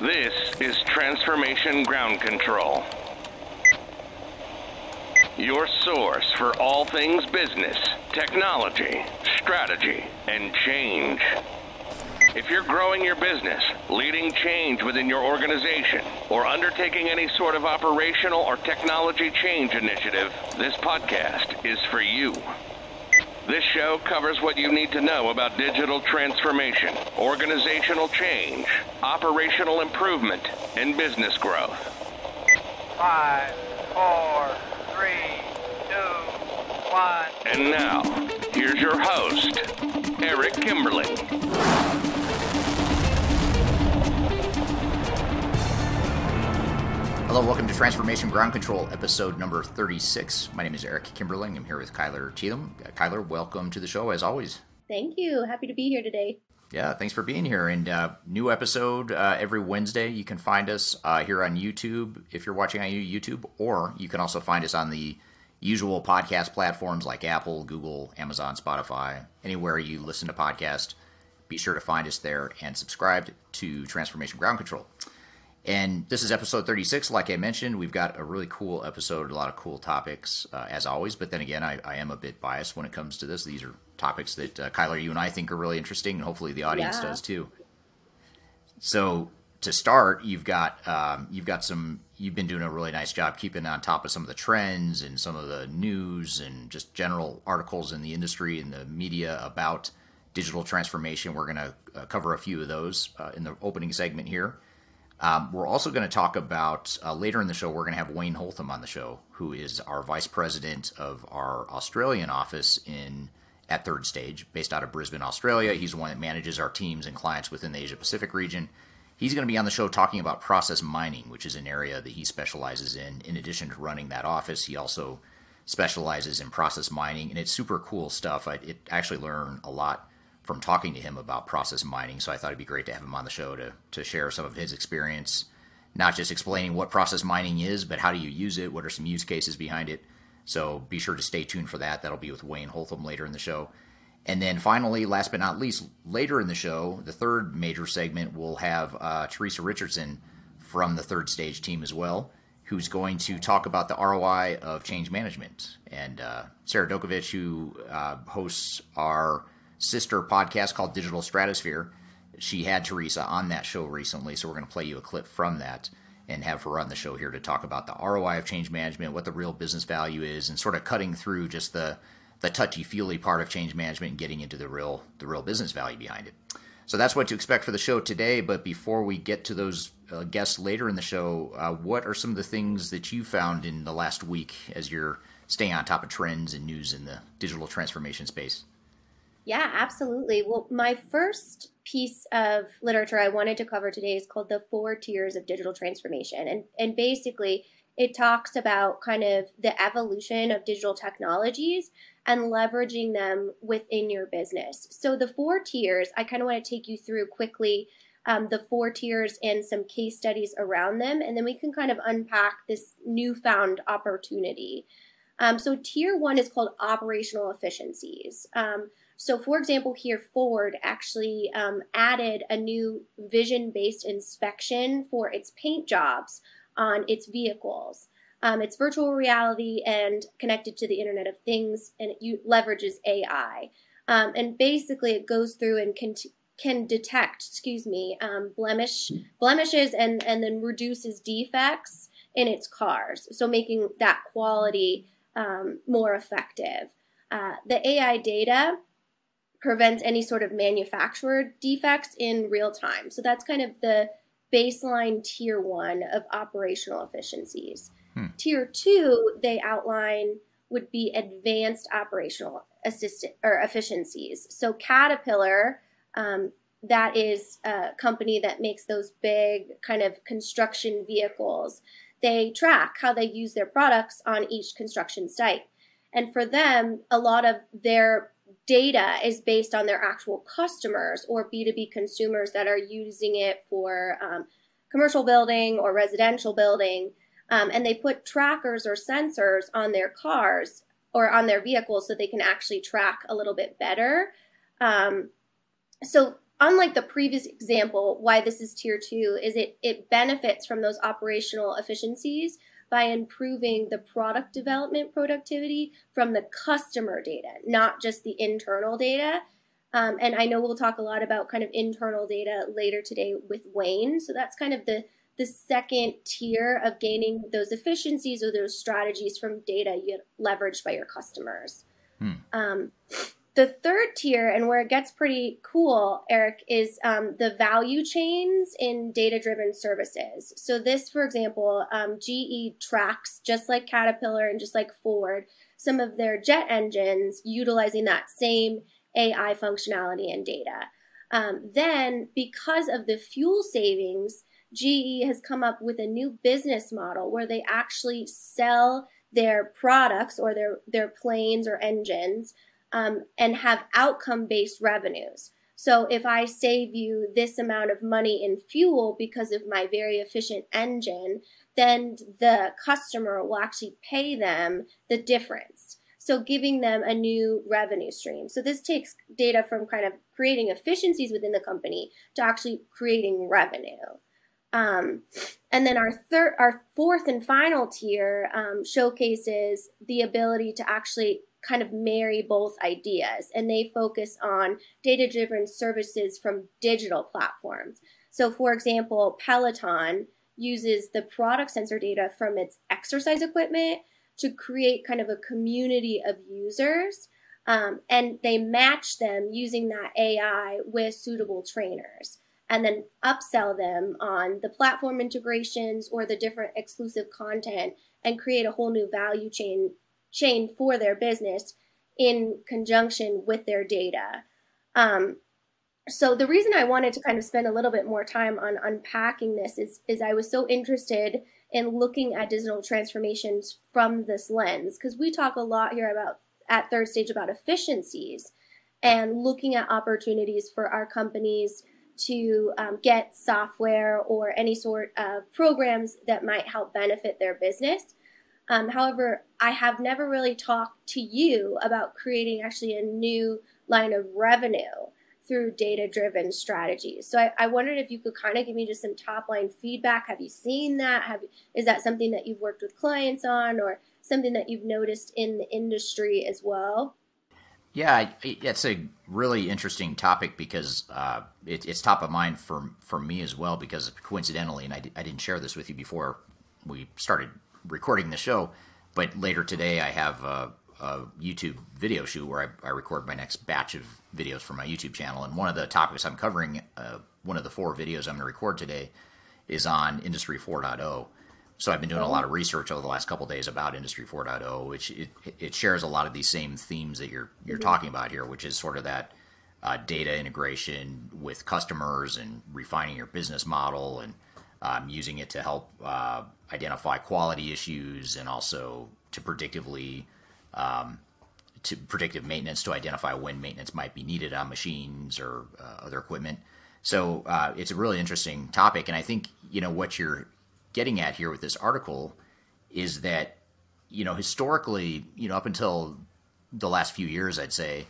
This is Transformation Ground Control. Your source for all things business, technology, strategy, and change. If you're growing your business, leading change within your organization, or undertaking any sort of operational or technology change initiative, this podcast is for you. This show covers what you need to know about digital transformation, organizational change, operational improvement, and business growth. Five, four, three, two, one. And now, here's your host, Eric Kimberling. Hello, welcome to Transformation Ground Control, episode number 36. My name is Eric Kimberling. I'm here with Kyler Cheatham. Uh, Kyler, welcome to the show as always. Thank you. Happy to be here today. Yeah, thanks for being here. And uh, new episode uh, every Wednesday. You can find us uh, here on YouTube if you're watching on YouTube, or you can also find us on the usual podcast platforms like Apple, Google, Amazon, Spotify, anywhere you listen to podcasts. Be sure to find us there and subscribe to Transformation Ground Control. And this is episode 36. Like I mentioned, we've got a really cool episode, a lot of cool topics, uh, as always. But then again, I, I, am a bit biased when it comes to this. These are topics that, uh, Kyler, you and I think are really interesting, and hopefully the audience yeah. does too. So to start, you've got um, you've got some. You've been doing a really nice job keeping on top of some of the trends and some of the news and just general articles in the industry and the media about digital transformation. We're going to uh, cover a few of those uh, in the opening segment here. Um, we're also going to talk about uh, later in the show. We're going to have Wayne Holtham on the show, who is our vice president of our Australian office in at Third Stage, based out of Brisbane, Australia. He's the one that manages our teams and clients within the Asia Pacific region. He's going to be on the show talking about process mining, which is an area that he specializes in. In addition to running that office, he also specializes in process mining, and it's super cool stuff. I it actually learn a lot from talking to him about process mining. So I thought it'd be great to have him on the show to to share some of his experience, not just explaining what process mining is, but how do you use it? What are some use cases behind it? So be sure to stay tuned for that. That'll be with Wayne Holtham later in the show. And then finally, last but not least, later in the show, the third major segment will have uh, Teresa Richardson from the third stage team as well, who's going to talk about the ROI of change management. And uh, Sarah Dokovich, who uh, hosts our sister podcast called Digital Stratosphere. She had Teresa on that show recently, so we're going to play you a clip from that and have her on the show here to talk about the ROI of change management, what the real business value is, and sort of cutting through just the the touchy feely part of change management and getting into the real the real business value behind it. So that's what to expect for the show today. But before we get to those uh, guests later in the show, uh, what are some of the things that you found in the last week as you're staying on top of trends and news in the digital transformation space? Yeah, absolutely. Well, my first piece of literature I wanted to cover today is called The Four Tiers of Digital Transformation. And, and basically, it talks about kind of the evolution of digital technologies and leveraging them within your business. So, the four tiers, I kind of want to take you through quickly um, the four tiers and some case studies around them, and then we can kind of unpack this newfound opportunity. Um, so, tier one is called operational efficiencies. Um, so, for example, here Ford actually um, added a new vision based inspection for its paint jobs on its vehicles. Um, it's virtual reality and connected to the Internet of Things, and it leverages AI. Um, and basically, it goes through and can, can detect, excuse me, um, blemish blemishes and and then reduces defects in its cars, so making that quality um, more effective. Uh, the AI data prevents any sort of manufacturer defects in real time. So that's kind of the baseline tier one of operational efficiencies. Hmm. Tier two, they outline would be advanced operational assistant or efficiencies. So Caterpillar, um, that is a company that makes those big kind of construction vehicles. They track how they use their products on each construction site. And for them, a lot of their data is based on their actual customers or B2B consumers that are using it for um, commercial building or residential building. Um, and they put trackers or sensors on their cars or on their vehicles so they can actually track a little bit better. Um, so unlike the previous example, why this is tier two is it it benefits from those operational efficiencies by improving the product development productivity from the customer data, not just the internal data. Um, and I know we'll talk a lot about kind of internal data later today with Wayne. So that's kind of the the second tier of gaining those efficiencies or those strategies from data you leveraged by your customers. Hmm. Um, the third tier, and where it gets pretty cool, Eric, is um, the value chains in data driven services. So, this, for example, um, GE tracks, just like Caterpillar and just like Ford, some of their jet engines utilizing that same AI functionality and data. Um, then, because of the fuel savings, GE has come up with a new business model where they actually sell their products or their, their planes or engines um, and have outcome based revenues. So if I save you this amount of money in fuel because of my very efficient engine, then the customer will actually pay them the difference. So giving them a new revenue stream. So this takes data from kind of creating efficiencies within the company to actually creating revenue. Um, and then our third, our fourth and final tier um, showcases the ability to actually kind of marry both ideas and they focus on data driven services from digital platforms. So, for example, Peloton uses the product sensor data from its exercise equipment to create kind of a community of users. Um, and they match them using that AI with suitable trainers and then upsell them on the platform integrations or the different exclusive content and create a whole new value chain chain for their business in conjunction with their data. Um, so the reason I wanted to kind of spend a little bit more time on unpacking this is is I was so interested in looking at digital transformations from this lens because we talk a lot here about at third stage about efficiencies and looking at opportunities for our companies to um, get software or any sort of programs that might help benefit their business um, however, I have never really talked to you about creating actually a new line of revenue through data driven strategies. So I, I, wondered if you could kind of give me just some top line feedback. Have you seen that? Have is that something that you've worked with clients on or something that you've noticed in the industry as well? Yeah, it's a really interesting topic because uh, it, it's top of mind for for me as well. Because coincidentally, and I, I didn't share this with you before we started recording the show, but later today I have a, a YouTube video shoot where I, I, record my next batch of videos for my YouTube channel. And one of the topics I'm covering, uh, one of the four videos I'm going to record today, is on Industry 4.0. So I've been doing a lot of research over the last couple days about Industry 4.0, which it, it, shares a lot of these same themes that you're you're mm-hmm. talking about here, which is sort of that uh, data integration with customers and refining your business model and um, using it to help uh, identify quality issues and also to predictively um, to predictive maintenance to identify when maintenance might be needed on machines or uh, other equipment. So uh, it's a really interesting topic, and I think you know what you're getting at here with this article is that you know historically, you know, up until the last few years, I'd say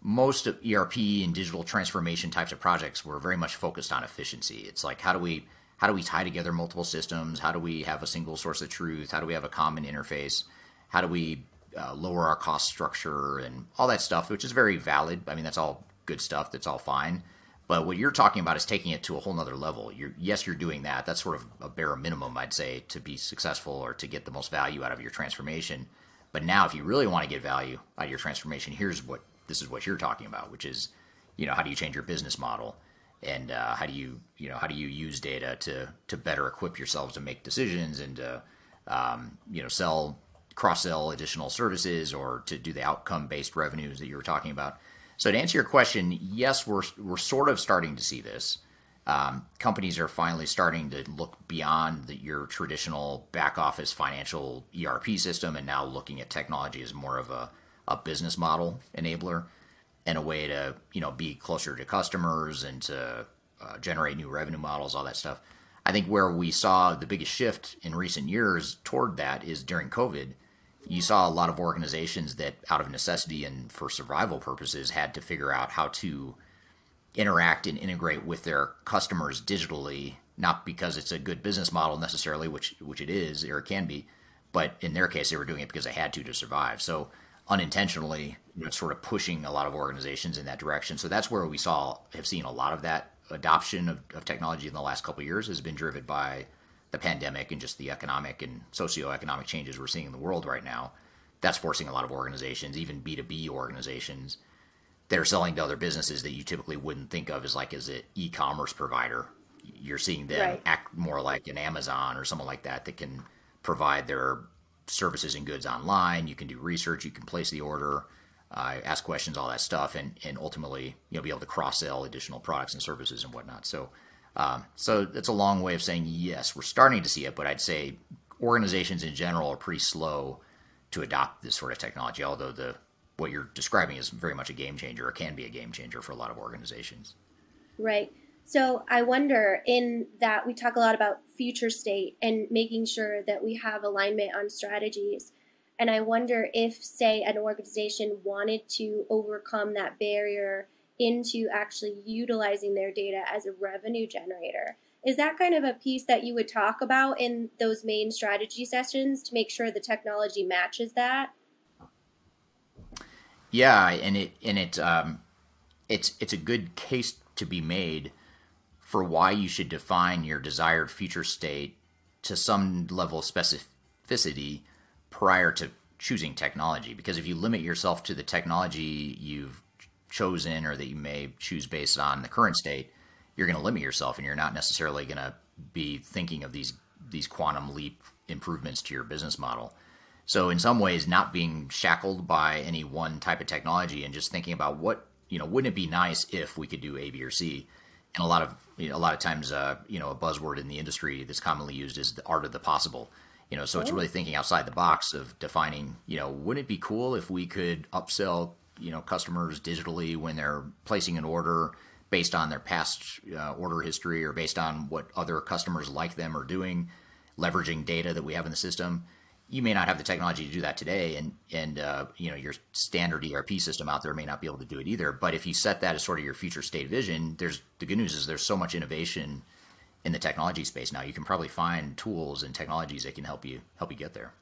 most of ERP and digital transformation types of projects were very much focused on efficiency. It's like how do we how do we tie together multiple systems? How do we have a single source of truth? How do we have a common interface? How do we uh, lower our cost structure and all that stuff, which is very valid. I mean, that's all good stuff. That's all fine. But what you're talking about is taking it to a whole nother level. You're, yes, you're doing that. That's sort of a bare minimum, I'd say, to be successful or to get the most value out of your transformation. But now, if you really want to get value out of your transformation, here's what this is what you're talking about, which is, you know, how do you change your business model? And uh, how do you you know how do you use data to to better equip yourselves to make decisions and to um, you know sell cross sell additional services or to do the outcome based revenues that you were talking about. So to answer your question, yes, we're we're sort of starting to see this. Um, companies are finally starting to look beyond the, your traditional back office financial ERP system and now looking at technology as more of a, a business model enabler and a way to you know be closer to customers and to uh, generate new revenue models, all that stuff. I think where we saw the biggest shift in recent years toward that is during COVID. You saw a lot of organizations that, out of necessity and for survival purposes, had to figure out how to interact and integrate with their customers digitally, not because it's a good business model necessarily, which which it is or it can be, but in their case, they were doing it because they had to to survive. So unintentionally, you know, sort of pushing a lot of organizations in that direction. So that's where we saw have seen a lot of that adoption of, of technology in the last couple of years has been driven by the pandemic and just the economic and socioeconomic changes we're seeing in the world right now. That's forcing a lot of organizations, even B2B organizations, that are selling to other businesses that you typically wouldn't think of as like as an e-commerce provider. You're seeing them right. act more like an Amazon or someone like that that can provide their services and goods online. You can do research, you can place the order, uh, ask questions, all that stuff, and and ultimately you know be able to cross sell additional products and services and whatnot. So um, so it's a long way of saying yes, we're starting to see it, but I'd say organizations in general are pretty slow to adopt this sort of technology. Although the what you're describing is very much a game changer, or can be a game changer for a lot of organizations. Right. So I wonder in that we talk a lot about future state and making sure that we have alignment on strategies. And I wonder if, say, an organization wanted to overcome that barrier into actually utilizing their data as a revenue generator. Is that kind of a piece that you would talk about in those main strategy sessions to make sure the technology matches that? Yeah, and it and it um, it's it's a good case to be made for why you should define your desired future state to some level of specificity prior to choosing technology. Because if you limit yourself to the technology you've chosen or that you may choose based on the current state, you're going to limit yourself and you're not necessarily going to be thinking of these these quantum leap improvements to your business model. So in some ways, not being shackled by any one type of technology and just thinking about what you know, wouldn't it be nice if we could do A, B, or C? And a lot of you know, a lot of times, uh, you know, a buzzword in the industry that's commonly used is the art of the possible. You know, so it's really thinking outside the box of defining. You know, wouldn't it be cool if we could upsell you know customers digitally when they're placing an order based on their past uh, order history or based on what other customers like them are doing, leveraging data that we have in the system you may not have the technology to do that today, and and uh, you know your standard ERP system out there may not be able to do it either. But if you set that as sort of your future state vision, there's the good news is there's so much innovation in the technology space now. You can probably find tools and technologies that can help you help you get there.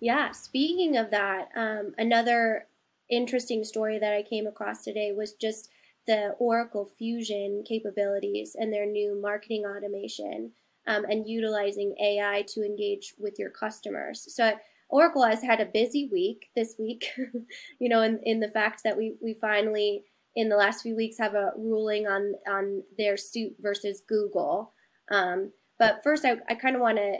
Yeah. Speaking of that, um, another interesting story that I came across today was just the Oracle Fusion capabilities and their new marketing automation um, and utilizing AI to engage with your customers. So Oracle has had a busy week this week, you know, in, in the fact that we, we finally in the last few weeks have a ruling on on their suit versus Google. Um, but first, I, I kind of want to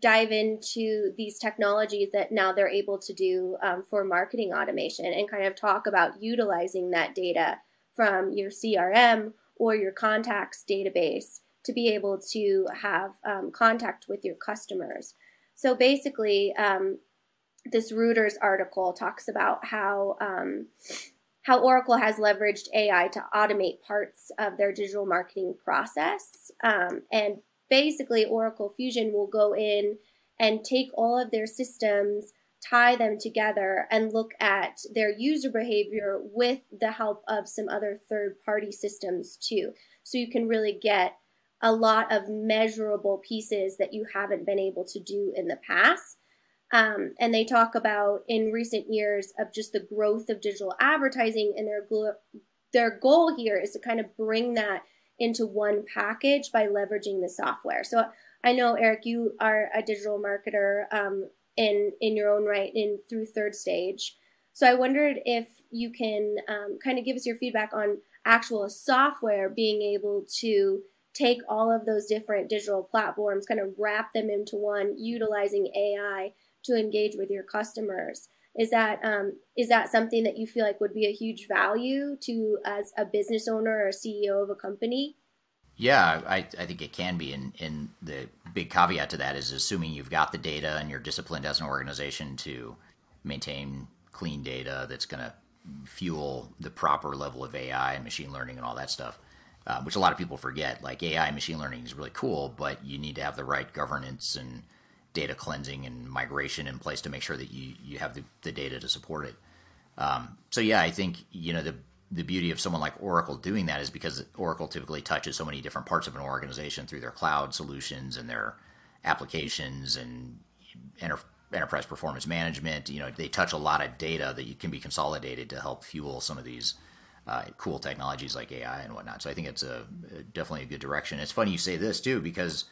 dive into these technologies that now they're able to do um, for marketing automation and kind of talk about utilizing that data from your CRM or your contacts database to be able to have um, contact with your customers. So basically, um, this Reuters article talks about how um, how Oracle has leveraged AI to automate parts of their digital marketing process, um, and basically, Oracle Fusion will go in and take all of their systems tie them together and look at their user behavior with the help of some other third party systems too. So you can really get a lot of measurable pieces that you haven't been able to do in the past. Um, and they talk about in recent years of just the growth of digital advertising and their their goal here is to kind of bring that into one package by leveraging the software. So I know Eric, you are a digital marketer um, in in your own right in through Third Stage. So I wondered if you can um, kind of give us your feedback on actual software being able to take all of those different digital platforms, kind of wrap them into one, utilizing AI to engage with your customers. Is that um, is that something that you feel like would be a huge value to as a business owner or CEO of a company? Yeah, I, I think it can be. And, and the big caveat to that is assuming you've got the data and you're disciplined as an organization to maintain clean data that's going to fuel the proper level of AI and machine learning and all that stuff uh, which a lot of people forget. Like AI machine learning is really cool, but you need to have the right governance and data cleansing and migration in place to make sure that you, you have the, the data to support it. Um, so yeah, I think you know the the beauty of someone like Oracle doing that is because Oracle typically touches so many different parts of an organization through their cloud solutions and their applications and enter, enterprise performance management. You know, they touch a lot of data that you can be consolidated to help fuel some of these uh, cool technologies like AI and whatnot. So I think it's a definitely a good direction. It's funny you say this too because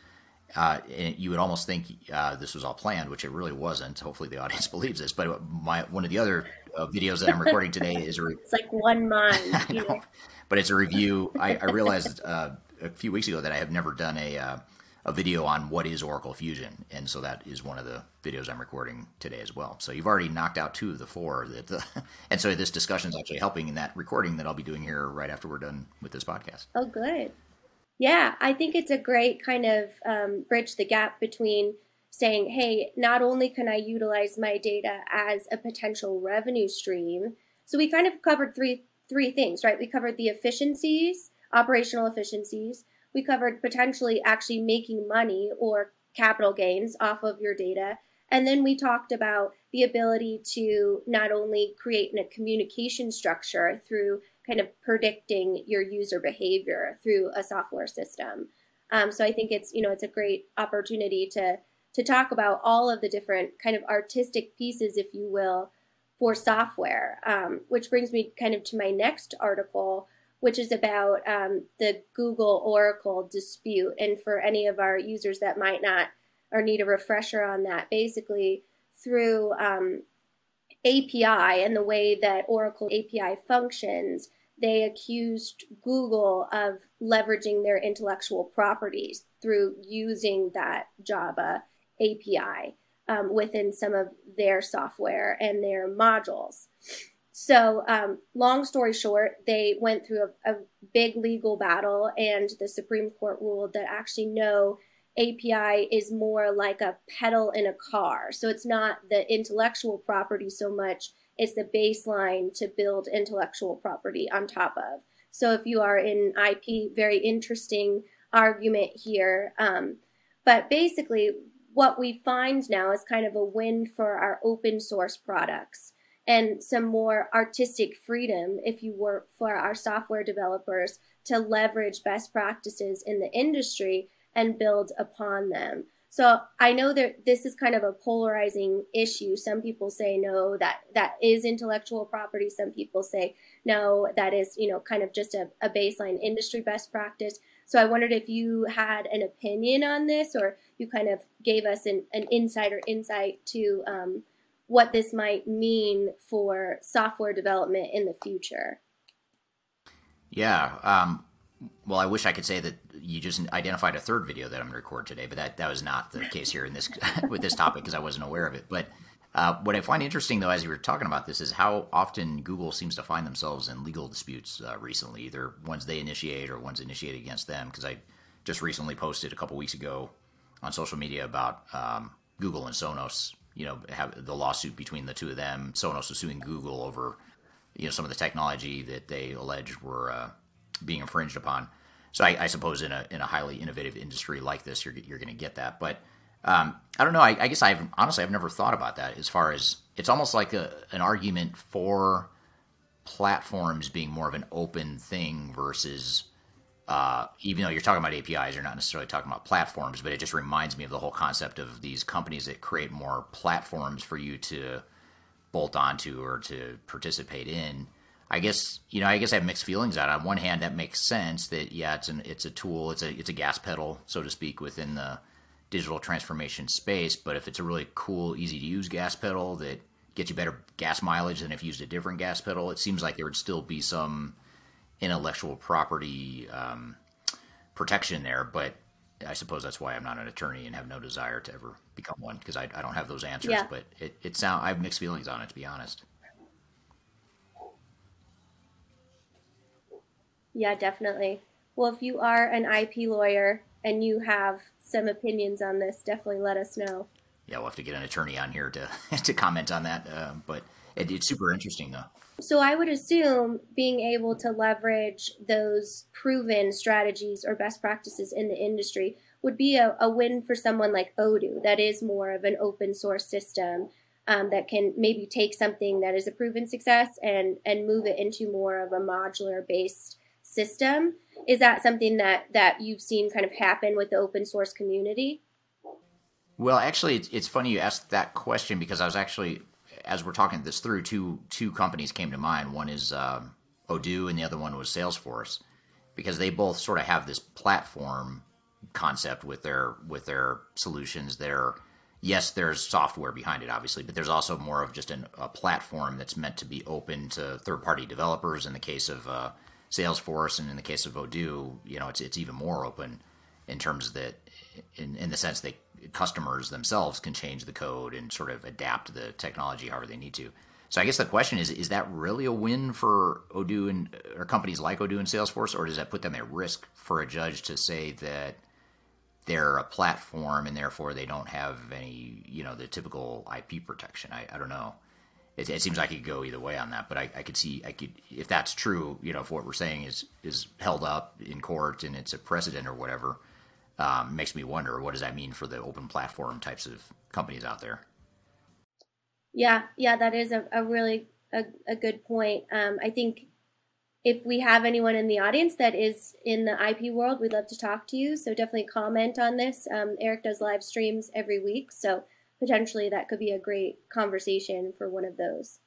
uh, you would almost think uh, this was all planned, which it really wasn't. Hopefully, the audience believes this. But my one of the other uh, videos that I'm recording today is a re- it's like one mind, you know? but it's a review. I, I realized uh, a few weeks ago that I have never done a uh, a video on what is Oracle Fusion, and so that is one of the videos I'm recording today as well. So you've already knocked out two of the four. That the, and so this discussion is actually helping in that recording that I'll be doing here right after we're done with this podcast. Oh, good. Yeah, I think it's a great kind of um, bridge the gap between saying, hey, not only can I utilize my data as a potential revenue stream. So we kind of covered three three things, right? We covered the efficiencies, operational efficiencies. We covered potentially actually making money or capital gains off of your data. And then we talked about the ability to not only create a communication structure through kind of predicting your user behavior through a software system. Um, so I think it's you know it's a great opportunity to to talk about all of the different kind of artistic pieces, if you will, for software. Um, which brings me kind of to my next article, which is about um, the Google Oracle dispute. And for any of our users that might not or need a refresher on that, basically through um, API and the way that Oracle API functions, they accused Google of leveraging their intellectual properties through using that Java API um, within some of their software and their modules. So, um, long story short, they went through a, a big legal battle, and the Supreme Court ruled that actually no, API is more like a pedal in a car. So it's not the intellectual property so much, it's the baseline to build intellectual property on top of. So if you are in IP, very interesting argument here. Um, but basically, what we find now is kind of a win for our open source products and some more artistic freedom, if you work for our software developers to leverage best practices in the industry and build upon them. So I know that this is kind of a polarizing issue. Some people say no, that that is intellectual property. Some people say no, that is you know kind of just a, a baseline industry best practice. So I wondered if you had an opinion on this, or you kind of gave us an, an insider insight to um, what this might mean for software development in the future. Yeah. Um, well, I wish I could say that you just identified a third video that I'm going to record today, but that, that was not the case here in this with this topic because I wasn't aware of it. But uh, what I find interesting, though, as you were talking about this, is how often Google seems to find themselves in legal disputes uh, recently, either ones they initiate or ones initiated against them. Because I just recently posted a couple weeks ago on social media about um, Google and Sonos. You know, have the lawsuit between the two of them. Sonos was suing Google over you know some of the technology that they alleged were uh, being infringed upon. So I, I, suppose in a in a highly innovative industry like this, you're you're going to get that. But um, I don't know. I, I, guess I've honestly I've never thought about that. As far as it's almost like a, an argument for platforms being more of an open thing versus. Uh, even though you're talking about APIs, you're not necessarily talking about platforms, but it just reminds me of the whole concept of these companies that create more platforms for you to bolt onto or to participate in. I guess you know I guess I have mixed feelings on it. On one hand, that makes sense that yeah, it's an it's a tool, it's a it's a gas pedal, so to speak, within the digital transformation space. But if it's a really cool, easy to use gas pedal that gets you better gas mileage than if you used a different gas pedal, it seems like there would still be some intellectual property um, protection there. But I suppose that's why I'm not an attorney and have no desire to ever become one because I, I don't have those answers. Yeah. But it, it sound I have mixed feelings on it to be honest. Yeah, definitely. Well, if you are an IP lawyer and you have some opinions on this, definitely let us know. Yeah, we'll have to get an attorney on here to to comment on that. Uh, but it, it's super interesting, though. So I would assume being able to leverage those proven strategies or best practices in the industry would be a, a win for someone like Odoo, that is more of an open source system. um, that can maybe take something that is a proven success and and move it into more of a modular based system. Is that something that that you've seen kind of happen with the open source community? Well, actually, it's, it's funny you asked that question because I was actually, as we're talking this through, two two companies came to mind. One is um, Odoo, and the other one was Salesforce, because they both sort of have this platform concept with their with their solutions. Their yes, there's software behind it, obviously, but there's also more of just an, a platform that's meant to be open to third party developers. In the case of uh, Salesforce, and in the case of Odoo, you know, it's it's even more open in terms that, in in the sense that customers themselves can change the code and sort of adapt the technology however they need to. So I guess the question is: Is that really a win for Odoo and or companies like Odoo and Salesforce, or does that put them at risk for a judge to say that they're a platform and therefore they don't have any, you know, the typical IP protection? I, I don't know. It, it, seems like it could go either way on that, but I, I could see I could if that's true, you know, if what we're saying is is held up in court and it's a precedent or whatever um, makes me wonder what does that mean for the open platform types of companies out there. Yeah, yeah, that is a, a really a, a good point. Um, I think if we have anyone in the audience that is in the IP world, we'd love to talk to you. So definitely comment on this. Um, Eric does live streams every week, so potentially that could be a great conversation for one of those.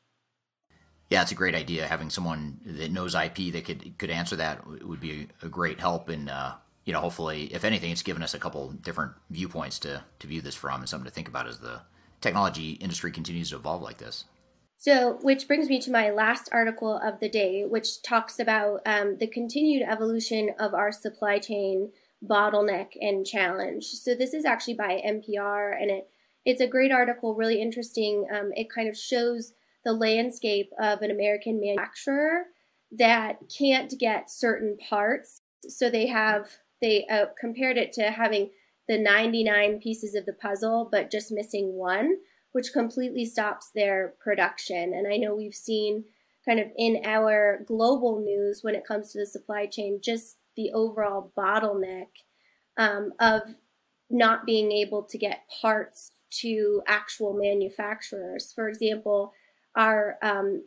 Yeah, it's a great idea. Having someone that knows IP that could could answer that would be a, great help in uh, you know, hopefully, if anything, it's given us a couple different viewpoints to to view this from, and something to think about as the technology industry continues to evolve like this. So, which brings me to my last article of the day, which talks about um, the continued evolution of our supply chain bottleneck and challenge. So, this is actually by NPR, and it it's a great article, really interesting. Um, it kind of shows the landscape of an American manufacturer that can't get certain parts. So they have they uh, compared it to having the 99 pieces of the puzzle, but just missing one, which completely stops their production. And I know we've seen kind of in our global news when it comes to the supply chain, just the overall bottleneck um, of not being able to get parts to actual manufacturers. For example, our um,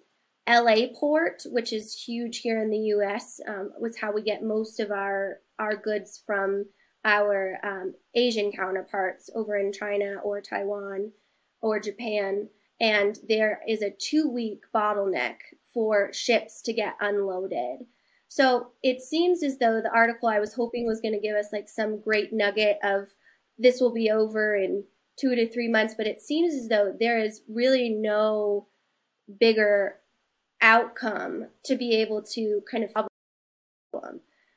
LA port, which is huge here in the US, um, was how we get most of our, our goods from our um, Asian counterparts over in China or Taiwan or Japan. And there is a two week bottleneck for ships to get unloaded. So it seems as though the article I was hoping was going to give us like some great nugget of this will be over in two to three months, but it seems as though there is really no bigger outcome to be able to kind of.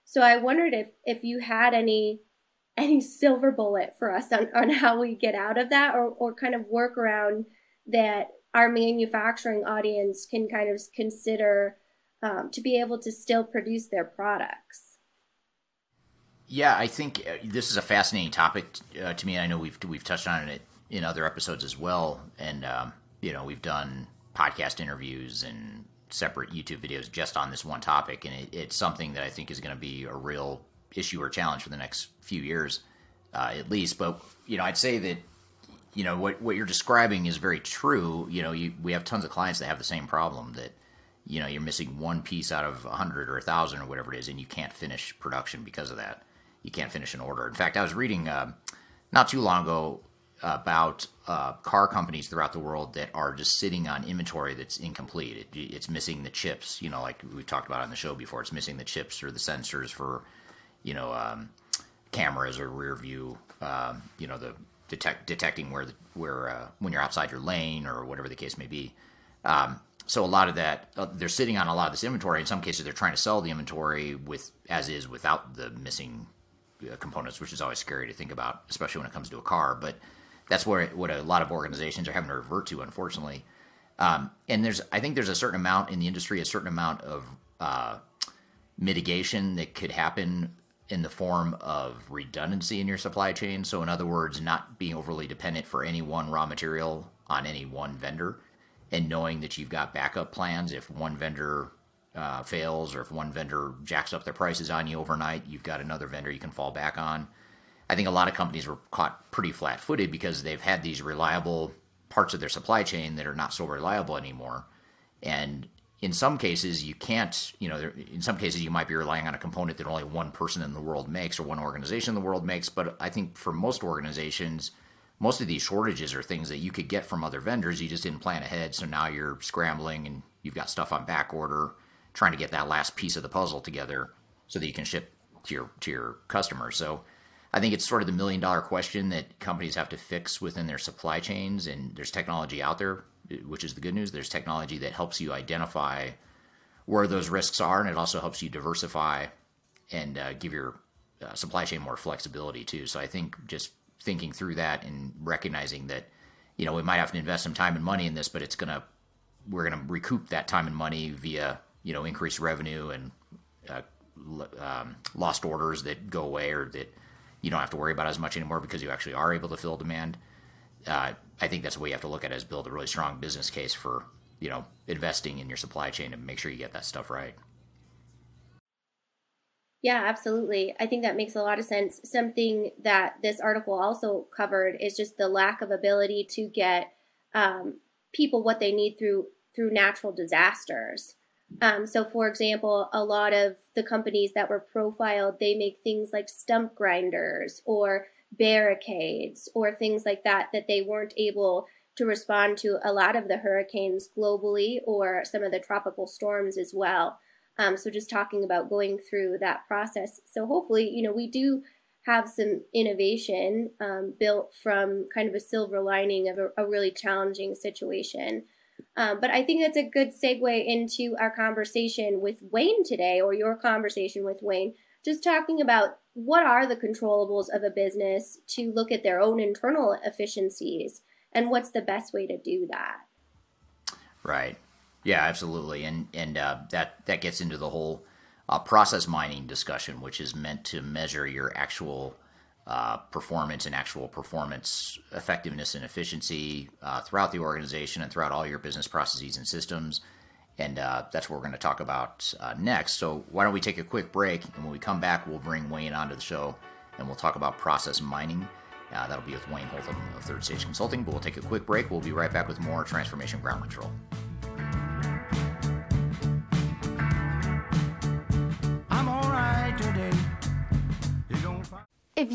So I wondered if if you had any any silver bullet for us on, on how we get out of that or, or kind of work around that our manufacturing audience can kind of consider um, to be able to still produce their products. Yeah, I think uh, this is a fascinating topic uh, to me. I know we've we've touched on it in other episodes as well, and um, you know we've done podcast interviews and separate YouTube videos just on this one topic, and it, it's something that I think is going to be a real issue or challenge for the next few years, uh, at least. But you know, I'd say that you know what what you're describing is very true. You know, you, we have tons of clients that have the same problem that you know you're missing one piece out of a hundred or a thousand or whatever it is, and you can't finish production because of that. You can't finish an order. In fact, I was reading uh, not too long ago about uh, car companies throughout the world that are just sitting on inventory that's incomplete. It, it's missing the chips, you know, like we talked about on the show before. It's missing the chips or the sensors for, you know, um, cameras or rear view, um, you know, the detect detecting where the, where uh, when you're outside your lane or whatever the case may be. Um, so a lot of that, uh, they're sitting on a lot of this inventory. In some cases, they're trying to sell the inventory with as is without the missing uh, components, which is always scary to think about, especially when it comes to a car. But that's where what a lot of organizations are having to revert to, unfortunately. Um, and there's, I think there's a certain amount in the industry, a certain amount of uh, mitigation that could happen in the form of redundancy in your supply chain. So, in other words, not being overly dependent for any one raw material on any one vendor, and knowing that you've got backup plans if one vendor uh, fails or if one vendor jacks up their prices on you overnight, you've got another vendor you can fall back on. I think a lot of companies were caught pretty flat footed because they've had these reliable parts of their supply chain that are not so reliable anymore. And in some cases, you can't, you know, in some cases, you might be relying on a component that only one person in the world makes or one organization in the world makes. But I think for most organizations, most of these shortages are things that you could get from other vendors. You just didn't plan ahead. So now you're scrambling and you've got stuff on back order, trying to get that last piece of the puzzle together so that you can ship to your to your customers. So I think it's sort of the million dollar question that companies have to fix within their supply chains. And there's technology out there, which is the good news. There's technology that helps you identify where those risks are, and it also helps you diversify and uh, give your uh, supply chain more flexibility too. So I think just thinking through that and recognizing that you know we might have to invest some time and money in this, but it's gonna we're gonna recoup that time and money via you know increased revenue and uh, um, lost orders that go away or that you don't have to worry about as much anymore because you actually are able to fill demand. Uh, I think that's way you have to look at is build a really strong business case for you know investing in your supply chain and make sure you get that stuff right. Yeah, absolutely. I think that makes a lot of sense. Something that this article also covered is just the lack of ability to get um, people what they need through through natural disasters. Um, so, for example, a lot of the companies that were profiled, they make things like stump grinders or barricades or things like that that they weren't able to respond to a lot of the hurricanes globally or some of the tropical storms as well. Um, so just talking about going through that process. So hopefully, you know, we do have some innovation um, built from kind of a silver lining of a, a really challenging situation. Um, but I think that's a good segue into our conversation with Wayne today, or your conversation with Wayne, just talking about what are the controllables of a business to look at their own internal efficiencies and what's the best way to do that. Right. Yeah, absolutely, and and uh, that that gets into the whole uh, process mining discussion, which is meant to measure your actual uh, performance and actual performance effectiveness and efficiency uh, throughout the organization and throughout all your business processes and systems. And uh, that's what we're going to talk about uh, next. So why don't we take a quick break, and when we come back, we'll bring Wayne onto the show, and we'll talk about process mining. that'll be with Wayne Holtham of Third Stage Consulting. But we'll take a quick break. We'll be right back with more Transformation Ground Control.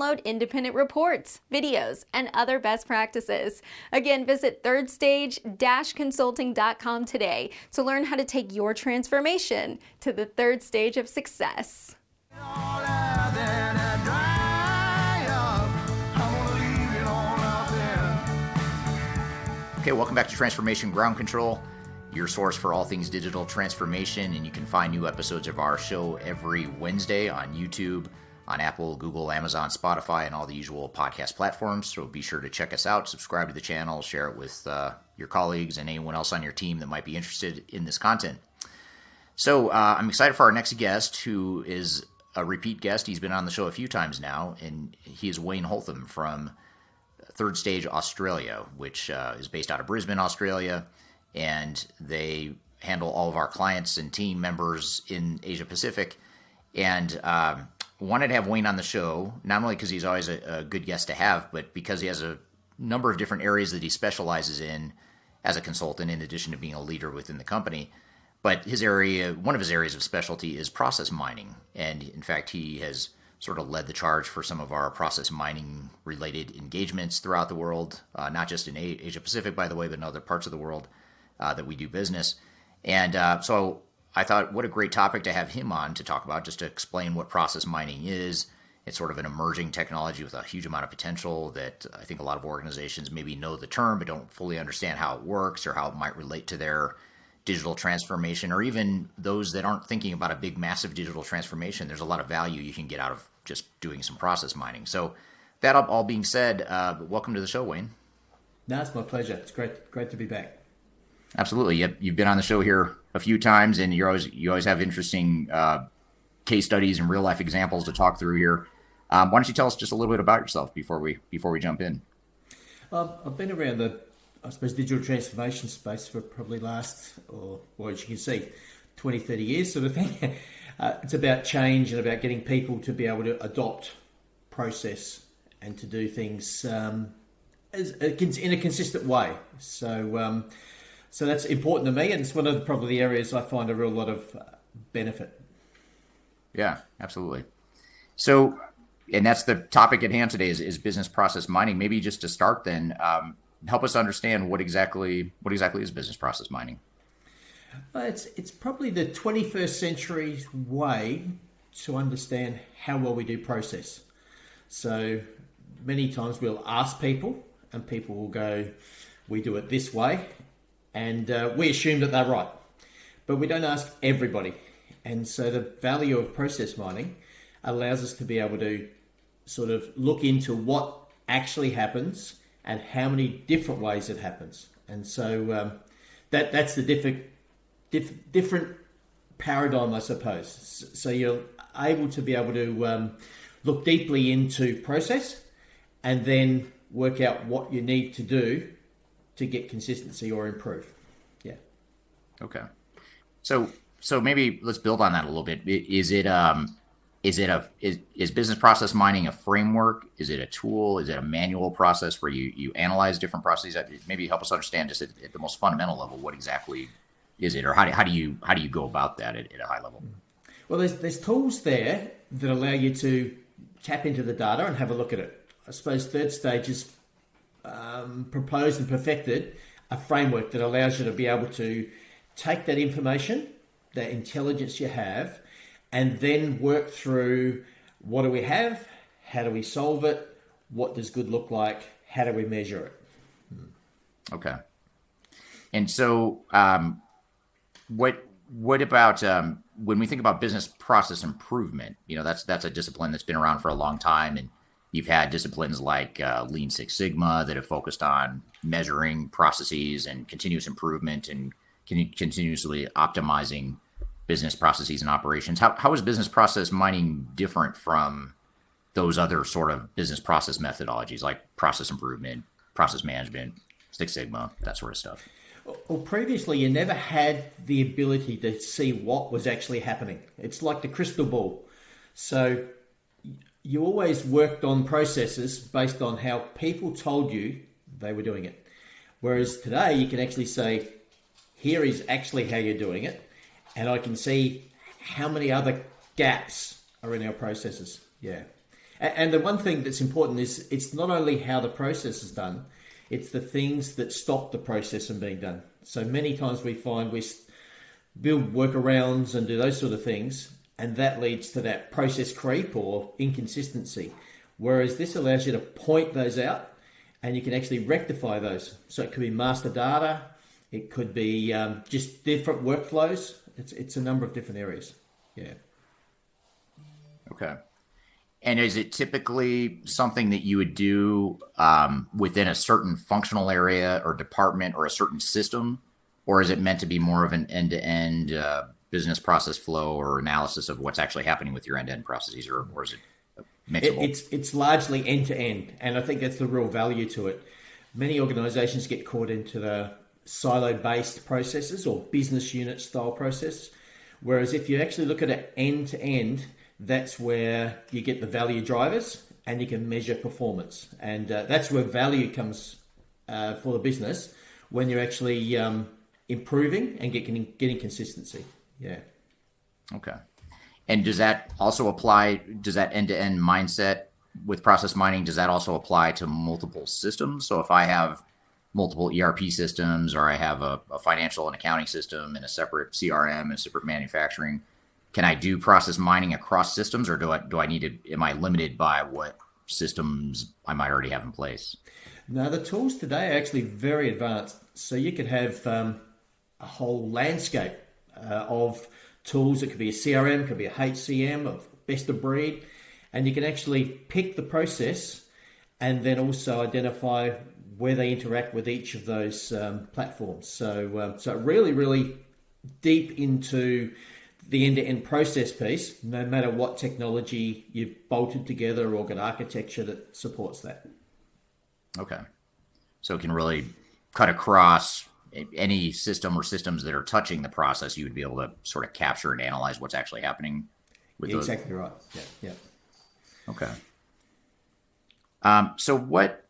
download independent reports, videos, and other best practices. Again, visit thirdstage-consulting.com today to learn how to take your transformation to the third stage of success. Okay, welcome back to Transformation Ground Control, your source for all things digital transformation. And you can find new episodes of our show every Wednesday on YouTube, on Apple, Google, Amazon, Spotify, and all the usual podcast platforms. So be sure to check us out, subscribe to the channel, share it with uh, your colleagues and anyone else on your team that might be interested in this content. So uh, I'm excited for our next guest, who is a repeat guest. He's been on the show a few times now, and he is Wayne Holtham from Third Stage Australia, which uh, is based out of Brisbane, Australia, and they handle all of our clients and team members in Asia Pacific. And um, wanted to have Wayne on the show, not only because he's always a, a, good guest to have, but because he has a number of different areas that he specializes in as a consultant, in addition to being a leader within the company. But his area, one of his areas of specialty is process mining. And in fact, he has sort of led the charge for some of our process mining related engagements throughout the world, uh, not just in Asia Pacific, by the way, but in other parts of the world uh, that we do business. And uh, so I thought, what a great topic to have him on to talk about, just to explain what process mining is. It's sort of an emerging technology with a huge amount of potential that I think a lot of organizations maybe know the term but don't fully understand how it works or how it might relate to their digital transformation, or even those that aren't thinking about a big, massive digital transformation. There's a lot of value you can get out of just doing some process mining. So, that all being said, uh, welcome to the show, Wayne. No, it's my pleasure. It's great, great to be back. Absolutely. Yep. You've been on the show here a few times, and you always you always have interesting uh, case studies and real life examples to talk through here. Um, why don't you tell us just a little bit about yourself before we before we jump in? Um, I've been around the, I suppose, digital transformation space for probably last, or well, as you can see, 20, 30 years sort of thing. Uh, it's about change and about getting people to be able to adopt process and to do things um, as, in a consistent way. So, um, so that's important to me, and it's one of the, probably the areas I find a real lot of uh, benefit. Yeah, absolutely. So, and that's the topic at hand today is, is business process mining. Maybe just to start, then um, help us understand what exactly what exactly is business process mining. Well, it's it's probably the 21st century's way to understand how well we do process. So many times we'll ask people, and people will go, "We do it this way," and uh, we assume that they're right, but we don't ask everybody. And so the value of process mining allows us to be able to sort of look into what actually happens and how many different ways it happens. And so um, that that's the different diff- different paradigm, I suppose. So you're able to be able to um, look deeply into process and then work out what you need to do to get consistency or improve. Yeah. Okay. So so maybe let's build on that a little bit. Is it um is it a is, is business process mining a framework? Is it a tool? Is it a manual process where you you analyze different processes? Maybe help us understand just at, at the most fundamental level what exactly is it, or how do, how do you how do you go about that at, at a high level? Well, there's there's tools there that allow you to tap into the data and have a look at it. I suppose third stage is um, proposed and perfected a framework that allows you to be able to take that information, that intelligence you have, and then work through what do we have, how do we solve it, what does good look like, how do we measure it. Okay. And so, um, what what about um, when we think about business process improvement? You know, that's that's a discipline that's been around for a long time, and you've had disciplines like uh, Lean Six Sigma that have focused on measuring processes and continuous improvement and continuously optimizing business processes and operations. How how is business process mining different from those other sort of business process methodologies like process improvement, process management, Six Sigma, that sort of stuff? Well, previously you never had the ability to see what was actually happening. It's like the crystal ball. So you always worked on processes based on how people told you they were doing it. Whereas today you can actually say, here is actually how you're doing it, and I can see how many other gaps are in our processes. Yeah. And the one thing that's important is it's not only how the process is done, it's the things that stop the process from being done. So many times we find we build workarounds and do those sort of things, and that leads to that process creep or inconsistency. Whereas this allows you to point those out and you can actually rectify those. So it could be master data, it could be um, just different workflows. It's, it's a number of different areas. Yeah. Okay. And is it typically something that you would do um, within a certain functional area or department or a certain system, or is it meant to be more of an end-to-end uh, business process flow or analysis of what's actually happening with your end-to-end processes, or, or is it it, it's it's largely end-to-end, and I think that's the real value to it. Many organisations get caught into the silo-based processes or business unit style process, whereas if you actually look at it end-to-end that's where you get the value drivers and you can measure performance. And uh, that's where value comes uh, for the business when you're actually um, improving and getting, getting consistency. Yeah. Okay. And does that also apply? Does that end to end mindset with process mining, does that also apply to multiple systems? So if I have multiple ERP systems or I have a, a financial and accounting system and a separate CRM and a separate manufacturing, can I do process mining across systems, or do I do I need to? Am I limited by what systems I might already have in place? Now the tools today are actually very advanced. So you could have um, a whole landscape uh, of tools. It could be a CRM, could be a HCM of best of breed, and you can actually pick the process and then also identify where they interact with each of those um, platforms. So, um, so really, really deep into the end-to-end process piece, no matter what technology you've bolted together or got architecture that supports that. Okay, so it can really cut across any system or systems that are touching the process. You would be able to sort of capture and analyze what's actually happening. With exactly those. right. Yeah. Yeah. Okay. Um, so what?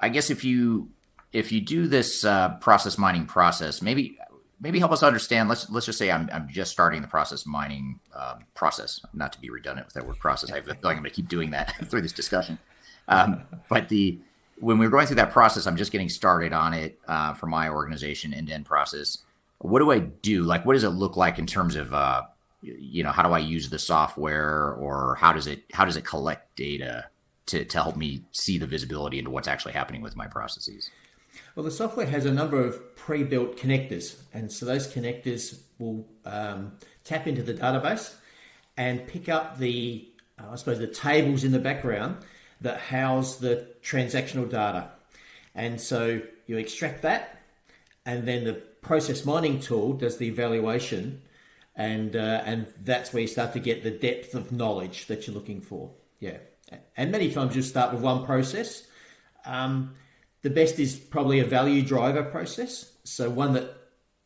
I guess if you if you do this uh, process mining process, maybe maybe help us understand. Let's let's just say I'm I'm just starting the process mining um, process. Not to be redundant with that word process. I feel like I'm going to keep doing that through this discussion. Um, but the when we are going through that process, I'm just getting started on it uh, for my organization end to end process. What do I do? Like, what does it look like in terms of uh, you know how do I use the software or how does it how does it collect data to to help me see the visibility into what's actually happening with my processes? Well, the software has a number of pre-built connectors, and so those connectors will um, tap into the database and pick up the, uh, I suppose, the tables in the background that house the transactional data. And so you extract that, and then the process mining tool does the evaluation, and uh, and that's where you start to get the depth of knowledge that you're looking for. Yeah, and many times you start with one process. Um, the best is probably a value driver process. So one that,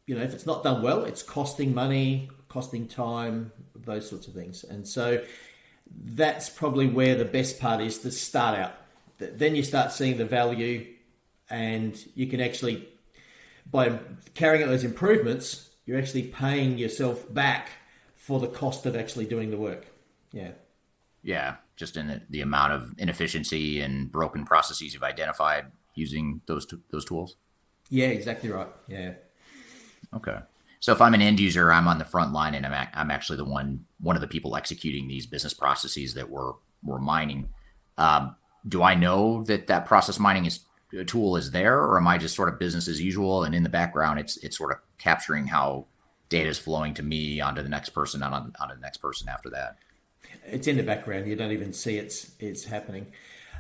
you know, if it's not done well, it's costing money, costing time, those sorts of things. And so that's probably where the best part is to start out. Then you start seeing the value, and you can actually, by carrying out those improvements, you're actually paying yourself back for the cost of actually doing the work. Yeah. Yeah, just in the, the amount of inefficiency and broken processes you've identified using those t- those tools? Yeah, exactly right. Yeah. Okay. So if I'm an end user, I'm on the front line, and I'm I'm actually the one one of the people executing these business processes that we're we're mining. Um, do I know that that process mining is tool is there, or am I just sort of business as usual? And in the background, it's it's sort of capturing how data is flowing to me onto the next person, and on, onto the next person after that. It's in the background. You don't even see it's it's happening.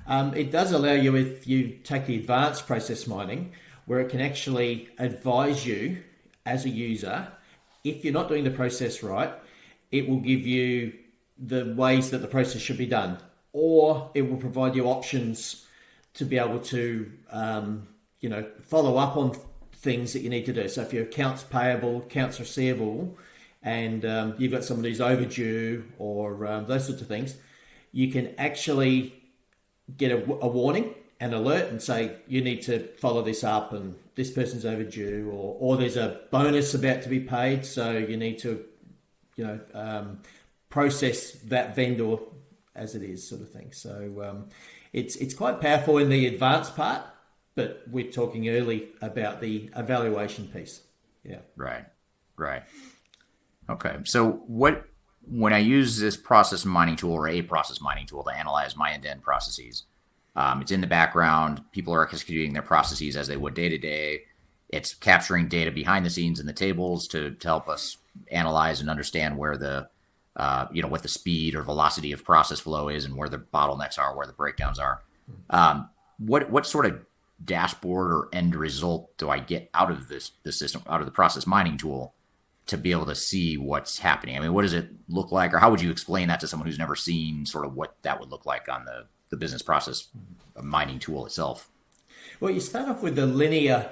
Um, it does allow you, if you take the advanced process mining, where it can actually advise you as a user if you're not doing the process right, it will give you the ways that the process should be done, or it will provide you options to be able to, um, you know, follow up on things that you need to do. So if your accounts payable, accounts receivable, and um, you've got someone who's overdue or um, those sorts of things, you can actually get a, a warning an alert and say you need to follow this up and this person's overdue or, or there's a bonus about to be paid so you need to you know um, process that vendor as it is sort of thing. So um, it's it's quite powerful in the advanced part but we're talking early about the evaluation piece. Yeah. Right. Right. Okay. So what when I use this process mining tool or a process mining tool to analyze my end to end processes, um, it's in the background. People are executing their processes as they would day to day. It's capturing data behind the scenes in the tables to, to help us analyze and understand where the uh, you know what the speed or velocity of process flow is and where the bottlenecks are, where the breakdowns are. Um, what what sort of dashboard or end result do I get out of this the system out of the process mining tool to be able to see what's happening? I mean, what does it look like, or how would you explain that to someone who's never seen sort of what that would look like on the, the business process mining tool itself? Well, you start off with the linear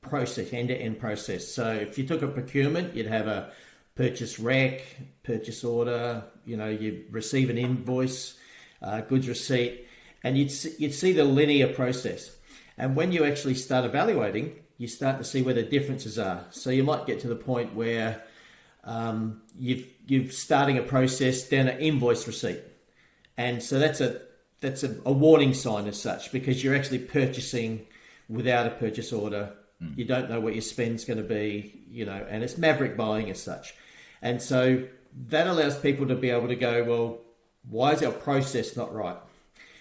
process, end to end process. So if you took a procurement, you'd have a purchase rec, purchase order, you know, you receive an invoice, uh, goods receipt, and you'd, you'd see the linear process. And when you actually start evaluating, you start to see where the differences are. So you might get to the point where um, you've you're starting a process down an invoice receipt, and so that's a that's a, a, warning sign as such because you're actually purchasing without a purchase order. Mm. You don't know what your spend's going to be, you know, and it's maverick buying as such, and so that allows people to be able to go, well, why is our process not right?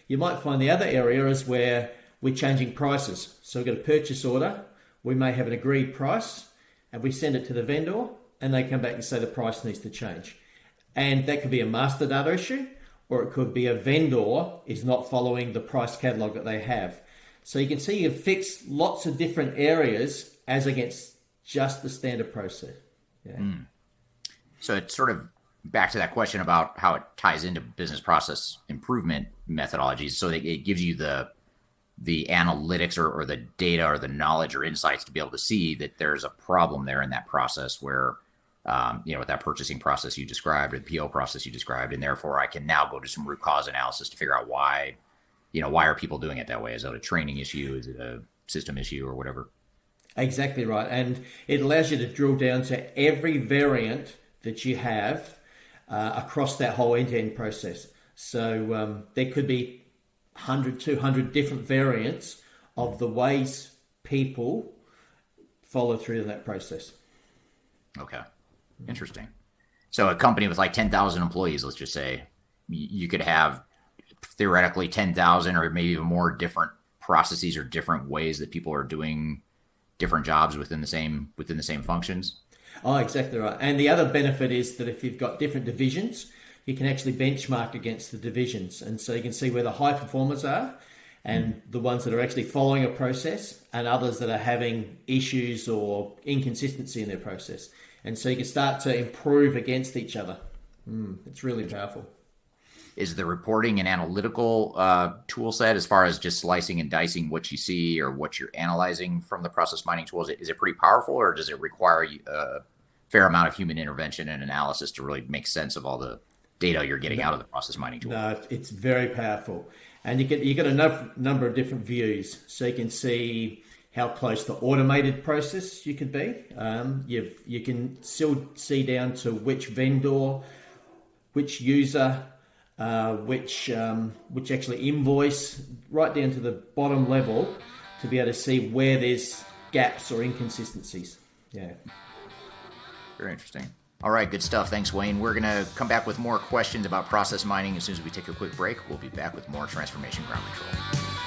You might find the other area is where we're changing prices. So we've got a purchase order we may have an agreed price and we send it to the vendor and they come back and say the price needs to change. And that could be a master data issue or it could be a vendor is not following the price catalog that they have. So you can see you fix lots of different areas as against just the standard process. Yeah. Mm. So it's sort of back to that question about how it ties into business process improvement methodologies. So it gives you the the analytics or, or the data or the knowledge or insights to be able to see that there's a problem there in that process where um, you know, with that purchasing process you described or the PO process you described, and therefore I can now go to some root cause analysis to figure out why, you know, why are people doing it that way? Is it a training issue? Is it a system issue or whatever? Exactly right, and it allows you to drill down to every variant that you have uh, across that whole end-to-end process. So um, there could be 100, 200 different variants of the ways people follow through that process. Okay. Interesting. So a company with like 10,000 employees, let's just say, you could have theoretically 10,000 or maybe even more different processes or different ways that people are doing different jobs within the same within the same functions. Oh, exactly right. And the other benefit is that if you've got different divisions, you can actually benchmark against the divisions, and so you can see where the high performers are, and mm. the ones that are actually following a process, and others that are having issues or inconsistency in their process and so you can start to improve against each other. Mm, it's really powerful. Is the reporting an analytical uh, tool set as far as just slicing and dicing what you see or what you're analyzing from the process mining tools? Is it pretty powerful, or does it require a fair amount of human intervention and analysis to really make sense of all the data you're getting out of the process mining tool? No, it's very powerful, and you get you get a number of different views, so you can see how close the automated process you could be. Um, you you can still see down to which vendor, which user, uh, which um, which actually invoice, right down to the bottom level, to be able to see where there's gaps or inconsistencies. Yeah. Very interesting. All right, good stuff. Thanks, Wayne. We're going to come back with more questions about process mining as soon as we take a quick break. We'll be back with more Transformation Ground Control.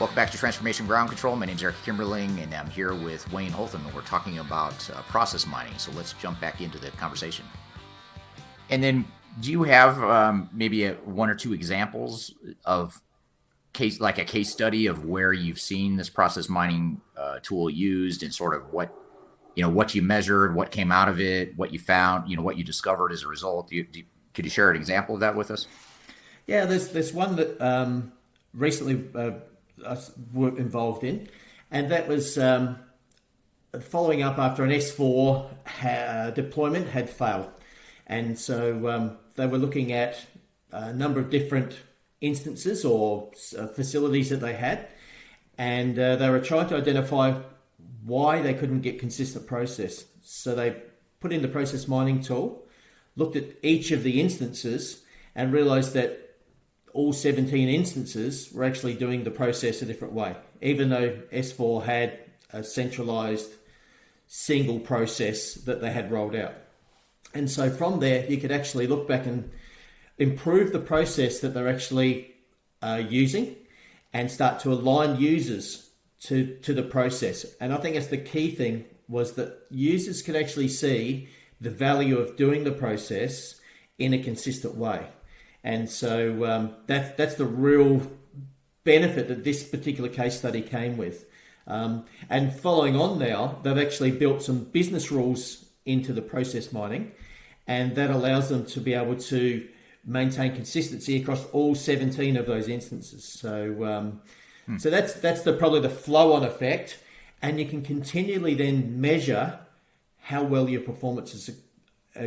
Welcome back to Transformation Ground Control. My name is Eric Kimberling, and I'm here with Wayne Holtham, and we're talking about uh, process mining. So let's jump back into the conversation. And then, do you have um, maybe a, one or two examples of case, like a case study of where you've seen this process mining uh, tool used, and sort of what you know, what you measured, what came out of it, what you found, you know, what you discovered as a result? Do you, do could you share an example of that with us? Yeah, there's there's one that um, recently. Uh, were involved in, and that was um, following up after an S4 ha- deployment had failed, and so um, they were looking at a number of different instances or uh, facilities that they had, and uh, they were trying to identify why they couldn't get consistent process. So they put in the process mining tool, looked at each of the instances, and realized that all 17 instances were actually doing the process a different way, even though S4 had a centralized single process that they had rolled out. And so from there, you could actually look back and improve the process that they're actually uh, using and start to align users to, to the process. And I think that's the key thing was that users could actually see the value of doing the process in a consistent way. And so um, that's that's the real benefit that this particular case study came with. Um, and following on now, they've actually built some business rules into the process mining, and that allows them to be able to maintain consistency across all 17 of those instances. So, um, Hmm. So that's that's the probably the flow on effect, and you can continually then measure how well your performance is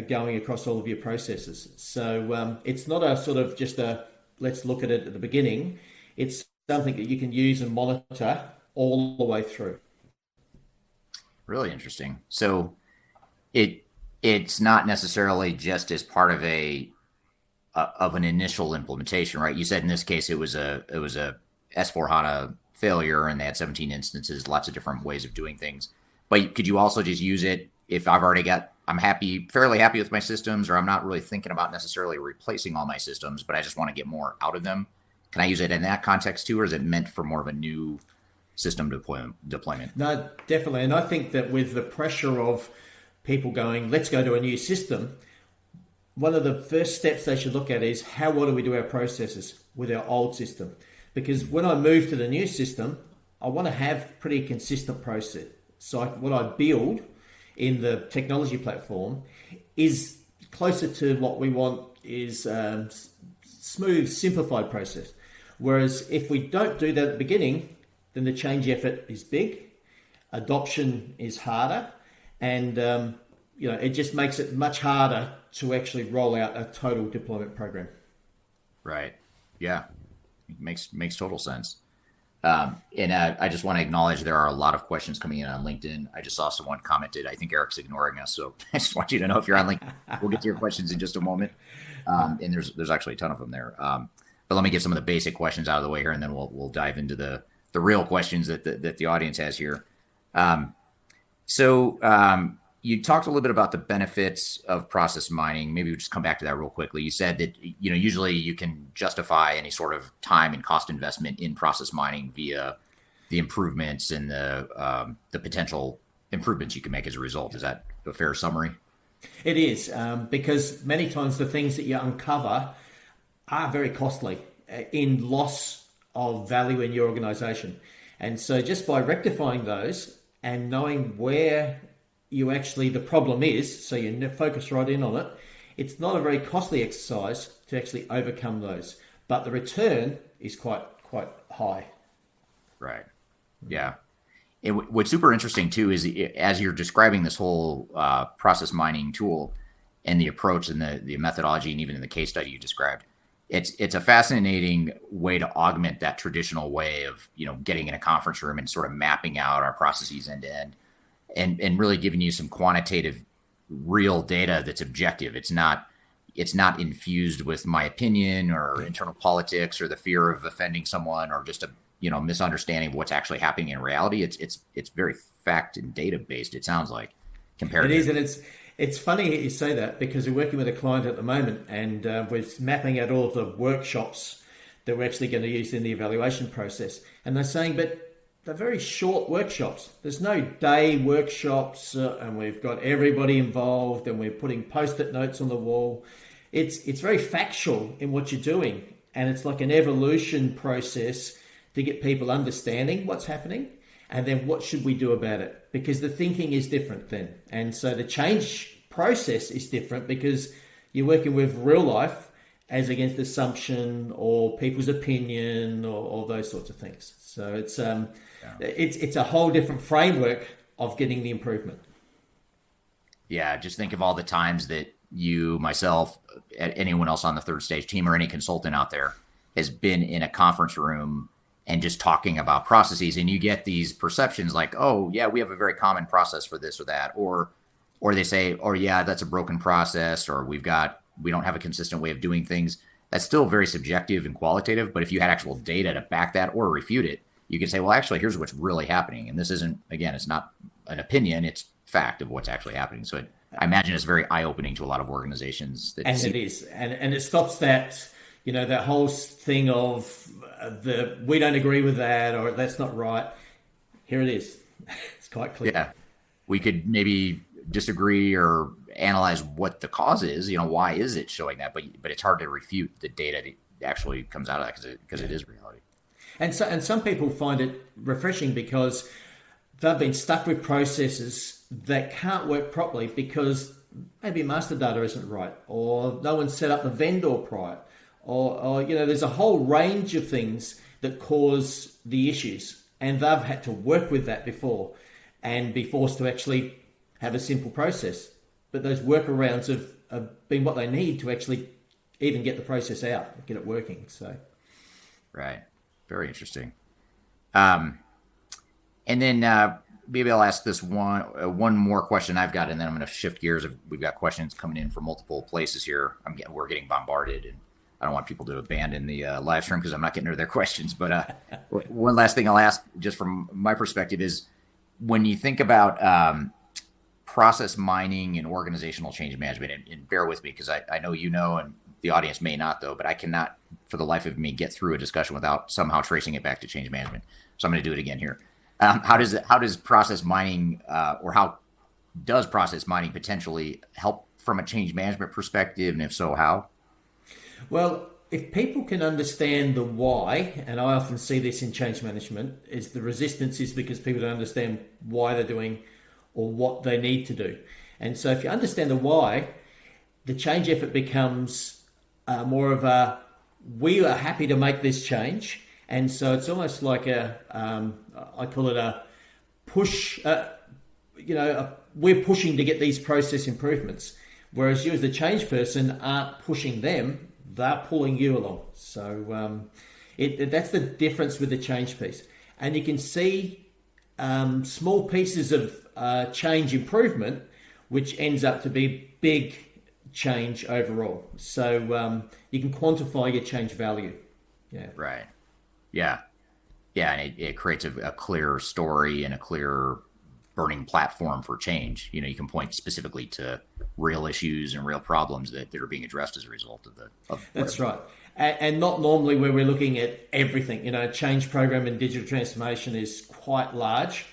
going across all of your processes. So um, it's not a sort of just a let's look at it at the beginning. It's something that you can use and monitor all the way through. Really interesting. So it it's not necessarily just as part of a uh, of an initial implementation, right? You said in this case it was a it was a S4 HANA failure and they had 17 instances, lots of different ways of doing things. But could you also just use it if I've already got I'm happy, fairly happy with my systems, or I'm not really thinking about necessarily replacing all my systems, but I just want to get more out of them. Can I use it in that context too, or is it meant for more of a new system deployment? No, definitely. And I think that with the pressure of people going, let's go to a new system, one of the first steps they should look at is how well do we do our processes with our old system? Because when I move to the new system, I want to have pretty consistent process. So what I build in the technology platform is closer to what we want is um, smooth, simplified process. Whereas if we don't do that at the beginning, then the change effort is big, adoption is harder, and um, you know it just makes it much harder to actually roll out a total deployment program. Right. Yeah. Makes makes total sense. Um, and uh, I just want to acknowledge there are a lot of questions coming in on LinkedIn. I just saw someone commented. I think Eric's ignoring us, so I just want you to know if you're on LinkedIn, we'll get to your questions in just a moment. Um, and there's there's actually a ton of them there. Um, but let me get some of the basic questions out of the way here, and then we'll we'll dive into the the real questions that the, that the audience has here. Um, so um, you talked a little bit about the benefits of process mining. Maybe we just come back to that real quickly. You said that you know usually you can justify any sort of time and cost investment in process mining via the improvements and the um, the potential improvements you can make as a result. Is that a fair summary? It is um, because many times the things that you uncover are very costly uh, in loss of value in your organization. And so just by rectifying those and knowing where you actually the problem is, so you focus right in on it. It's not a very costly exercise to actually overcome those, but the return is quite quite high. Right. Yeah. And what's super interesting too is as you're describing this whole uh, process mining tool and the approach and the, the methodology and even in the case study you described, it's it's a fascinating way to augment that traditional way of you know getting in a conference room and sort of mapping out our processes end to end and and really giving you some quantitative real data that's objective. It's not it's not infused with my opinion or internal politics or the fear of offending someone or just a you know misunderstanding of what's actually happening in reality. It's it's it's very fact and data based it sounds like compared it is and it's it's funny you say that because we're working with a client at the moment and uh, we're mapping out all of the workshops that we're actually going to use in the evaluation process. And they're saying but they're very short workshops. There's no day workshops, uh, and we've got everybody involved, and we're putting post-it notes on the wall. It's it's very factual in what you're doing, and it's like an evolution process to get people understanding what's happening, and then what should we do about it? Because the thinking is different then, and so the change process is different because you're working with real life as against assumption or people's opinion or, or those sorts of things. So it's um, yeah. It's it's a whole different framework of getting the improvement. Yeah, just think of all the times that you, myself, anyone else on the third stage team, or any consultant out there has been in a conference room and just talking about processes, and you get these perceptions like, "Oh, yeah, we have a very common process for this or that," or or they say, "Or oh, yeah, that's a broken process," or "We've got we don't have a consistent way of doing things." That's still very subjective and qualitative, but if you had actual data to back that or refute it, you can say, well, actually, here's what's really happening. And this isn't, again, it's not an opinion, it's fact of what's actually happening. So it, I imagine it's very eye opening to a lot of organizations. That and see- it is. And, and it stops that, you know, that whole thing of uh, the we don't agree with that or that's not right. Here it is. it's quite clear. Yeah. We could maybe disagree or analyze what the cause is. You know, why is it showing that? But but it's hard to refute the data that actually comes out of that because it, because it is reality. And so, and some people find it refreshing because they've been stuck with processes that can't work properly because maybe master data isn't right, or no one set up the vendor right, or, or you know, there's a whole range of things that cause the issues. And they've had to work with that before and be forced to actually have a simple process. But those workarounds have, have been what they need to actually even get the process out, get it working. So, right, very interesting. Um, and then uh, maybe I'll ask this one uh, one more question I've got, and then I'm going to shift gears. We've got questions coming in from multiple places here. I'm getting, we're getting bombarded, and I don't want people to abandon the uh, live stream because I'm not getting to their questions. But uh, one last thing I'll ask, just from my perspective, is when you think about um, process mining and organizational change management, and, and bear with me because I, I know you know, and the audience may not though, but I cannot for the life of me get through a discussion without somehow tracing it back to change management. So I'm going to do it again here. Um, how does how does process mining uh, or how does process mining potentially help from a change management perspective, and if so, how? Well, if people can understand the why, and I often see this in change management, is the resistance is because people don't understand why they're doing or what they need to do. And so if you understand the why, the change effort becomes uh, more of a we are happy to make this change and so it's almost like a, um, I call it a push, uh, you know, a, we're pushing to get these process improvements. Whereas you as the change person aren't pushing them, they're pulling you along. So um, it, that's the difference with the change piece. And you can see um, small pieces of uh, change improvement, which ends up to be big change overall. So um, you can quantify your change value. Yeah. Right. Yeah, yeah, and it, it creates a, a clear story and a clear burning platform for change. You know, you can point specifically to real issues and real problems that, that are being addressed as a result of the. Of That's right. And, and not normally where we're looking at everything. You know, change program and digital transformation is quite large.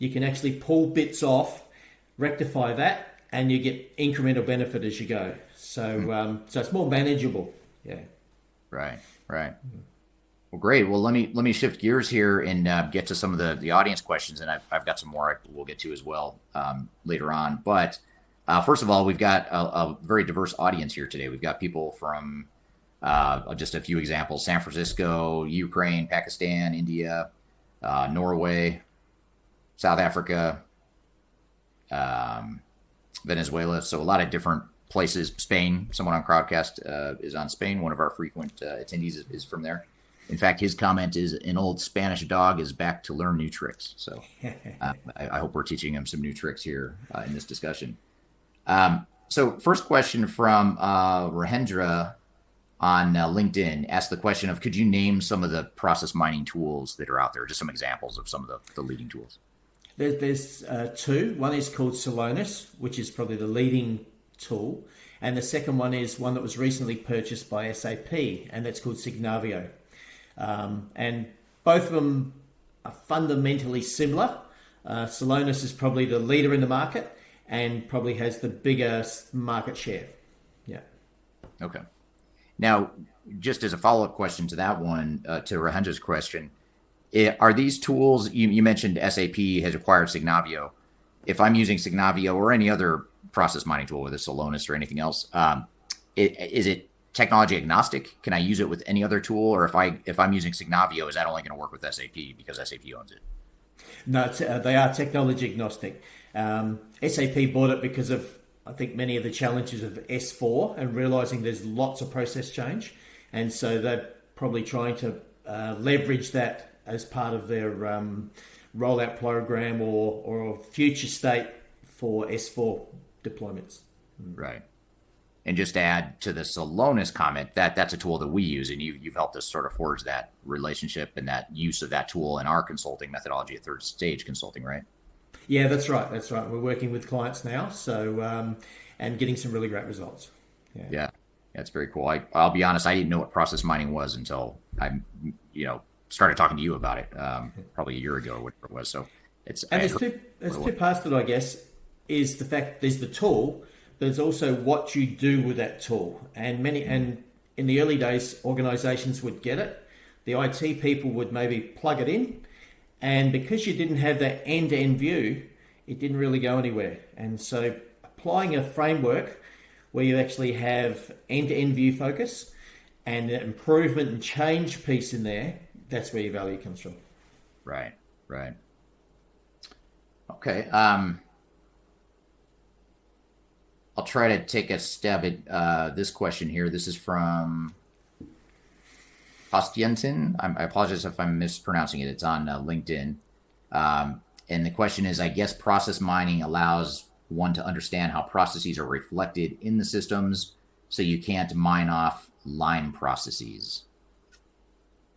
You can actually pull bits off, rectify that, and you get incremental benefit as you go. So, hmm. um, so it's more manageable. Yeah. Right. Right. Well, great. Well, let me let me shift gears here and uh, get to some of the the audience questions, and I've, I've got some more I, we'll get to as well um, later on. But uh, first of all, we've got a, a, very diverse audience here today. We've got people from uh, just a few examples: San Francisco, Ukraine, Pakistan, India, uh, Norway, South Africa, um, Venezuela. So a lot of different places. Spain. Someone on Crowdcast uh, is on Spain. One of our frequent uh, attendees is, is from there. In fact, his comment is an old Spanish dog is back to learn new tricks. So uh, I, I, hope we're teaching him some new tricks here uh, in this discussion. Um, so, first question from uh, Rahendra on uh, LinkedIn asked the question of could you name some of the process mining tools that are out there? Just some examples of some of the, the leading tools. There, there's uh, two. One is called Celonis, which is probably the leading tool. And the second one is one that was recently purchased by SAP, and that's called Signavio. Um, and both of them are fundamentally similar. Uh, Celonis is probably the leader in the market and probably has the biggest market share. Yeah. Okay. Now, just as a follow up question to that one, uh, to Rahendra's question, it, are these tools you, you, mentioned SAP has acquired Signavio? If I'm using Signavio or any other process mining tool, whether it's Celonis or anything else, um, it, is it technology agnostic? Can I use it with any other tool, or if I if I'm using Signavio, is that only going to work with SAP because SAP owns it? No, uh, they are technology agnostic. Um, SAP bought it because of I think many of the challenges of S4 and realizing there's lots of process change, and so they're probably trying to uh, leverage that as part of their um, rollout program or or future state for S4 deployments. Right. And just to add to the Celonis comment, that that's a tool that we use, and you, you've helped us sort of forge that relationship and that use of that tool in our consulting methodology at Third Stage Consulting, right? Yeah, that's right. That's right. We're working with clients now, so um, and getting some really great results. Yeah, yeah, that's very cool. I, I'll be honest, I didn't know what process mining was until I, you know, started talking to you about it, um, probably a year ago or whatever it was. So it's and there's two there's two parts that I guess is the fact there's the tool but there's also what you do with that tool. And many and in the early days, organizations would get it. The IT people would maybe plug it in, and because you didn't have that end-to-end view, it didn't really go anywhere. And so, applying a framework where you actually have end-to-end view focus and the improvement and change piece in there, that's where your value comes from. Right, right. Okay. Um, I'll try to take a stab at uh, this question here. This is from Ostientin. I apologize if I'm mispronouncing it. It's on uh, LinkedIn. Um, and the question is I guess process mining allows one to understand how processes are reflected in the systems so you can't mine off line processes.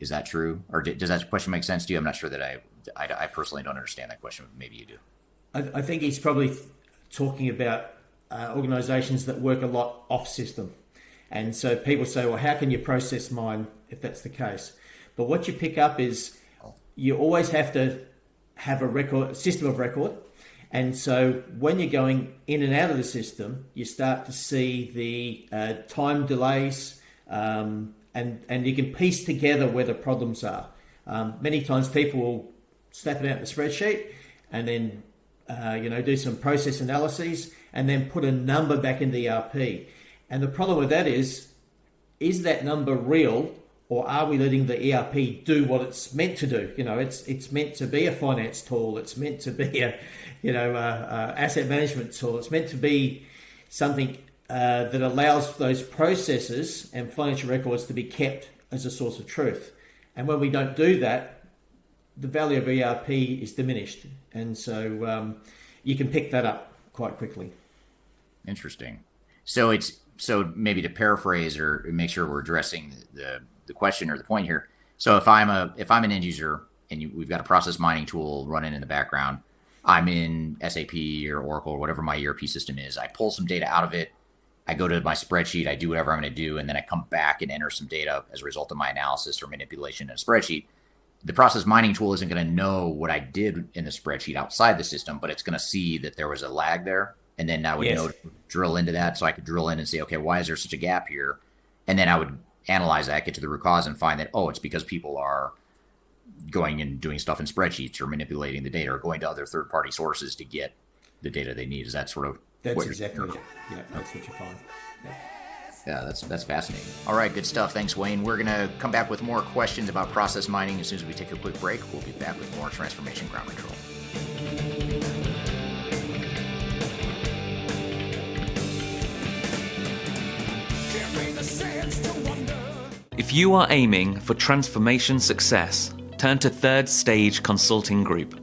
Is that true? Or does that question make sense to you? I'm not sure that I, I, I personally don't understand that question. Maybe you do. I, I think he's probably talking about uh, organizations that work a lot off system. And so people say, well, how can you process mine if that's the case? But what you pick up is you always have to have a record system of record. And so when you're going in and out of the system, you start to see the uh, time delays, um, and and you can piece together where the problems are. Um, many times people will snap it out in the spreadsheet, and then uh, you know do some process analyses, and then put a number back in the ERP. And the problem with that is, is that number real or are we letting the ERP do what it's meant to do? You know, it's it's meant to be a finance tool. It's meant to be a, you know, a, a asset management tool. It's meant to be something uh, that allows those processes and financial records to be kept as a source of truth. And when we don't do that, the value of ERP is diminished, and so um, you can pick that up quite quickly. Interesting. So it's so maybe to paraphrase or make sure we're addressing the the question or the point here. So if I'm a if I'm an end user and you, we've got a process mining tool running in the background, I'm in SAP or Oracle or whatever my ERP system is. I pull some data out of it. I go to my spreadsheet. I do whatever I'm going to do, and then I come back and enter some data as a result of my analysis or manipulation in a spreadsheet. The process mining tool isn't going to know what I did in the spreadsheet outside the system, but it's going to see that there was a lag there, and then I would yes. know drill into that. So I could drill in and say, okay, why is there such a gap here? And then I would analyze that, get to the root cause, and find that oh, it's because people are going and doing stuff in spreadsheets or manipulating the data or going to other third party sources to get the data they need. Is that sort of that's exactly it? Yeah, that's what you find. Yeah. Yeah, that's that's fascinating. All right, good stuff. Thanks, Wayne. We're gonna come back with more questions about process mining as soon as we take a quick break. We'll be back with more transformation ground control. If you are aiming for transformation success, turn to Third Stage Consulting Group.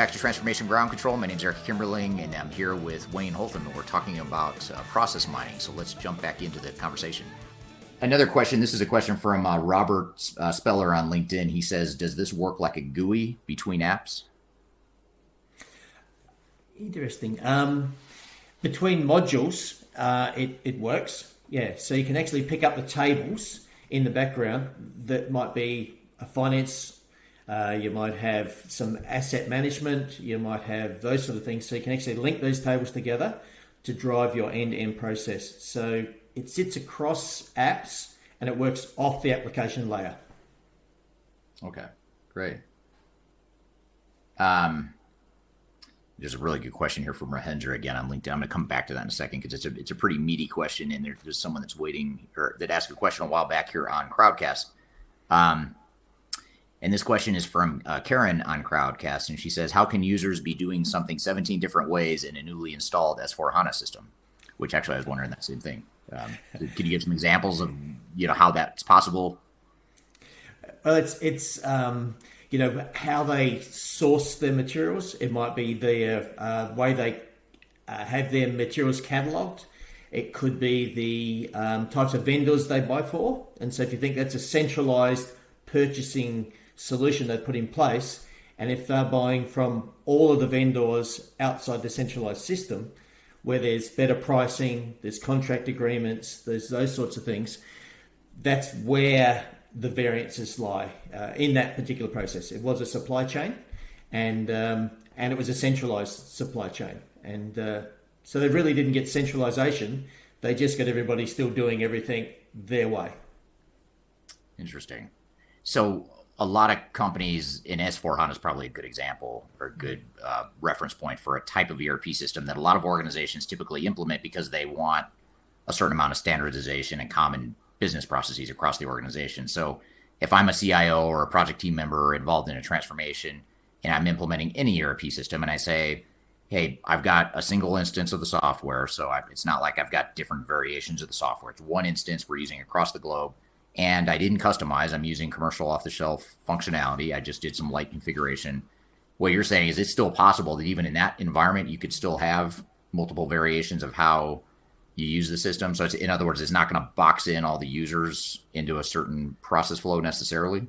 back to Transformation Ground Control. My name is Eric Kimberling, and I'm here with Wayne Holtham, and we're talking about uh, process mining. So let's jump back into the conversation. Another question. This is a question from uh, Robert uh, Speller on LinkedIn. He says, "Does this work like a GUI between apps?" Interesting. Um, between modules, uh, it it works. Yeah, so you can actually pick up the tables in the background that might be a finance uh, you might have some asset management. You might have those sort of things. So you can actually link those tables together to drive your end-to-end process. So it sits across apps and it works off the application layer. Okay, great. Um, there's a really good question here from Rahender again on LinkedIn. I'm going to come back to that in a second because it's a it's a pretty meaty question, and there, there's someone that's waiting or that asked a question a while back here on Crowdcast. Um, and this question is from uh, Karen on Crowdcast, and she says, "How can users be doing something 17 different ways in a newly installed S4 HANA system?" Which actually, I was wondering that same thing. Um, can you give some examples of you know how that's possible? Well, it's it's um, you know how they source their materials. It might be the uh, way they uh, have their materials catalogued. It could be the um, types of vendors they buy for. And so if you think that's a centralized purchasing solution they've put in place, and if they're buying from all of the vendors outside the centralized system, where there's better pricing, there's contract agreements, there's those sorts of things, that's where the variances lie uh, in that particular process. It was a supply chain, and um, and it was a centralized supply chain, and uh, so they really didn't get centralization. They just got everybody still doing everything their way. Interesting. So a lot of companies in S4 HANA is probably a good example or a good uh, reference point for a type of ERP system that a lot of organizations typically implement because they want a certain amount of standardization and common business processes across the organization. So if I'm a CIO or a project team member involved in a transformation and I'm implementing any ERP system and I say, hey, I've got a single instance of the software. So I, it's not like I've got different variations of the software. It's one instance we're using across the globe. And I didn't customize. I'm using commercial off the shelf functionality. I just did some light configuration. What you're saying is it's still possible that even in that environment, you could still have multiple variations of how you use the system. So in other words, it's not going to box in all the users into a certain process flow necessarily.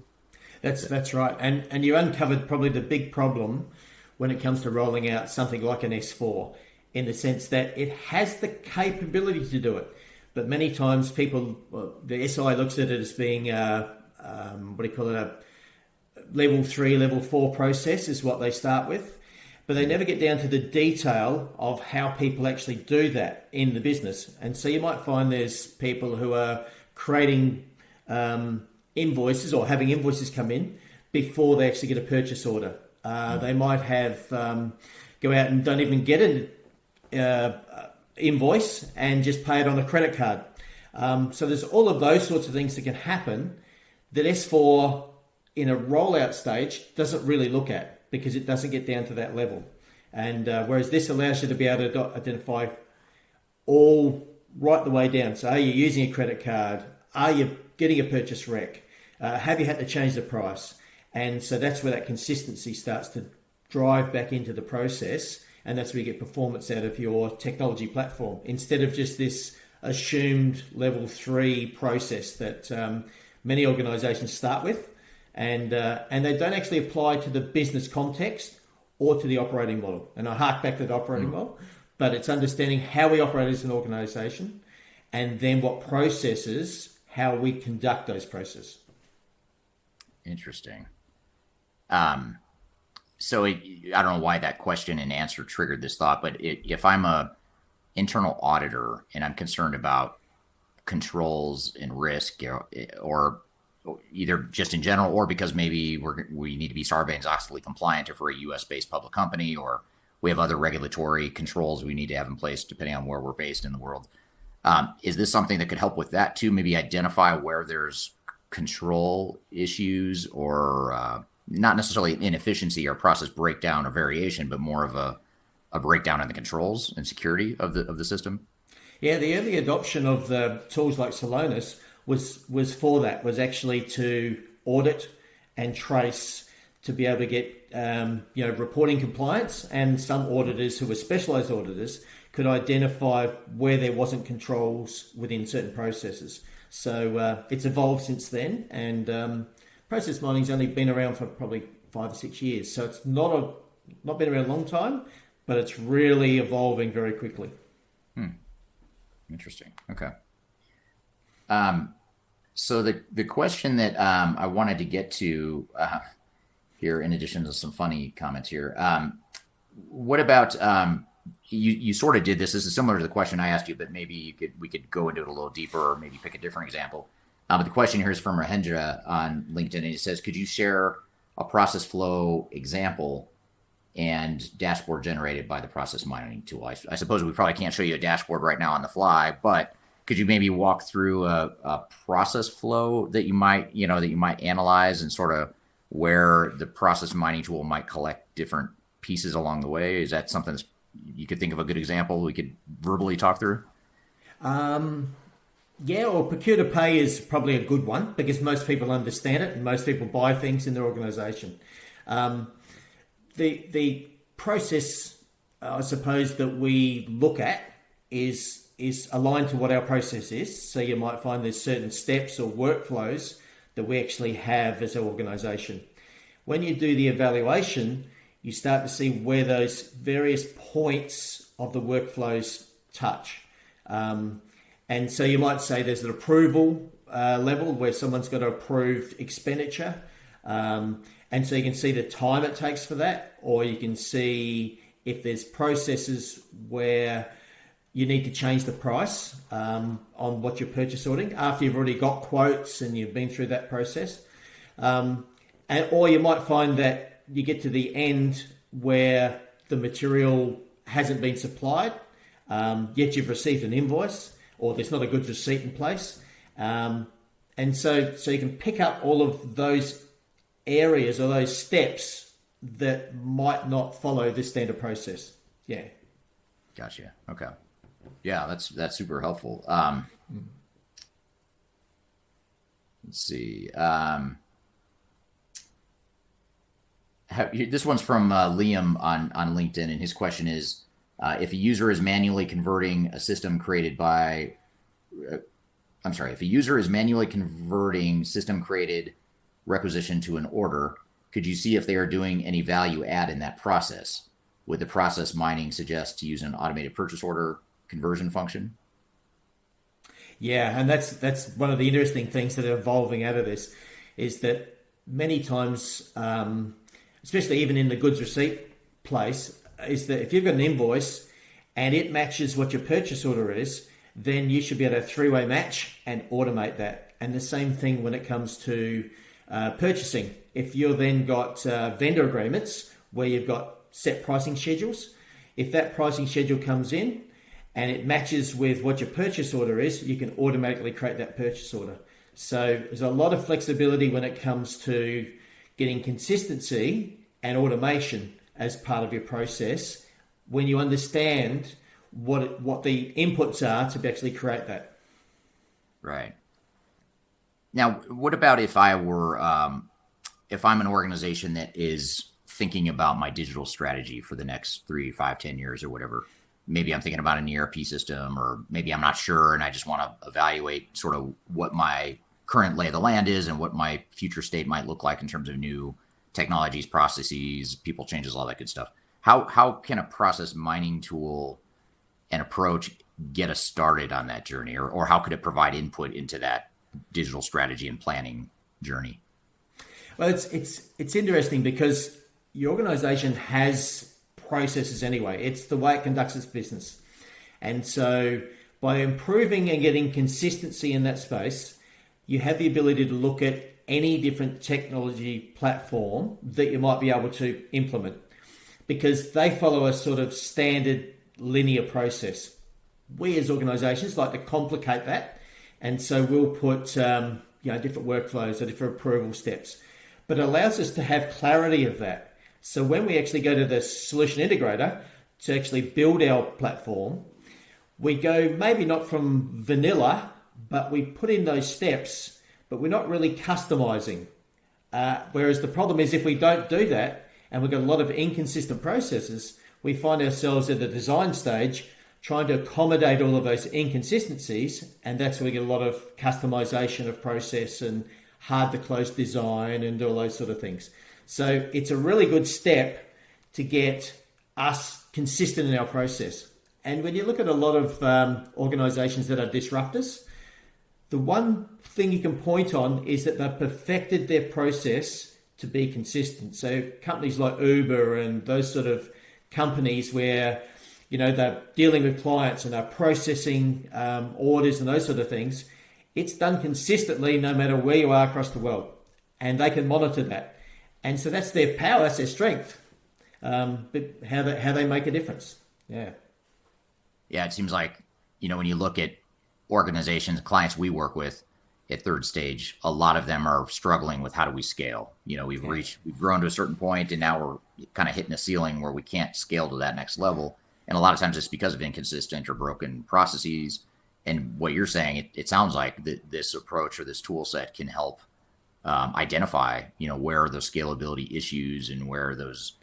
That's that's right, and and you uncovered probably the big problem when it comes to rolling out something like an S4, in the sense that it has the capability to do it, but many times people, well, the SI looks at it as being a, um, what do you call it, a level three, level four process is what they start with but they never get down to the detail of how people actually do that in the business. And so you might find there's people who are creating um, invoices or having invoices come in before they actually get a purchase order. Uh, they might have um, go out and don't even get an uh, invoice and just pay it on a credit card. Um, so there's all of those sorts of things that can happen that S4 in a rollout stage doesn't really look at because it doesn't get down to that level. And uh, whereas this allows you to be able to identify all right the way down. So, are you using a credit card? Are you getting a purchase rec? Uh, have you had to change the price? And so that's where that consistency starts to drive back into the process. And that's where you get performance out of your technology platform instead of just this assumed level three process that um, many organizations start with and uh, and they don't actually apply to the business context or to the operating model. And I hark back to the operating mm. model, but it's understanding how we operate as an organisation, and then what processes, how we conduct those processes. Interesting. Um, so it, I don't know why that question and answer triggered this thought, but it, if I'm a internal auditor and I'm concerned about controls and risk or, or either just in general or because maybe we're, we need to be Sarbanes-Oxley compliant if we're a U.S.-based public company or we have other regulatory controls we need to have in place depending on where we're based in the world. Um, is this something that could help with that too? Maybe identify where there's control issues or uh, not necessarily inefficiency or process breakdown or variation, but more of a, a breakdown in the controls and security of the of the system. Yeah, the early adoption of the tools like Celonis was was for that was actually to audit and trace to be able to get um, you know reporting compliance and some auditors who were specialized auditors could identify where there wasn't controls within certain processes so uh, it's evolved since then and um, process mining's only been around for probably five or six years so it's not a not been around a long time but it's really evolving very quickly hmm. interesting okay um, so the the question that um, I wanted to get to uh, here, in addition to some funny comments here, um, what about um, you? You sort of did this. This is similar to the question I asked you, but maybe you could we could go into it a little deeper, or maybe pick a different example. Uh, but the question here is from Rahendra on LinkedIn, and he says, "Could you share a process flow example?" and dashboard generated by the process mining tool. I, I, suppose we probably can't show you a dashboard right now on the fly, but could you maybe walk through a, a, process flow that you might you know that you might analyze and sort of where the process mining tool might collect different pieces along the way is that something you could think of a good example we could verbally talk through um, yeah or procure to pay is probably a good one because most people understand it and most people buy things in their organization um, the the process I suppose that we look at is is aligned to what our process is. So you might find there's certain steps or workflows that we actually have as an organisation. When you do the evaluation, you start to see where those various points of the workflows touch. Um, and so you might say there's an approval uh, level where someone's got to approve expenditure. Um, and so you can see the time it takes for that, or you can see if there's processes where you need to change the price um, on what you're purchase ordering after you've already got quotes and you've been through that process. Um, and, or you might find that you get to the end where the material hasn't been supplied, um, yet you've received an invoice, or there's not a good receipt in place. Um, and so, so you can pick up all of those areas or those steps that might not follow this standard process. Yeah. Gotcha. Okay. Yeah, that's that's super helpful. Um, let's see. Um, have, this one's from uh, Liam on on LinkedIn, and his question is: uh, If a user is manually converting a system created by, uh, I'm sorry, if a user is manually converting system created requisition to an order, could you see if they are doing any value add in that process? Would the process mining suggest to use an automated purchase order conversion function? Yeah, and that's that's one of the interesting things that are evolving out of this is that many times, um, especially even in the goods receipt place, is that if you've got an invoice and it matches what your purchase order is, then you should be able to three-way match and automate that. And the same thing when it comes to uh, purchasing. If you've then got uh, vendor agreements where you've got set pricing schedules, if that pricing schedule comes in and it matches with what your purchase order is, you can automatically create that purchase order. So there's a lot of flexibility when it comes to getting consistency and automation as part of your process when you understand what it, what the inputs are to actually create that. Right. Now, what about if I were um, if I'm an organization that is thinking about my digital strategy for the next three, five, ten years or whatever? maybe I'm thinking about an ERP system, or maybe I'm not sure and I just want to evaluate sort of what my current lay of the land is and what my future state might look like in terms of new technologies, processes, people changes, all that good stuff. How how can a process mining tool and approach get us started on that journey, or or how could it provide input into that digital strategy and planning journey? Well, it's it's it's interesting because your organization has processes anyway. It's the way it conducts its business. And so by improving and getting consistency in that space, you have the ability to look at any different technology platform that you might be able to implement because they follow a sort of standard linear process. We as organizations like to complicate that. And so we'll put um, you know different workflows or different approval steps. But it allows us to have clarity of that. So when we actually go to the solution integrator to actually build our platform, we go maybe not from vanilla, but we put in those steps, but we're not really customizing. Uh, whereas the problem is if we don't do that and we've got a lot of inconsistent processes, we find ourselves at the design stage trying to accommodate all of those inconsistencies, and that's where we get a lot of customization of process and hard to close design and all those sort of things. So it's a really good step to get us consistent in our process. And when you look at a lot of um, organizations that are disruptors, the one thing you can point on is that they've perfected their process to be consistent. So companies like Uber and those sort of companies where you know they're dealing with clients and they're processing um, orders and those sort of things, it's done consistently no matter where you are across the world, and they can monitor that. And so that's their power, that's their strength. Um, but how they, how they make a difference. Yeah. Yeah, it seems like, you know, when you look at organizations, clients we work with at third stage, a lot of them are struggling with how do we scale? You know, we've yeah. reached, we've grown to a certain point and now we're kind of hitting a ceiling where we can't scale to that next level. And a lot of times it's because of inconsistent or broken processes. And what you're saying, it, it sounds like that this approach or this tool set can help um, identify, you know, where are those scalability issues and where are those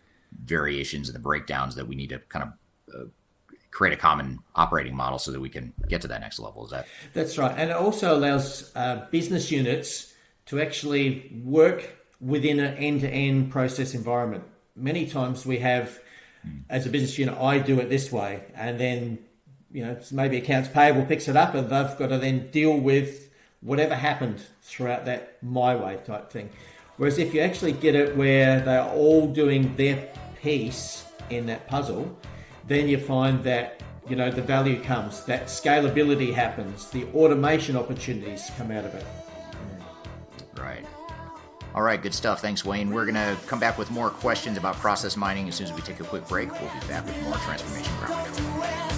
variations and the breakdowns that we need to kind of uh, create a common operating model so that we can get to that next level. Is that that's right? And it also allows uh, business units to actually work within an end-to-end process environment. Many times we have, as a business unit, I do it this way, and then you know maybe accounts payable picks it up, and they've got to then deal with whatever happened throughout that my way type thing. Whereas if you actually get it where they're all doing their piece in that puzzle, then you find that you know the value comes, that scalability happens, the automation opportunities come out of it. Right. All right, good stuff. Thanks, Wayne. We're going to come back with more questions about process mining as soon as we take a quick break. We'll be back with more Transformation Ground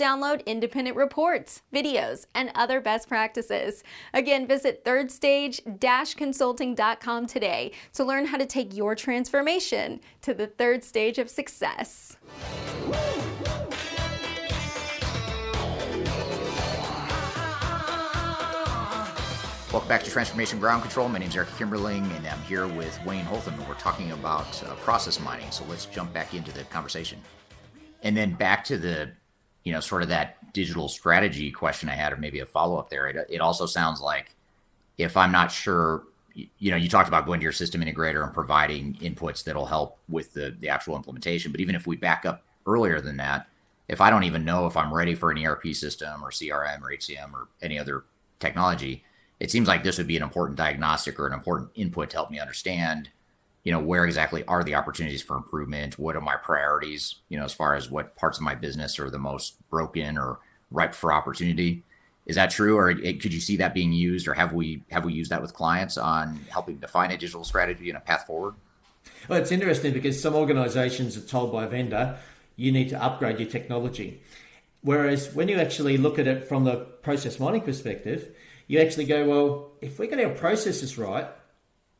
download independent reports, videos, and other best practices. Again, visit thirdstage consulting.com today to learn how to take your transformation to the third stage of success. Welcome back to Transformation Ground Control. My name is Eric Kimberling, and I'm here with Wayne Holtham, and we're talking about uh, process mining. So let's jump back into the conversation. And then back to the, you know, sort of that digital strategy question I had, or maybe a follow up there. It, it also sounds like if I'm not sure, you know, you talked about going to your system integrator and providing inputs that'll help with the, the actual implementation. But even if we back up earlier than that, if I don't even know if I'm ready for an ERP system or CRM or HCM or any other technology, it seems like this would be an important diagnostic or an important input to help me understand you know where exactly are the opportunities for improvement? What are my priorities you know as far as what parts of my business are the most broken or ripe for opportunity? Is that true or it, could you see that being used or have we have we used that with clients on helping define a digital strategy and a path forward? Well it's interesting because some organizations are told by a vendor you need to upgrade your technology. Whereas when you actually look at it from the process mining perspective you actually go, well, if we get our processes right,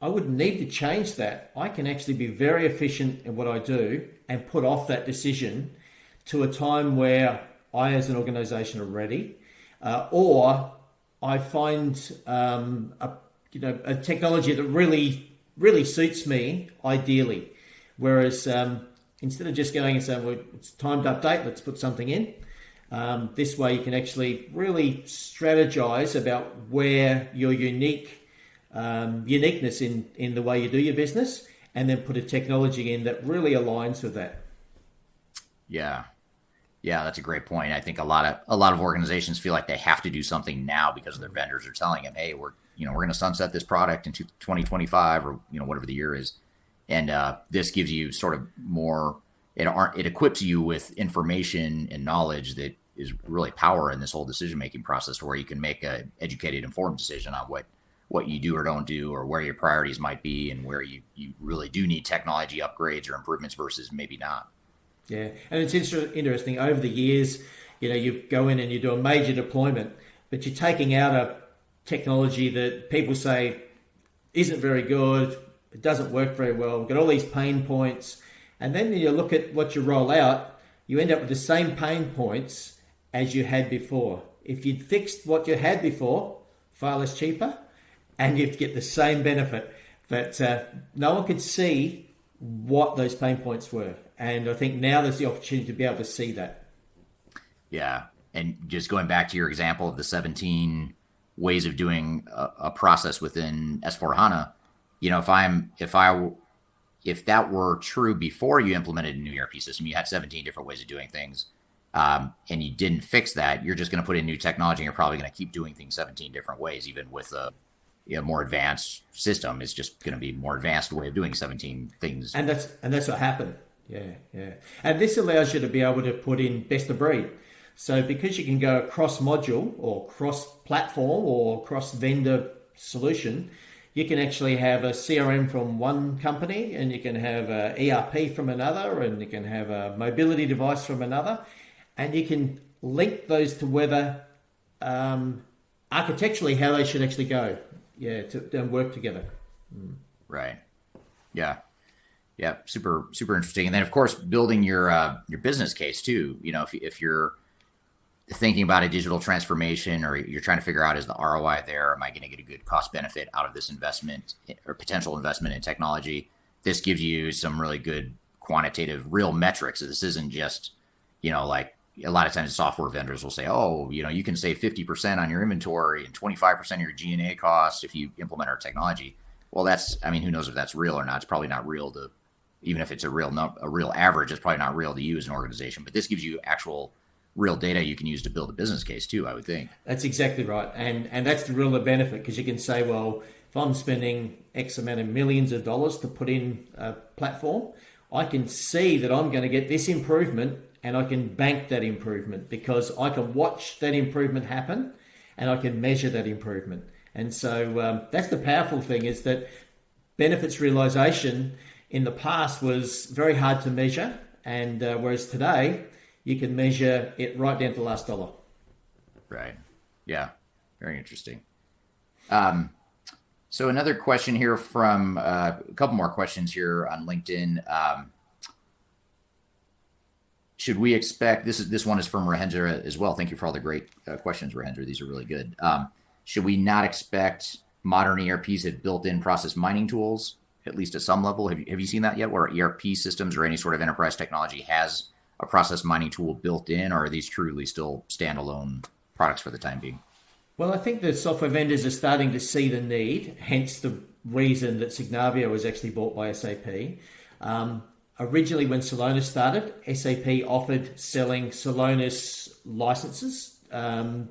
I wouldn't need to change that. I can actually be very efficient in what I do and put off that decision to a time where I, as an organization, are ready, uh, or I find um, a you know a technology that really really suits me ideally. Whereas um, instead of just going and saying, well, it's time to update, let's put something in. Um, this way, you can actually really strategize about where your unique um, uniqueness in in the way you do your business, and then put a technology in that really aligns with that. Yeah, yeah, that's a great point. I think a lot of a lot of organizations feel like they have to do something now because their vendors are telling them, "Hey, we're you know we're going to sunset this product in 2025 or you know whatever the year is," and uh, this gives you sort of more. It aren't it equips you with information and knowledge that is really power in this whole decision making process to where you can make a educated informed decision on what what you do or don't do or where your priorities might be and where you, you really do need technology upgrades or improvements versus maybe not yeah and it's inter- interesting over the years you know you go in and you do a major deployment but you're taking out a technology that people say isn't very good it doesn't work very well we've got all these pain points and then you look at what you roll out you end up with the same pain points as you had before. If you'd fixed what you had before, far less cheaper, and you'd get the same benefit. But uh, no one could see what those pain points were. And I think now there's the opportunity to be able to see that. Yeah. And just going back to your example of the 17 ways of doing a, a process within S4 HANA, you know, if I'm, if I, if that were true before you implemented a new ERP system, you had 17 different ways of doing things um, and you didn't fix that, you're just going to put in new technology and you're probably going to keep doing things 17 different ways, even with a you know, more advanced system. is just going to be more advanced way of doing 17 things. And that's and that's what happened. Yeah, yeah. And this allows you to be able to put in best of breed. So because you can go cross module or cross platform or cross vendor solution, you can actually have a CRM from one company, and you can have a ERP from another, and you can have a mobility device from another, and you can link those to whether um, architecturally how they should actually go, yeah, to, work together. Mm. Right. Yeah. Yeah. Super, super interesting. And then, of course, building your uh, your business case too. You know, if if you're thinking about a digital transformation or you're trying to figure out is the ROI there? Am I going to get a good cost benefit out of this investment or potential investment in technology? This gives you some really good quantitative, real metrics. This isn't just, you know, like a lot of times software vendors will say, oh, you know, you can save 50% on your inventory and 25% of your G&A costs if you implement our technology. Well, that's, I mean, who knows if that's real or not? It's probably not real to, even if it's a real, a real average, it's probably not real to you as an organization. But this gives you actual real data you can use to build a business case too. I would think that's exactly right, and and that's the real benefit because you can say, well, if I'm spending X amount of millions of dollars to put in a platform, I can see that I'm going to get this improvement, and I can bank that improvement because I can watch that improvement happen, and I can measure that improvement. And so um, that's the powerful thing is that benefits realization in the past was very hard to measure, and uh, whereas today you can measure it right down to the last dollar. Right. Yeah. Very interesting. Um, so another question here from uh, a couple more questions here on LinkedIn. Um, should we expect this is this one is from Rahendra as well. Thank you for all the great uh, questions, Rahendra. These are really good. Um, should we not expect modern ERPs have built-in process mining tools, at least at some level? Have you, have you seen that yet, where ERP systems or any sort of enterprise technology has a process mining tool built in, or are these truly still standalone products for the time being? Well, I think the software vendors are starting to see the need, hence the reason that Signavio was actually bought by SAP. Um, originally, when Celonis started, SAP offered selling Celonis licenses um,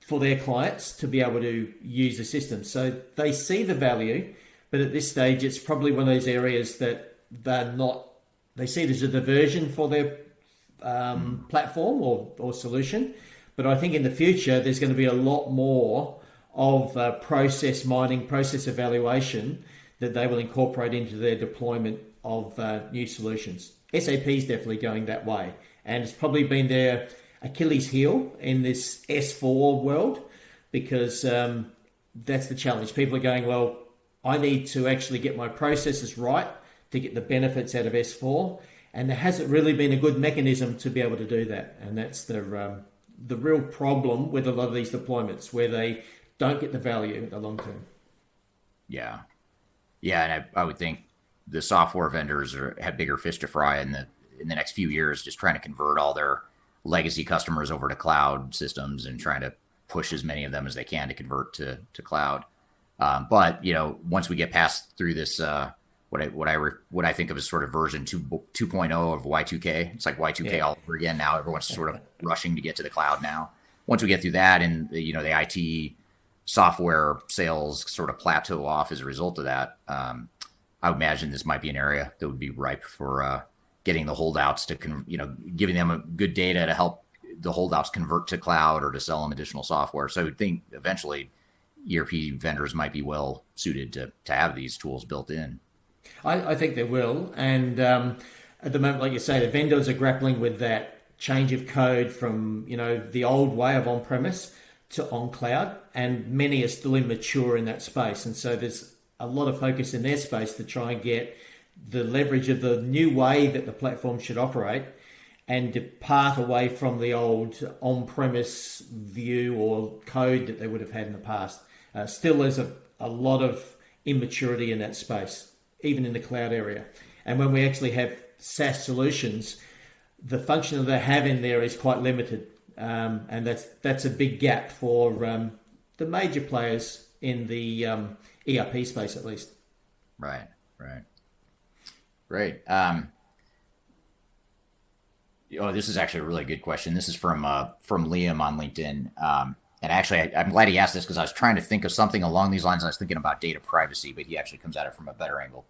for their clients to be able to use the system. So they see the value, but at this stage, it's probably one of those areas that they're not. They see there's a diversion for their um, platform or, or solution. But I think in the future, there's going to be a lot more of uh, process mining, process evaluation that they will incorporate into their deployment of uh, new solutions. SAP is definitely going that way, and it's probably been their Achilles heel in this S4 world because um, that's the challenge. People are going, well, I need to actually get my processes right to get the benefits out of S4 and there hasn't really been a good mechanism to be able to do that. And that's the um, the real problem with a lot of these deployments, where they don't get the value in the long term. Yeah, yeah, and I, I would think the software vendors are, have bigger fish to fry in the in the next few years, just trying to convert all their legacy customers over to cloud systems and trying to push as many of them as they can to convert to to cloud. Um, but you know, once we get past through this uh, what I what I re, what I think of as sort of version 2 2.0 of Y2K. It's like Y2K yeah. all over again now. Everyone's sort of rushing to get to the cloud now. Once we get through that, and you know the IT software sales sort of plateau off as a result of that, um, I would imagine this might be an area that would be ripe for uh, getting the holdouts to con- you know giving them good data to help the holdouts convert to cloud or to sell them additional software. So I would think eventually ERP vendors might be well suited to to have these tools built in. I, I think they will. And um, at the moment, like you say, the vendors are grappling with that change of code from you know the old way of on-premise to on cloud, and many are still immature in that space. And so there's a lot of focus in their space to try and get the leverage of the new way that the platform should operate and depart away from the old on-premise view or code that they would have had in the past. Uh, still, there's a, a lot of immaturity in that space even in the cloud area. And when we actually have SaaS solutions, the function that they have in there is quite limited, um, and that's that's a big gap for um, the major players in the um, ERP space, at least. Right, right, great. Um, oh, this is actually a really good question. This is from uh, from Liam on LinkedIn. Um, and actually, I, am glad he asked this because I was trying to think of something along these lines. I was thinking about data privacy, but he actually comes at it from a better angle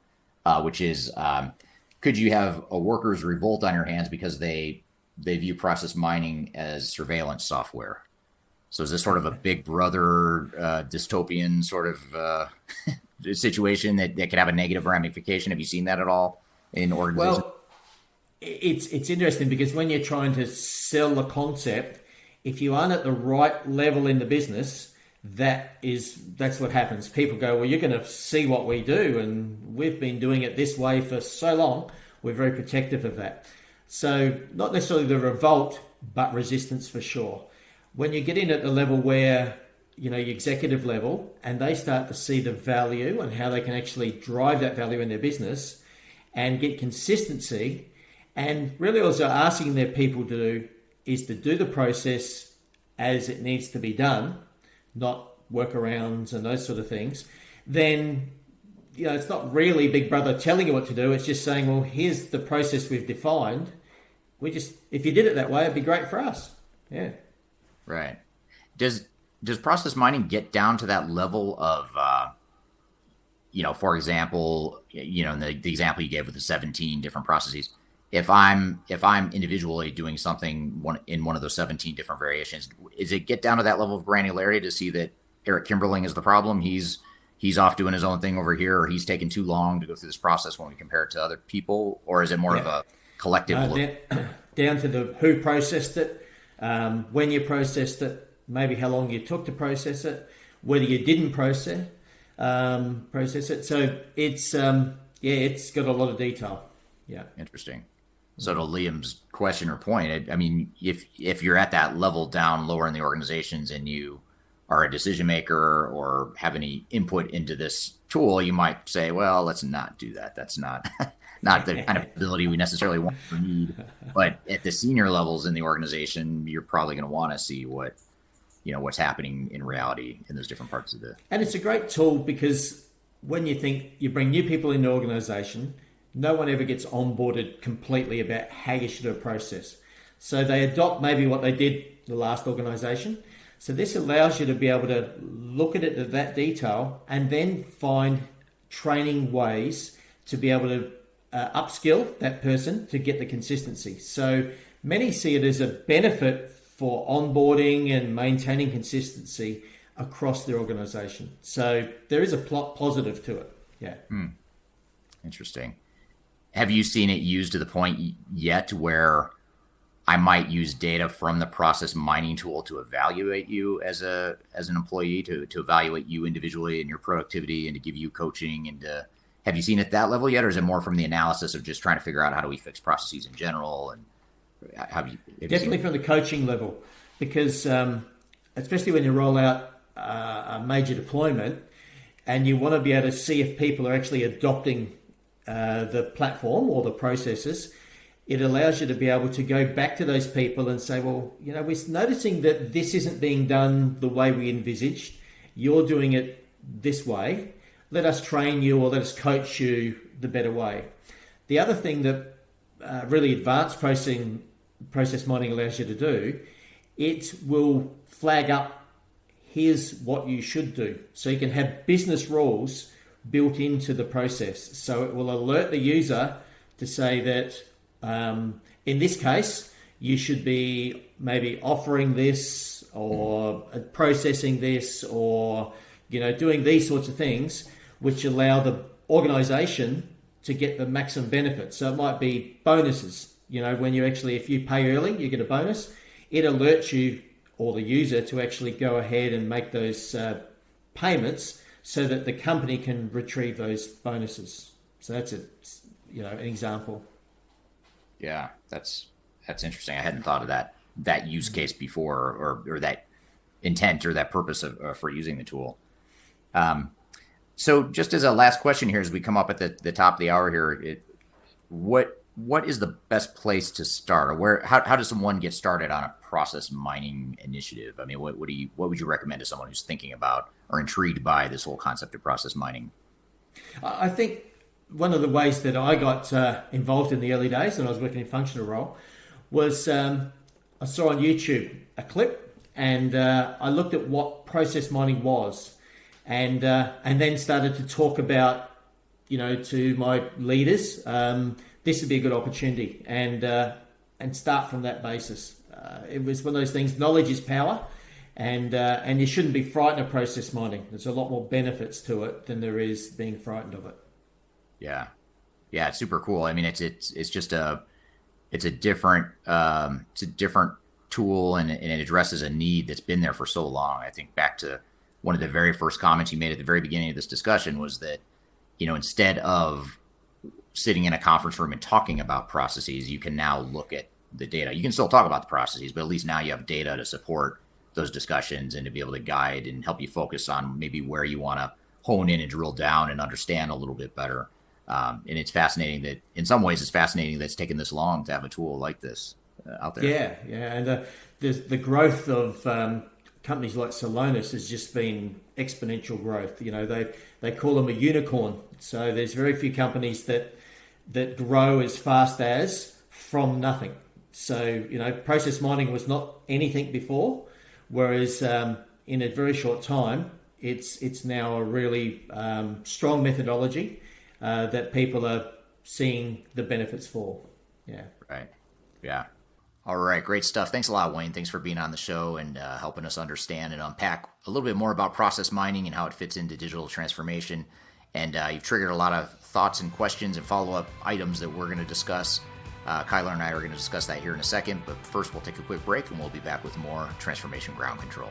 uh, which is um, could you have a workers revolt on your hands because they they view process mining as surveillance software? So is this sort of a Big Brother uh, dystopian sort of uh, situation that, that could have a negative ramification? Have you seen that at all in organizations? Well, it's it's interesting because when you're trying to sell the concept, if you aren't at the right level in the business, that is that's what happens. People go, well, you're going to see what we do, and we've been doing it this way for so long. We're very protective of that. So not necessarily the revolt, but resistance for sure. When you get in at the level where you know, executive level, and they start to see the value and how they can actually drive that value in their business and get consistency. And really, also asking their people to do is to do the process as it needs to be done, not workarounds and those sort of things. Then, you know, it's not really Big Brother telling you what to do. It's just saying, well, here's the process we've defined. We just, if you did it that way, it'd be great for us. Yeah. Right. Does does process mining get down to that level of uh, you know for example you know in the, the example you gave with the 17 different processes if i'm if i'm individually doing something one in one of those 17 different variations is it get down to that level of granularity to see that eric kimberling is the problem he's he's off doing his own thing over here or he's taking too long to go through this process when we compare it to other people or is it more yeah. of a collective uh, down, down, to the who processed it um, when you processed it maybe how long you took to process it, whether you didn't process um, process it. So it's um, yeah, it's got a lot of detail. Yeah, interesting. So to Liam's question or point, I mean, if if you're at that level down lower in the organizations and you are a decision maker or have any input into this tool, you might say, well, let's not do that. That's not not the kind of ability we necessarily want or need. But at the senior levels in the organization, you're probably going to want to see what you know what's happening in reality in those different parts of the and it's a great tool because when you think you bring new people in the organization no one ever gets onboarded completely about how you should process so they adopt maybe what they did the last organization so this allows you to be able to look at it at that detail and then find training ways to be able to uh, upskill that person to get the consistency so many see it as a benefit for onboarding and maintaining consistency across the organization. So there is a plot positive to it. Yeah. Hmm. Interesting. Have you seen it used to the point yet where I might use data from the process mining tool to evaluate you as a as an employee to to evaluate you individually and your productivity and to give you coaching and to have you seen it that level yet or is it more from the analysis of just trying to figure out how do we fix processes in general and have you have definitely you from the coaching level because um, especially when you roll out uh, a major deployment and you want to be able to see if people are actually adopting uh, the platform or the processes it allows you to be able to go back to those people and say well you know we're noticing that this isn't being done the way we envisaged. You're doing it this way let us train you or let us coach you the better way the other thing that uh, really advanced processing process mining allows you to do, it will flag up here's what you should do. So you can have business rules built into the process. So it will alert the user to say that um, in this case, you should be maybe offering this or processing this or you know doing these sorts of things which allow the organization to get the maximum benefit. So it might be bonuses. You know, when you actually, if you pay early, you get a bonus. It alerts you or the user to actually go ahead and make those uh, payments so that the company can retrieve those bonuses. So that's a, you know, an example. Yeah, that's that's interesting. I hadn't thought of that that use case before, or or that intent or that purpose of, uh, for using the tool. Um, so, just as a last question here, as we come up at the, the top of the hour here, it, what what is the best place to start, where how, how does someone get started on a process mining initiative? I mean, what, what do you what would you recommend to someone who's thinking about or intrigued by this whole concept of process mining? I think one of the ways that I got uh, involved in the early days when I was working in functional role was um, I saw on YouTube a clip and uh, I looked at what process mining was and uh, and then started to talk about you know to my leaders um, this would be a good opportunity and uh, and start from that basis. Uh, it was one of those things. Knowledge is power, and uh, and you shouldn't be frightened of process mining. There's a lot more benefits to it than there is being frightened of it. Yeah, yeah, it's super cool. I mean, it's it's it's just a it's a different um, it's a different tool, and, and it addresses a need that's been there for so long. I think back to one of the very first comments you made at the very beginning of this discussion was that you know instead of sitting in a conference room and talking about processes, you can now look at the data. You can still talk about the processes, but at least now you have data to support those discussions and to be able to guide and help you focus on maybe where you want to hone in and drill down and understand a little bit better. Um, and it's fascinating that, in some ways, it's fascinating that it's taken this long to have a tool like this uh, out there. Yeah, yeah, and uh, the the growth of um, companies like Celonis has just been exponential growth. You know, they they call them a unicorn. So there's very few companies that that grow as fast as from nothing. So you know, process mining was not anything before, whereas um, in a very short time, it's it's now a really um, strong methodology uh, that people are seeing the benefits for. Yeah. Right. Yeah. All right, great stuff. Thanks a lot, Wayne. Thanks for being on the show and uh, helping us understand and unpack a little bit more about process mining and how it fits into digital transformation. And uh, you've triggered a lot of thoughts and questions and follow up items that we're going to discuss. Uh, Kyler and I are going to discuss that here in a second, but first we'll take a quick break and we'll be back with more Transformation Ground Control.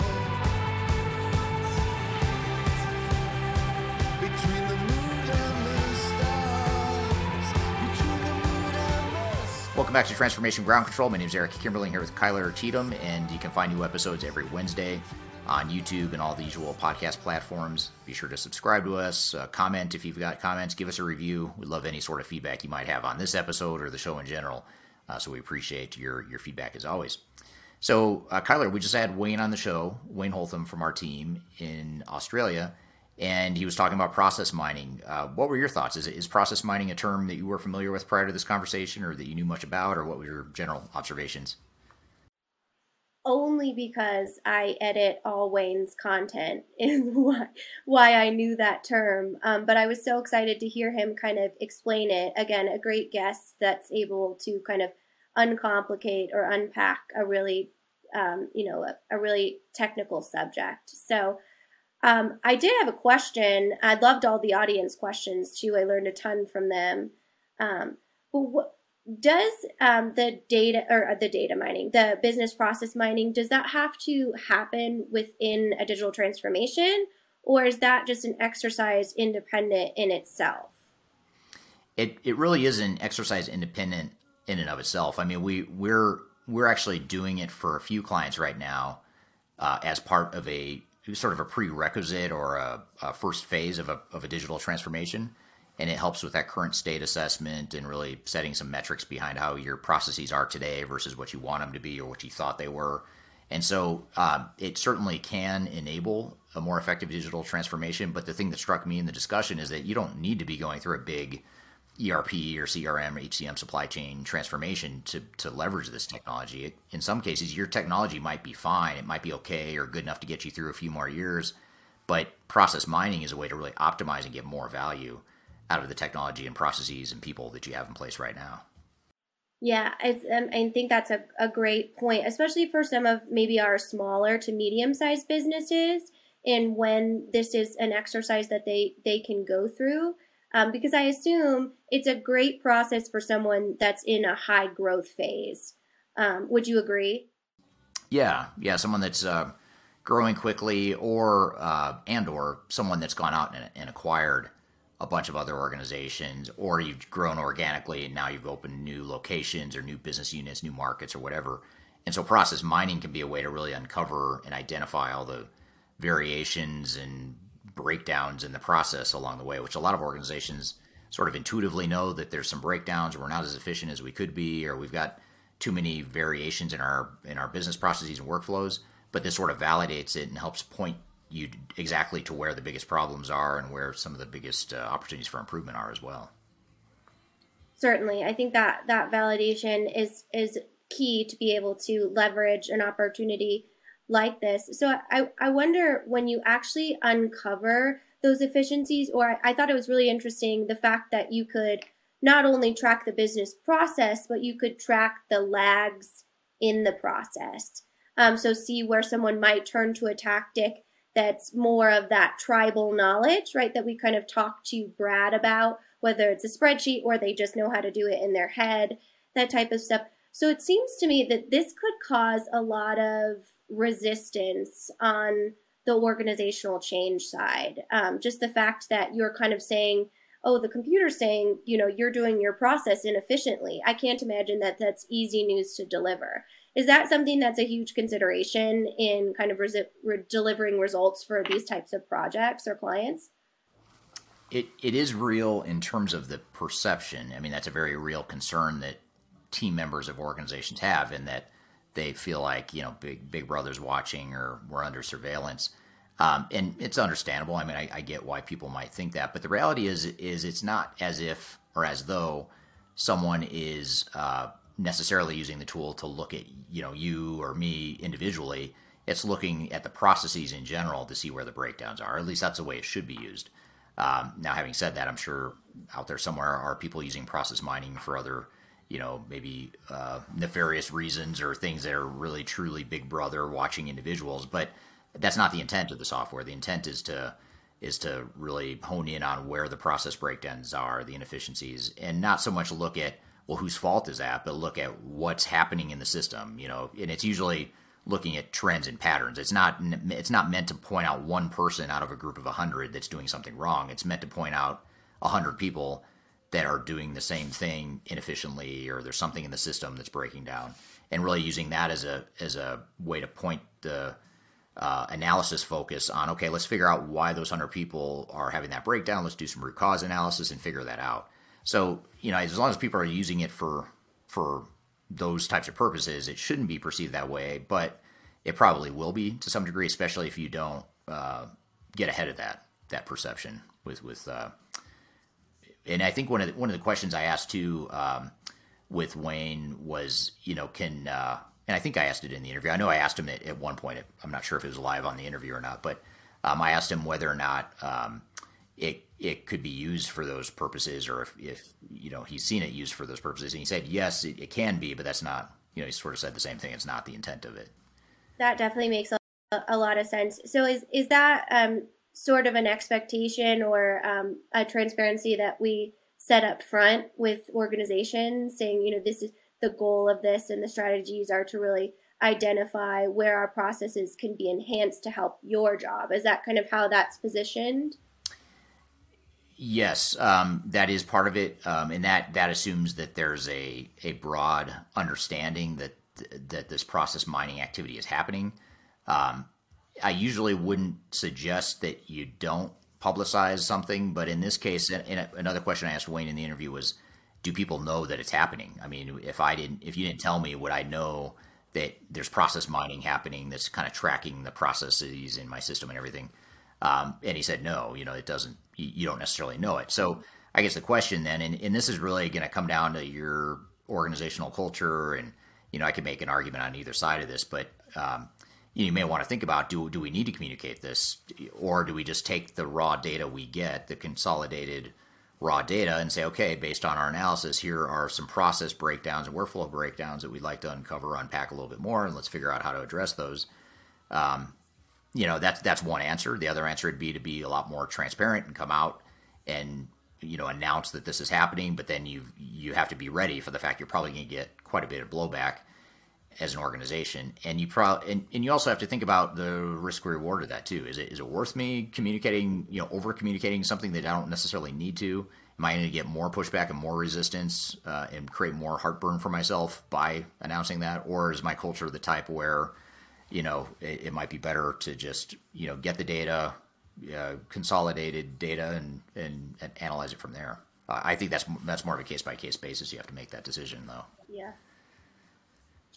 Welcome back to Transformation Ground Control. My name is Eric Kimberling here with Kyler Cheatham, and you can find new episodes every Wednesday on YouTube and all the usual podcast platforms. Be sure to subscribe to us, uh, comment if you've got comments, give us a review. We love any sort of feedback you might have on this episode or the show in general. Uh, so we appreciate your your feedback as always. So, uh, Kyler, we just had Wayne on the show, Wayne Holtham from our team in Australia, and he was talking about process mining. Uh, what were your thoughts? Is, is process mining a term that you were familiar with prior to this conversation, or that you knew much about, or what were your general observations? Only because I edit all Wayne's content is why, why I knew that term. Um, but I was so excited to hear him kind of explain it. Again, a great guest that's able to kind of uncomplicate or unpack a really, um, you know, a, a really technical subject. So um, I did have a question. I loved all the audience questions too. I learned a ton from them. Um, but what does um, the data or uh, the data mining, the business process mining, does that have to happen within a digital transformation, or is that just an exercise independent in itself? It it really is an exercise independent in and of itself. I mean, we we're we're actually doing it for a few clients right now uh, as part of a sort of a prerequisite or a, a, first phase of a, of a digital transformation. And it helps with that current state assessment and really setting some metrics behind how your processes are today versus what you want them to be or what you thought they were. And so uh, it certainly can enable a more effective digital transformation. But the thing that struck me in the discussion is that you don't need to be going through a big ERP or CRM or HCM supply chain transformation to, to leverage this technology. In some cases, your technology might be fine, it might be okay or good enough to get you through a few more years, but process mining is a way to really optimize and get more value out of the technology and processes and people that you have in place right now. Yeah, um, I think that's a, a great point, especially for some of maybe our smaller to medium sized businesses. And when this is an exercise that they, they can go through, um, because I assume it's a great process for someone that's in a high growth phase. Um, would you agree? Yeah, yeah, someone that's uh, growing quickly, or uh, and or someone that's gone out and, and, acquired a bunch of other organizations, or you've grown organically and now you've opened new locations or new business units, new markets, or whatever. And so process mining can be a way to really uncover and identify all the variations and breakdowns in the process along the way, which a lot of organizations sort of intuitively know that there's some breakdowns, we're not as efficient as we could be, or we've got too many variations in our in our business processes and workflows. But this sort of validates it and helps point you exactly to where the biggest problems are and where some of the biggest uh, opportunities for improvement are as well. Certainly, I think that that validation is is key to be able to leverage an opportunity like this. So I, I wonder when you actually uncover those efficiencies, or I, I thought it was really interesting the fact that you could not only track the business process, but you could track the lags in the process. Um, so see where someone might turn to a tactic that's more of that tribal knowledge, right? That we kind of talked to Brad about, whether it's a spreadsheet or they just know how to do it in their head, that type of stuff. So it seems to me that this could cause a lot of resistance on the organizational change side. Um, just the fact that you're kind of saying, oh, the computer's saying, you know, you're doing your process inefficiently. I can't imagine that that's easy news to deliver. Is that something that's a huge consideration in kind of re- re- delivering results for these types of projects or clients? It, it is real in terms of the perception. I mean, that's a very real concern that team members of organizations have, in that they feel like you know big big brother's watching or we're under surveillance. Um, and it's understandable. I mean, I, I, get why people might think that, but the reality is is it's not as if or as though someone is uh, necessarily using the tool to look at you know you or me individually. It's looking at the processes in general to see where the breakdowns are. At least that's the way it should be used. Um, now, having said that, I'm sure out there somewhere are people using process mining for other you know, maybe uh, nefarious reasons or things that are really truly Big Brother watching individuals. But that's not the intent of the software. The intent is to is to really hone in on where the process breakdowns are, the inefficiencies, and not so much look at well whose fault is that, but look at what's happening in the system. You know, and it's usually looking at trends and patterns. It's not it's not meant to point out one person out of a group of hundred that's doing something wrong. It's meant to point out hundred people that are doing the same thing inefficiently or there's something in the system that's breaking down. And really using that as a as a way to point the uh, analysis focus on okay let's figure out why those 100 people are having that breakdown. Let's do some root cause analysis and figure that out. So you know as long as people are using it for for those types of purposes it shouldn't be perceived that way but it probably will be to some degree especially if you don't uh, get ahead of that that perception with with uh, and I think one of the, one of the questions I asked too um, with Wayne was, you know, can uh, and I think I asked it in the interview. I know I asked him at, at one point. I'm not sure if it was live on the interview or not, but um, I asked him whether or not um, it it could be used for those purposes, or if, if you know he's seen it used for those purposes, and he said yes, it, it can be, but that's not. You know, he sort of said the same thing. It's not the intent of it. That definitely makes a, a lot of sense. So is is that um, sort of an expectation or um, a transparency that we set up front with organizations saying, you know, this is the goal of this and the strategies are to really identify where our processes can be enhanced to help your job. Is that kind of how that's positioned? Yes, um, that is part of it, um, and that that assumes that there's a a broad understanding that that this process mining activity is happening. Um, I usually wouldn't suggest that you don't publicize something, but in this case, and another question I asked Wayne in the interview was, do people know that it's happening? I mean, if I didn't, if you didn't tell me, would I know that there's process mining happening that's kind of tracking the processes in my system and everything? Um, and he said, no, you know, it doesn't, you, don't necessarily know it. So I guess the question then, and, and this is really going to come down to your organizational culture and, you know, I could make an argument on either side of this, but um, you may want to think about do do we need to communicate this? Or do we just take the raw data we get the consolidated raw data and say okay based on our analysis here are some process breakdowns and workflow breakdowns that we'd like to uncover unpack a little bit more and let's figure out how to address those. Um, you know that's that's one answer. The other answer would be to be a lot more transparent and come out and you know announce that this is happening but then you you have to be ready for the fact you're probably going to get quite a bit of blowback as an organization. And you probably and, and you also have to think about the risk reward of that too. Is it is it worth me communicating, you know, over communicating something that I don't necessarily need to? Am I going to get more pushback and more resistance uh, and create more heartburn for myself by announcing that, or is my culture the type where, you know, it, it might be better to just you know get the data, uh, consolidated data, and, and and analyze it from there? I think that's that's more of a case by case basis. You have to make that decision, though. Yeah.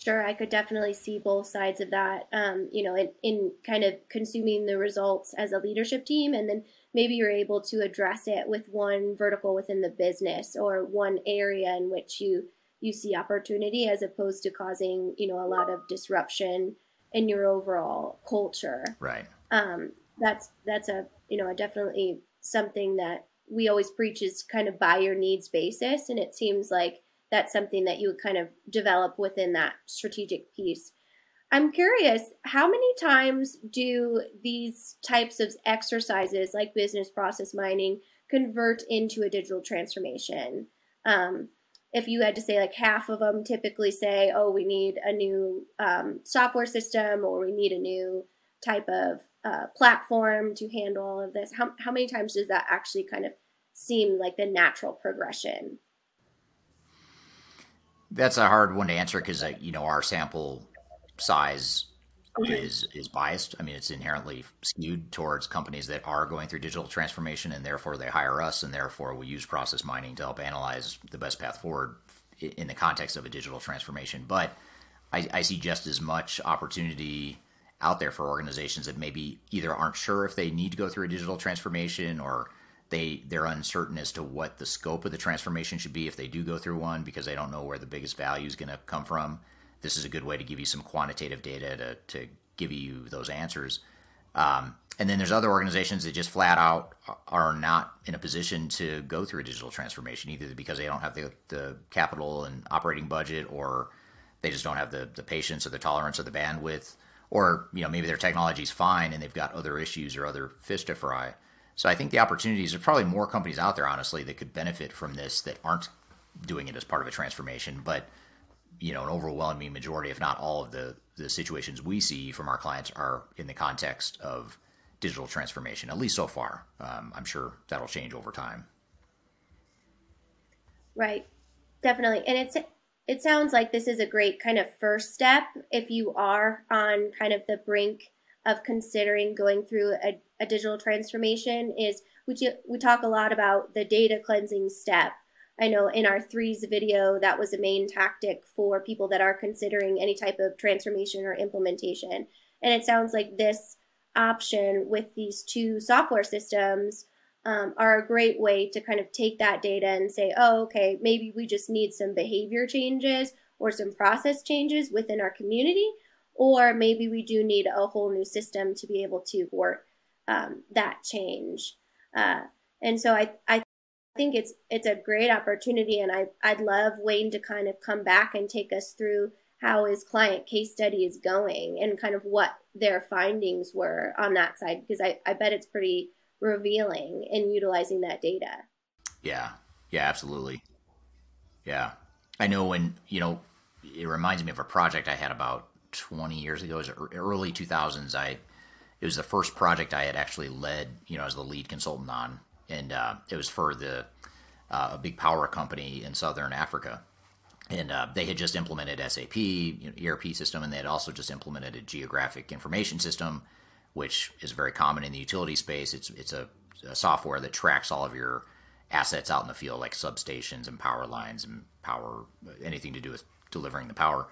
Sure, I could definitely see both sides of that. Um, you know, in, in kind of consuming the results as a leadership team, and then maybe you're able to address it with one vertical within the business or one area in which you you see opportunity, as opposed to causing you know a lot of disruption in your overall culture. Right. Um, that's that's a you know a definitely something that we always preach is kind of by your needs basis, and it seems like that's something that you would kind of develop within that strategic piece. I'm curious, how many times do these types of exercises, like business process mining, convert into a digital transformation? Um, if you had to say, like half of them typically say, "Oh, we need a new um, software system," or "We need a new type of uh, platform to handle all of this." How how many times does that actually kind of seem like the natural progression? That's a hard one to answer because uh, you know our sample size is is biased. I mean, it's inherently skewed towards companies that are going through digital transformation, and therefore they hire us, and therefore we use process mining to help analyze the best path forward in the context of a digital transformation. But I, I see just as much opportunity out there for organizations that maybe either aren't sure if they need to go through a digital transformation or they they're uncertain as to what the scope of the transformation should be if they do go through one because they don't know where the biggest value is going to come from. This is a good way to give you some quantitative data to to give you those answers. Um, and then there's other organizations that just flat out are not in a position to go through a digital transformation, either because they don't have the, the capital and operating budget, or they just don't have the, the patience or the tolerance or the bandwidth, or you know maybe their technology is fine and they've got other issues or other fish to fry. So I think the opportunities are probably more companies out there, honestly, that could benefit from this that aren't doing it as part of a transformation. But you know, an overwhelming majority, if not all, of the the situations we see from our clients are in the context of digital transformation. At least so far. Um, I'm sure that'll change over time. Right, definitely, and it's it sounds like this is a great kind of first step if you are on kind of the brink of considering going through a, a digital transformation is we, we talk a lot about the data cleansing step. I know in our threes video, that was a main tactic for people that are considering any type of transformation or implementation. And it sounds like this option with these two software systems um, are a great way to kind of take that data and say, oh, okay, maybe we just need some behavior changes or some process changes within our community or maybe we do need a whole new system to be able to work um, that change. Uh, and so I, I think it's it's a great opportunity, and I I'd love Wayne to kind of come back and take us through how his client case study is going and kind of what their findings were on that side because I, I bet it's pretty revealing in utilizing that data. Yeah, yeah, absolutely. Yeah, I know when you know it reminds me of a project I had about 20 years ago, it was early 2000s. I it was the first project I had actually led, you know, as the lead consultant on, and uh, it was for the uh, a big power company in southern Africa, and uh, they had just implemented SAP you know, ERP system, and they had also just implemented a geographic information system, which is very common in the utility space. It's it's a, a software that tracks all of your assets out in the field, like substations and power lines and power anything to do with delivering the power.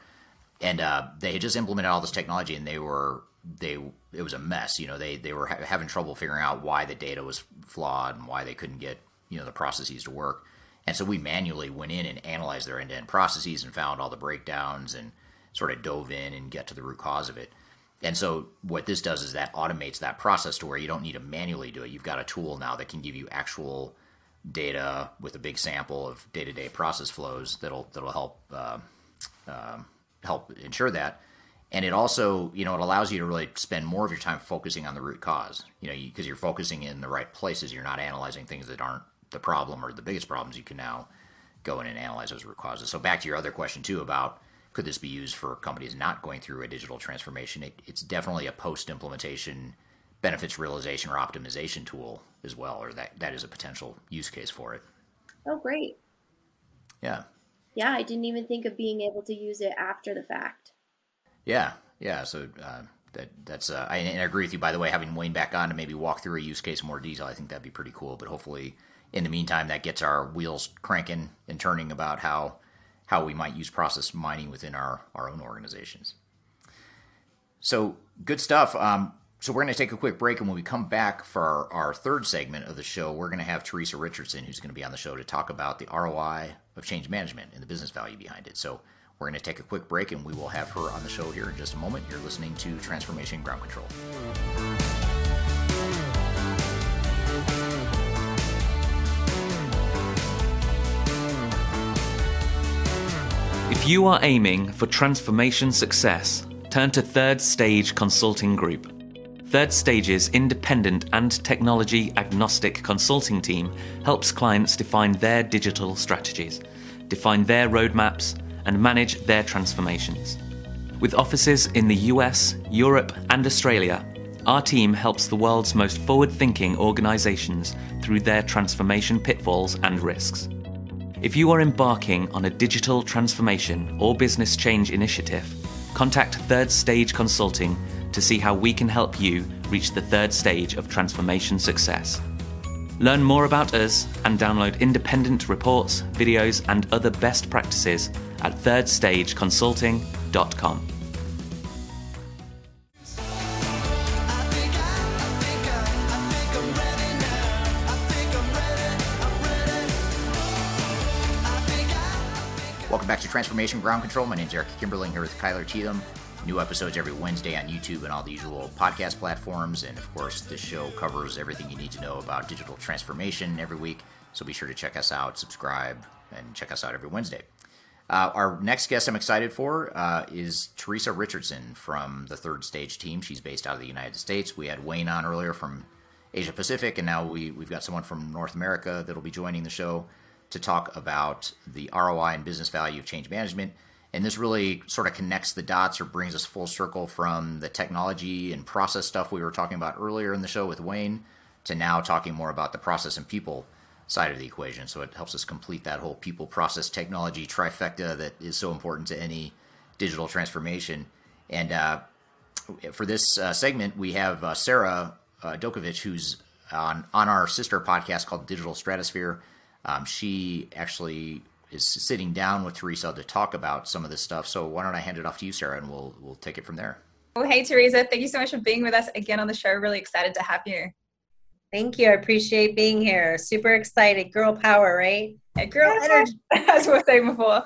And uh, they had just implemented all this technology, and they were they it was a mess. You know, they they were ha- having trouble figuring out why the data was flawed and why they couldn't get you know the processes to work. And so we manually went in and analyzed their end-to-end processes and found all the breakdowns and sort of dove in and get to the root cause of it. And so what this does is that automates that process to where you don't need to manually do it. You've got a tool now that can give you actual data with a big sample of day-to-day process flows that'll that'll help uh, um, help ensure that. And it also, you know, it allows you to really spend more of your time focusing on the root cause, you know, because you, are focusing in the right places. You're not analyzing things that aren't the problem or the biggest problems. You can now go in and analyze those root causes. So back to your other question too about, could this be used for companies not going through a digital transformation? It, it's definitely a post implementation benefits realization or optimization tool as well, or that, that is a potential use case for it. Oh, great. Yeah. Yeah, I didn't even think of being able to use it after the fact. Yeah, yeah. So uh, that that's uh, I, I, agree with you. By the way, having Wayne back on to maybe walk through a use case in more detail, I think that'd be pretty cool. But hopefully, in the meantime, that gets our wheels cranking and turning about how how we might use process mining within our our own organizations. So good stuff. Um, so we're going to take a quick break, and when we come back for our, our third segment of the show, we're going to have Teresa Richardson, who's going to be on the show to talk about the ROI of change management and the business value behind it. So we're going to take a quick break, and we will have her on the show here in just a moment. You're listening to Transformation Ground Control. If you are aiming for transformation success, turn to Third Stage Consulting Group. Third Stage's independent and technology agnostic consulting team helps clients define their digital strategies, define their roadmaps, and manage their transformations. With offices in the US, Europe, and Australia, our team helps the world's most forward thinking organizations through their transformation pitfalls and risks. If you are embarking on a digital transformation or business change initiative, contact Third Stage Consulting to see how we can help you reach the third stage of transformation success. Learn more about us and download independent reports, videos, and other best practices at thirdstageconsulting.com. Welcome back to Transformation Ground Control. My name is Eric Kimberling here with Kyler Cheatham. New episodes every Wednesday on YouTube and all the usual podcast platforms. And of course, this show covers everything you need to know about digital transformation every week. So be sure to check us out, subscribe, and check us out every Wednesday. Uh, our next guest I'm excited for uh, is Teresa Richardson from the Third Stage team. She's based out of the United States. We had Wayne on earlier from Asia Pacific, and now we, we've got someone from North America that'll be joining the show to talk about the ROI and business value of change management and this really sort of connects the dots or brings us full circle from the technology and process stuff we were talking about earlier in the show with Wayne to now talking more about the process and people side of the equation. So it helps us complete that whole people, process, technology trifecta that is so important to any digital transformation. And uh, for this uh, segment, we have uh, Sarah uh, Dokovich, who's on on our sister podcast called Digital Stratosphere. Um, she actually is sitting down with Teresa to talk about some of this stuff. So why don't I hand it off to you, Sarah, and we'll we'll take it from there. Well, hey Teresa, thank you so much for being with us again on the show. Really excited to have you. Thank you. I appreciate being here. Super excited. Girl power, right? Yeah, girl energy, as we were saying before.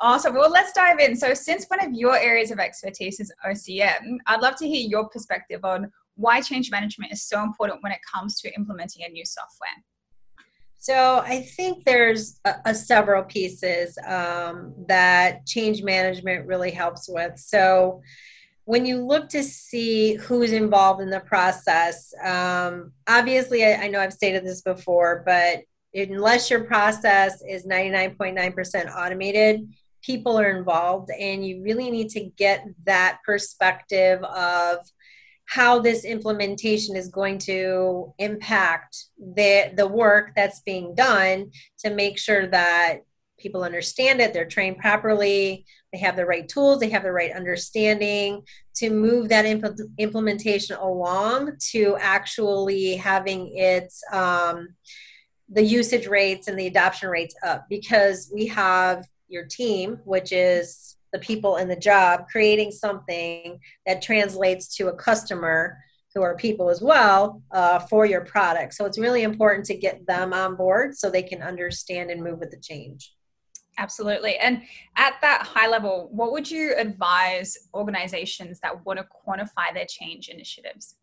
Awesome. Well, let's dive in. So, since one of your areas of expertise is OCM, I'd love to hear your perspective on why change management is so important when it comes to implementing a new software. So I think there's a, a several pieces um, that change management really helps with. So when you look to see who's involved in the process, um, obviously I, I know I've stated this before, but unless your process is 99.9% automated, people are involved, and you really need to get that perspective of how this implementation is going to impact the the work that's being done to make sure that people understand it they're trained properly they have the right tools they have the right understanding to move that imp- implementation along to actually having its um, the usage rates and the adoption rates up. Because we have your team which is the people in the job creating something that translates to a customer who are people as well uh, for your product. So it's really important to get them on board so they can understand and move with the change. Absolutely. And at that high level what would you advise organizations that want to quantify their change initiatives?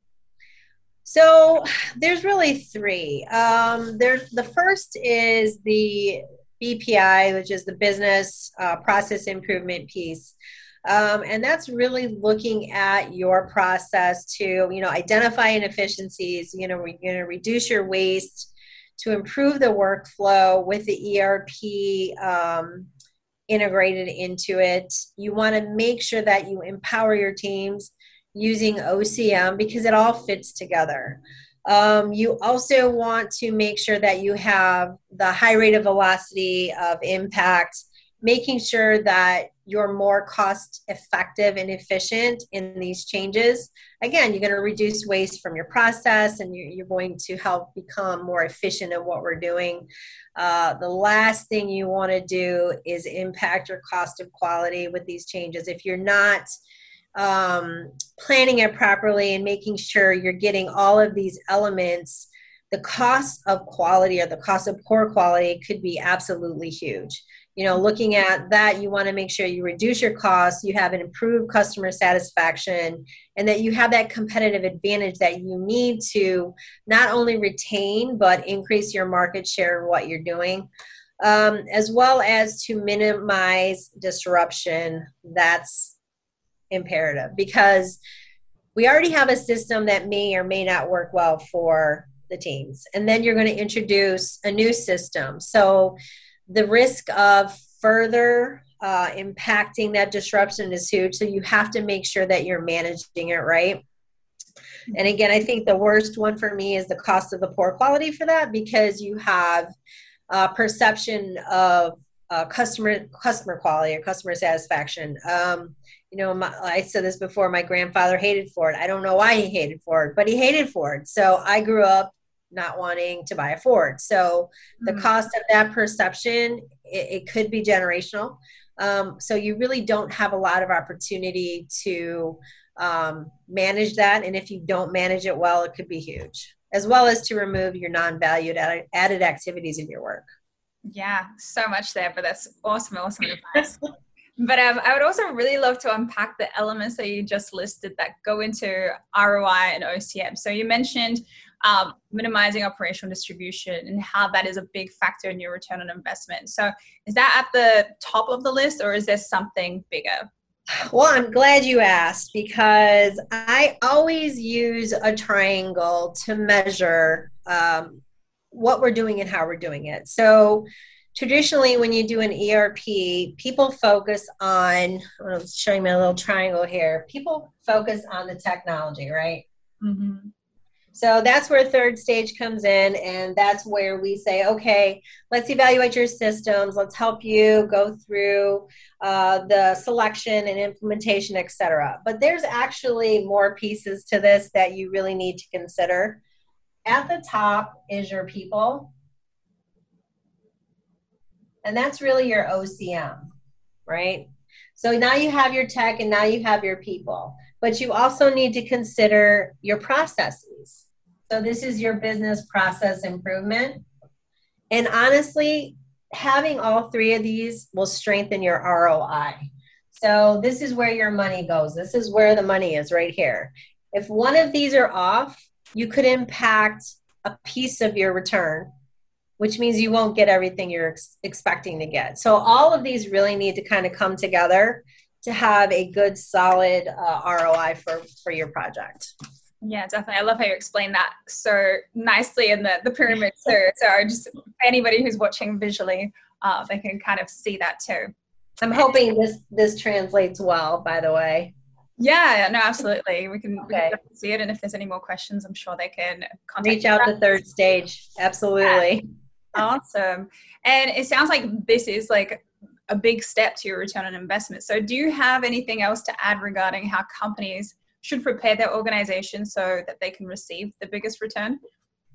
So there's really three. Um, there's the first is the BPI, which is the business uh, process improvement piece. Um, and that's really looking at your process to, you know, identify inefficiencies, you know, re- you know, reduce your waste, to improve the workflow with the ERP um, integrated into it. You want to make sure that you empower your teams using OCM because it all fits together. Um, you also want to make sure that you have the high rate of velocity of impact, making sure that you're more cost effective and efficient in these changes. Again, you're going to reduce waste from your process and you're, going to help become more efficient in what we're doing. Uh, the last thing you want to do is impact your cost of quality with these changes. If you're not um, planning it properly and making sure you're getting all of these elements, the cost of quality or the cost of poor quality could be absolutely huge. You know, looking at that, you want to make sure you reduce your costs, you have an improved customer satisfaction, and that you have that competitive advantage that you need to not only retain but increase your market share in what you're doing. Um, as well as to minimize disruption. That's imperative because we already have a system that may or may not work well for the teams. And then you're going to introduce a new system. So the risk of further uh, impacting that disruption is huge. So you have to make sure that you're managing it right. And again, I think the worst one for me is the cost of the poor quality for that because you have uh, perception of uh, customer customer quality or customer satisfaction. Um, you know, my, I said this before. My grandfather hated Ford. I don't know why he hated Ford, but he hated Ford. So I grew up not wanting to buy a Ford. So the mm-hmm. cost of that perception, it, it could be generational. Um, so you really don't have a lot of opportunity to um, manage that. And if you don't manage it well, it could be huge, as well as to remove your non-valued added activities in your work. Yeah, so much there, but that's awesome, awesome advice. But um, I would also really love to unpack the elements that you just listed that go into ROI and OCM. So you mentioned um, minimizing operational distribution and how that is a big factor in your return on investment. So is that at the top of the list or is there something bigger? Well, I'm glad you asked because I always use a triangle to measure um, what we're doing and how we're doing it. So traditionally when you do an erp people focus on i'm showing my little triangle here. People focus on the technology right? Mm-hmm. so that's where third stage comes in and that's where we say okay let's evaluate your systems. Let's help you go through uh, the selection and implementation etc but there's actually more pieces to this that you really need to consider. At the top is your people and that's really your OCM, right? So now you have your tech and now you have your people, but you also need to consider your processes. So this is your business process improvement. And honestly, having all three of these will strengthen your ROI. So this is where your money goes. This is where the money is right here. If one of these are off, you could impact a piece of your return which means you won't get everything you're ex- expecting to get. So all of these really need to kind of come together to have a good, solid uh, ROI for for your project. Yeah, definitely. I love how you explain that so nicely in the the pyramid too. So just anybody who's watching visually, uh, they can kind of see that too. I'm hoping this this translates well. By the way. Yeah, no, absolutely. We can, okay. we can see it, and if there's any more questions, I'm sure they can contact. Reach out to third stage. Absolutely. Yeah awesome. And it sounds like this is like a big step to your return on investment. So, do you have anything else to add regarding how companies should prepare their organization so that they can receive the biggest return?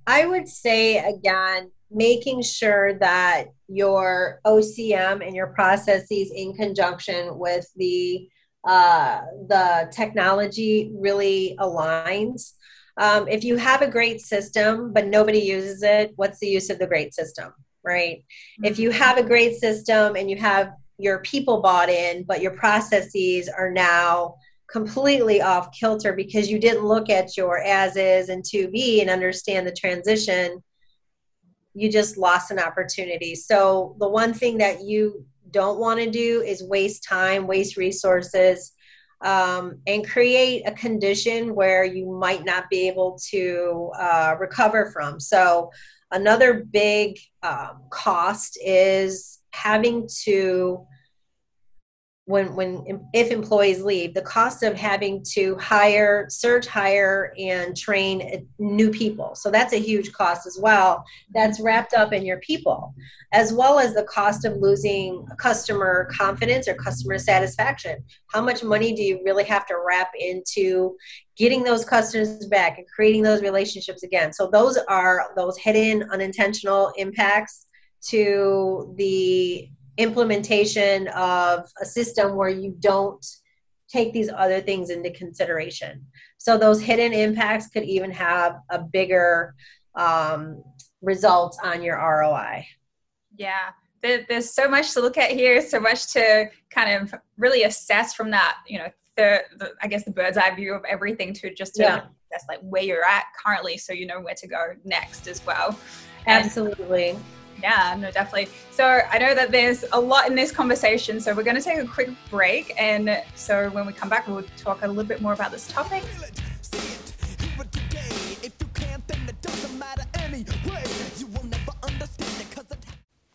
I would say again, making sure that your OCM and your processes in conjunction with the uh, the technology really aligns. Um, if you have a great system but nobody uses it, what's the use of the great system, right? Mm-hmm. If you have a great system and you have your people bought in, but your processes are now completely off kilter because you didn't look at your as is and to be and understand the transition, you just lost an opportunity. So, the one thing that you don't want to do is waste time, waste resources um, and create a condition where you might not be able to uh, recover from. So, another big um, cost is having to when when if employees leave the cost of having to hire surge hire and train eh, new people. So that's a huge cost as well. That's wrapped up in your people as well as the cost of losing customer confidence or customer satisfaction. How much money do you really have to wrap into getting those customers back and creating those relationships again? So those are those hidden unintentional impacts to the implementation of a system where you don't take these other things into consideration. So those hidden impacts could even have a bigger um, results on your ROI. Yeah, there's so much to look at here, so much to kind of really assess from that, you know, the, the I guess the bird's eye view of everything to just to yeah. assess like where you're at currently so you know where to go next as well. And Absolutely. Yeah, no, definitely. So I know that there's a lot in this conversation, so we're going to take a quick break. And so when we come back, we'll talk a little bit more about this topic.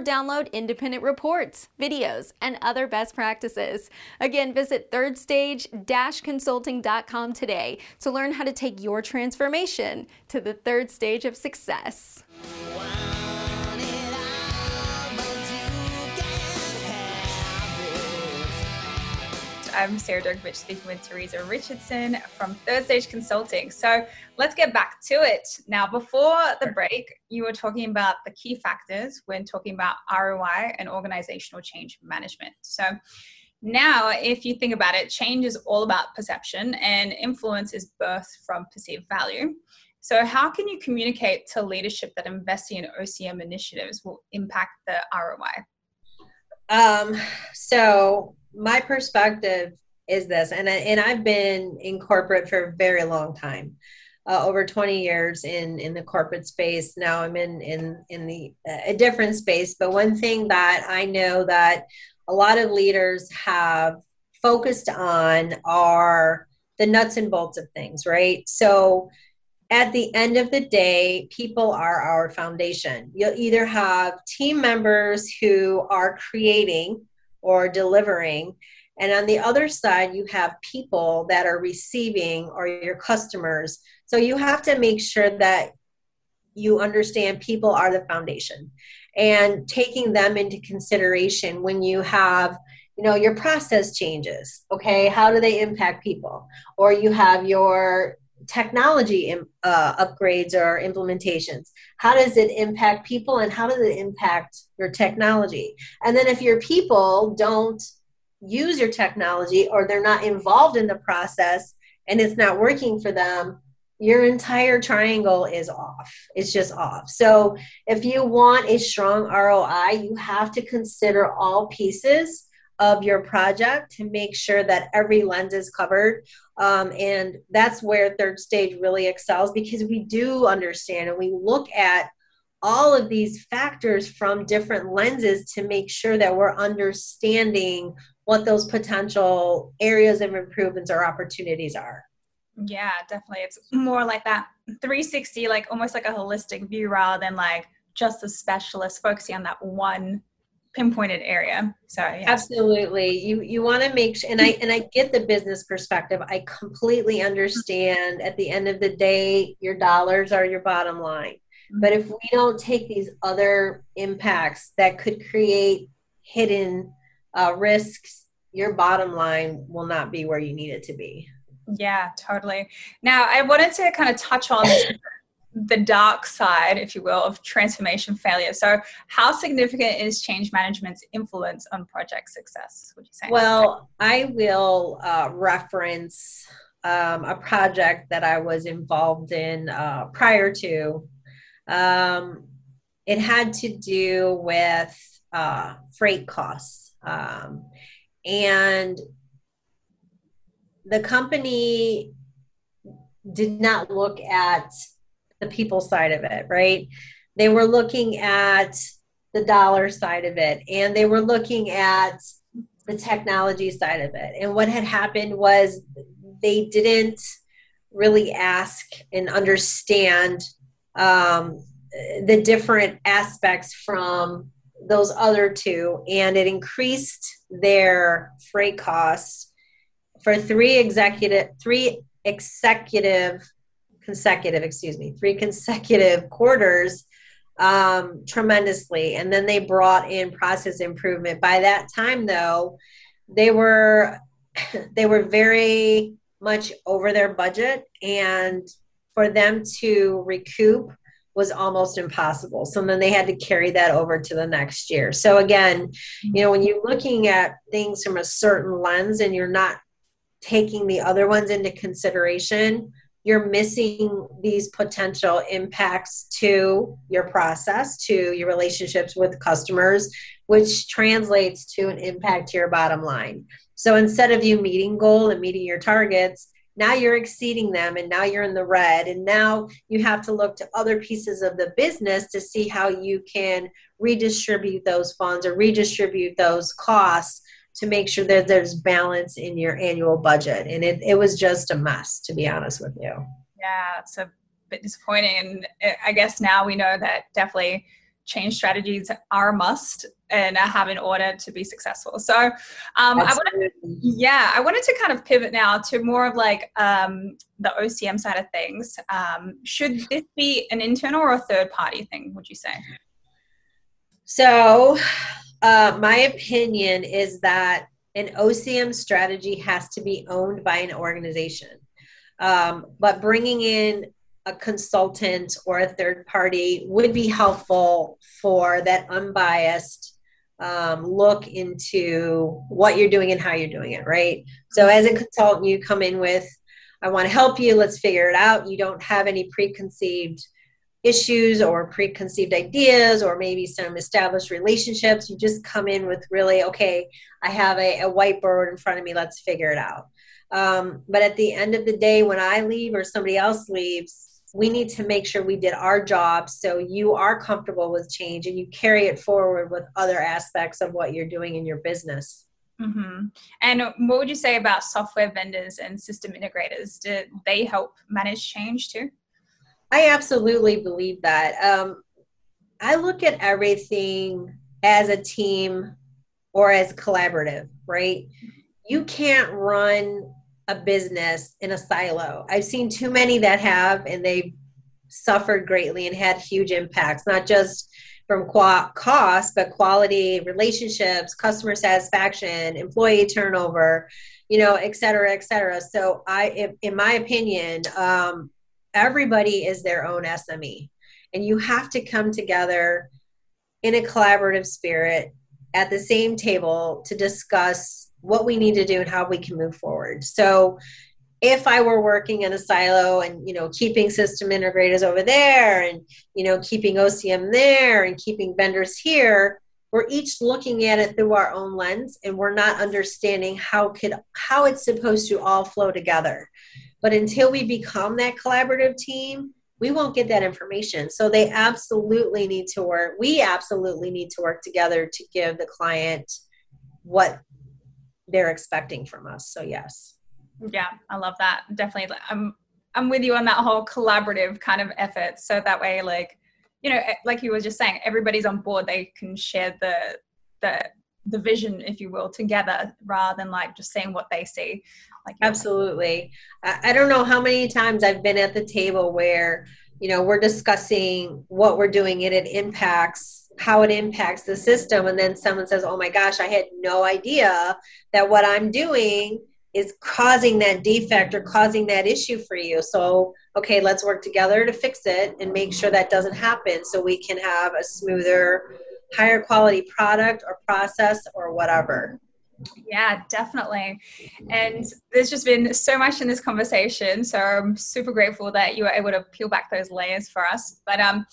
download independent reports, videos, and other best practices. Again, visit thirdstage-consulting.com today to learn how to take your transformation to the third stage of success. I'm Sarah Durkovich speaking with Teresa Richardson from Third Stage Consulting. So let's get back to it. Now, before the break, you were talking about the key factors when talking about ROI and organizational change management. So now, if you think about it, change is all about perception and influence is birthed from perceived value. So, how can you communicate to leadership that investing in OCM initiatives will impact the ROI? Um, so, my perspective is this, and I, and I've been in corporate for a very long time, uh, over 20 years in in the corporate space. Now I'm in in in the a different space, but one thing that I know that a lot of leaders have focused on are the nuts and bolts of things, right? So at the end of the day, people are our foundation. You'll either have team members who are creating or delivering. And on the other side, you have people that are receiving or your customers. So you have to make sure that you understand people are the foundation and taking them into consideration when you have you know your process changes okay how do they impact people or you have your technology uh, upgrades or implementations. How does it impact people and how does it impact your technology? And then if your people don't use your technology or they're not involved in the process and it's not working for them your entire triangle is off. It's just off. So if you want a strong roi you have to consider all pieces of your project to make sure that every lens is covered. Um, and that's where third stage really excels because we do understand and we look at all of these factors from different lenses to make sure that we're understanding what those potential areas of improvements or opportunities are. Yeah, definitely. It's more like that 360, like almost like a holistic view rather than like just a specialist focusing on that one pinpointed area. So yeah. absolutely, you you want to make sure, and I and I get the business perspective. I completely understand. At the end of the day, your dollars are your bottom line. Mm-hmm. But if we don't take these other impacts that could create hidden uh, risks, your bottom line will not be where you need it to be. Yeah, totally. Now, I wanted to kind of touch on the dark side, if you will, of transformation failure. So, how significant is change management's influence on project success? Would you say? Well, I will uh, reference um, a project that I was involved in uh, prior to. Um, it had to do with uh, freight costs. Um, and the company did not look at the people side of it, right? They were looking at the dollar side of it and they were looking at the technology side of it. And what had happened was they didn't really ask and understand um, the different aspects from those other two, and it increased their freight costs for three executive, three executive, consecutive, excuse me, three consecutive quarters um, tremendously. And then they brought in process improvement. By that time, though, they were they were very much over their budget, and for them to recoup was almost impossible. So then they had to carry that over to the next year. So again, you know, when you're looking at things from a certain lens and you're not taking the other ones into consideration, you're missing these potential impacts to your process, to your relationships with customers, which translates to an impact to your bottom line. So instead of you meeting goal and meeting your targets, now you're exceeding them and now you're in the red and now you have to look to other pieces of the business to see how you can redistribute those funds or redistribute those costs to make sure that there's balance in your annual budget and it, it was just a mess to be honest with you yeah it's a bit disappointing and i guess now we know that definitely change strategies are a must and have in order to be successful. So, um, I wanted, yeah, I wanted to kind of pivot now to more of like um, the OCM side of things. Um, should this be an internal or a third party thing? Would you say? So, uh, my opinion is that an OCM strategy has to be owned by an organization. Um, but bringing in a consultant or a third party would be helpful for that unbiased um, look into what you're doing and how you're doing it, right? So, as a consultant, you come in with, I want to help you, let's figure it out. You don't have any preconceived issues or preconceived ideas or maybe some established relationships. You just come in with really, okay, I have a, a whiteboard in front of me, let's figure it out. Um, but at the end of the day, when I leave or somebody else leaves, we need to make sure we did our job so you are comfortable with change and you carry it forward with other aspects of what you're doing in your business. Mm-hmm. And what would you say about software vendors and system integrators? Do they help manage change too? I absolutely believe that. Um, I look at everything as a team or as collaborative, right? You can't run a business in a silo. I've seen too many that have, and they've suffered greatly and had huge impacts, not just from cost, but quality, relationships, customer satisfaction, employee turnover, you know, et cetera, et cetera. So, I, in my opinion, um, everybody is their own SME, and you have to come together in a collaborative spirit at the same table to discuss what we need to do and how we can move forward. So if I were working in a silo and you know keeping system integrators over there and you know keeping OCM there and keeping vendors here, we're each looking at it through our own lens and we're not understanding how could how it's supposed to all flow together. But until we become that collaborative team, we won't get that information. So they absolutely need to work. We absolutely need to work together to give the client what they're expecting from us. So yes. Yeah, I love that. Definitely. I'm I'm with you on that whole collaborative kind of effort. So that way, like, you know, eh, like you were just saying, everybody's on board. They can share the the the vision, if you will, together rather than like just saying what they see. Like absolutely. I don't know how many times I've been at the table where you know we're discussing what we're doing and it impacts how it impacts the system and then someone says oh my gosh i had no idea that what i'm doing is causing that defect or causing that issue for you so okay let's work together to fix it and make sure that doesn't happen so we can have a smoother higher quality product or process or whatever yeah, definitely. And there's just been so much in this conversation. So I'm super grateful that you were able to peel back those layers for us. But um,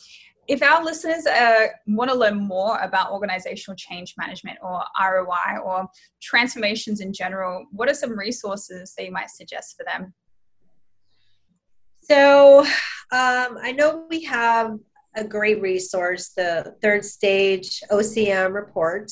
if our listeners uh, want to learn more about organizational change management or ROI or transformations in general, what are some resources that you might suggest for them? So, um, I know we have a great resource, the third stage OCM report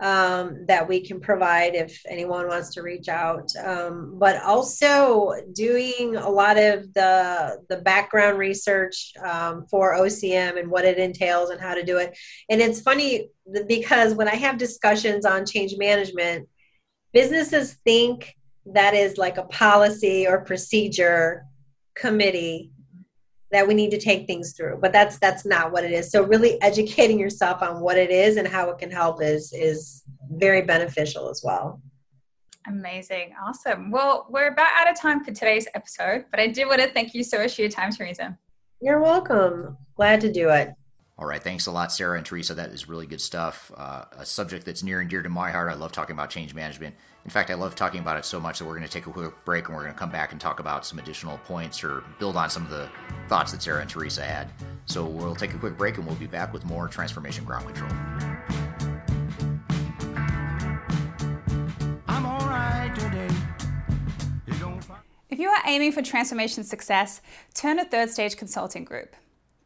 um, that we can provide if anyone wants to reach out. Um, but also doing a lot of the the background research um, for OCM and what it entails and how to do it. And it's funny because when I have discussions on change management, businesses think that is like a policy or procedure committee that we need to take things through but that's that's not what it is. So really educating yourself on what it is and how it can help is is very beneficial as well. Amazing. Awesome. Well we're about out of time for today's episode but i do want to thank you so much for your time teresa. You're welcome. Glad to do it all right thanks a lot sarah and teresa that is really good stuff uh, a subject that's near and dear to my heart i love talking about change management in fact, I love talking about it so much that we're going to take a quick break and we're going to come back and talk about some additional points or build on some of the thoughts that Sarah and Teresa had. So we'll take a quick break and we'll be back with more Transformation Ground Control. If you are aiming for transformation success, turn to Third Stage Consulting Group.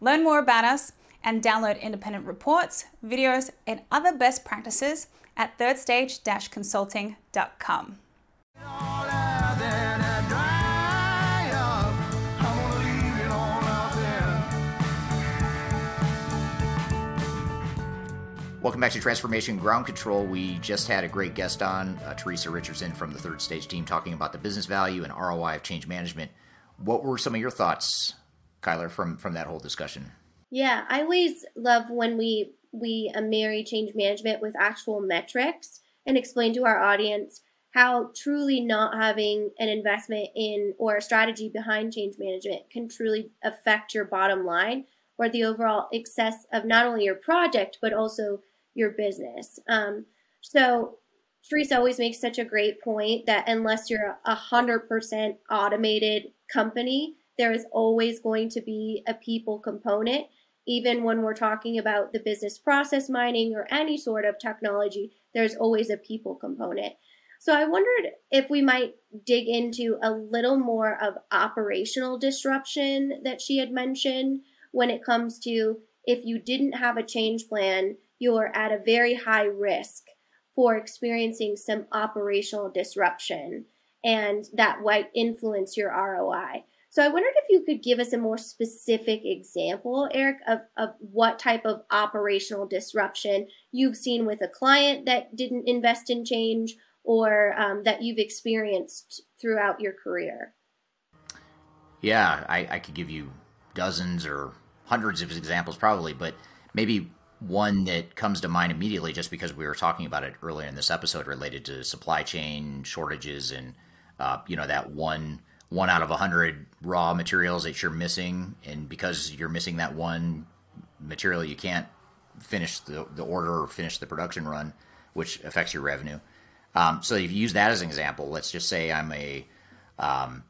Learn more about us and download independent reports, videos, and other best practices at thirdstage-consulting.com. Welcome back to Transformation Ground Control. We just had a great guest on, uh, Teresa Richardson from the Third Stage team, talking about the business value and ROI of change management. What were some of your thoughts Kyler, from from that whole discussion? Yeah, I always love when we we marry change management with actual metrics and explain to our audience how truly not having an investment in or a strategy behind change management can truly affect your bottom line or the overall success of not only your project but also your business. Um, so Teresa always makes such a great point that unless you're a hundred percent automated company, there is always going to be a people component. Even when we're talking about the business process mining or any sort of technology, there's always a people component. So I wondered if we might dig into a little more of operational disruption that she had mentioned when it comes to if you didn't have a change plan, you're at a very high risk for experiencing some operational disruption and that might influence your ROI. So I wondered if you could give us a more specific example, Eric, of, of what type of operational disruption you've seen with a client that didn't invest in change or um, that you've experienced throughout your career. Yeah, I, I could give you dozens or hundreds of examples probably, but maybe one that comes to mind immediately just because we were talking about it earlier in this episode related to supply chain shortages and uh, you know that one one out of a hundred raw materials that you're missing, and because you're missing that one material, you can't finish the, the order or finish the production run, which affects your revenue. Um, so if you use that as an example, let's just say I'm a um,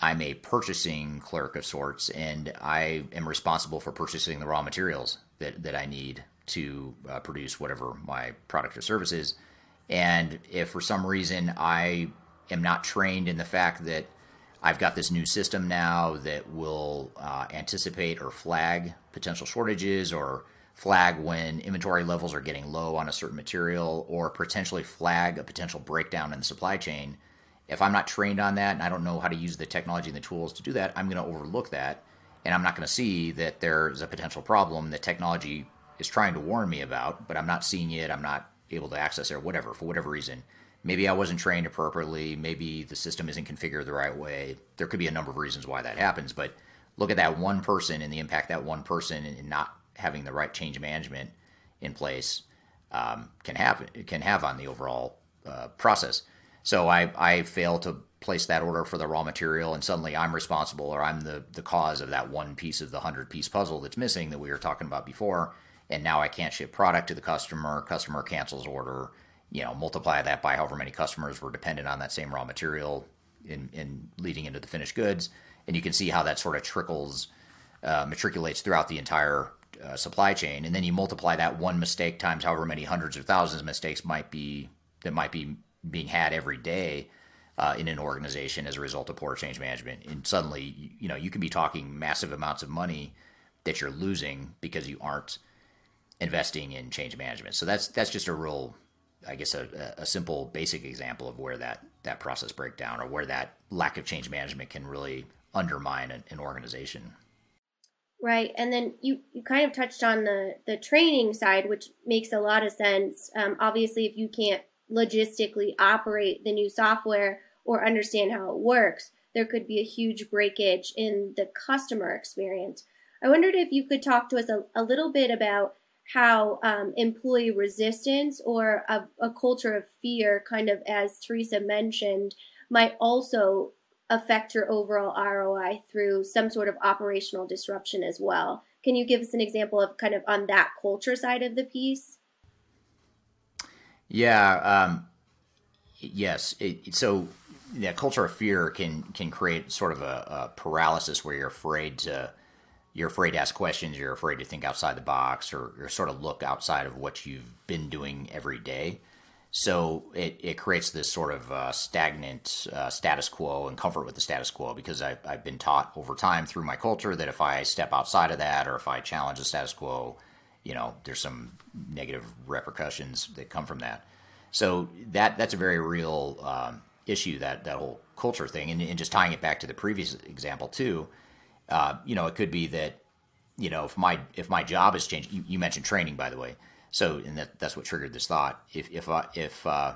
I'm a purchasing clerk of sorts, and I am responsible for purchasing the raw materials that, that I need to uh, produce whatever my product or service is. And if for some reason I am not trained in the fact that I've got this new system now that will uh, anticipate or flag potential shortages or flag when inventory levels are getting low on a certain material or potentially flag a potential breakdown in the supply chain. If I'm not trained on that and I don't know how to use the technology and the tools to do that, I'm going to overlook that. And I'm not going to see that there's a potential problem that technology is trying to warn me about, but I'm not seeing it, I'm not able to access it or whatever for whatever reason maybe I wasn't trained appropriately, maybe the system isn't configured the right way. There could be a number of reasons why that happens, but look at that one person and the impact that one person and not having the right change management in place um, can have can have on the overall uh, process. So I I fail to place that order for the raw material, and suddenly I'm responsible or I'm the the cause of that one piece of the hundred piece puzzle that's missing that we were talking about before, and now I can't ship product to the customer. Customer cancels order. You know, multiply that by however many customers were dependent on that same raw material in in leading into the finished goods, and you can see how that sort of trickles. Uh, matriculates throughout the entire uh, supply chain, and then you multiply that one mistake times however many hundreds or thousands of mistakes might be that might be being had every day uh, in an organization as a result of poor change management. And suddenly, you know, you can be talking massive amounts of money that you're losing because you aren't investing in change management. So that's that's just a real, I guess, a, a simple, basic example of where that that process breakdown or where that lack of change management can really undermine an, an organization. Right, and then you, you kind of touched on the the training side, which makes a lot of sense. Um, obviously, if you can't logistically operate the new software or understand how it works, there could be a huge breakage in the customer experience. I wondered if you could talk to us a, a little bit about how um, employee resistance or a, a culture of fear, kind of as Teresa mentioned, might also affect your overall ROI through some sort of operational disruption as well. Can you give us an example of kind of on that culture side of the piece? Yeah. Um, yes. It, so, yeah, culture of fear can can create sort of a, a, paralysis where you're afraid to you're afraid to ask questions. You're afraid to think outside the box, or, or sort of look outside of what you've been doing every day. So it, it creates this sort of uh, stagnant uh, status quo and comfort with the status quo because I've, I've been taught over time through my culture that if I step outside of that or if I challenge the status quo, you know, there's some negative repercussions that come from that. So that that's a very real um, issue that that whole culture thing, and, and, just tying it back to the previous example too. Uh, you know, it could be that you know if my if my job has changed. You, you mentioned training, by the way so, and that, that's what triggered this thought. If if I, if uh,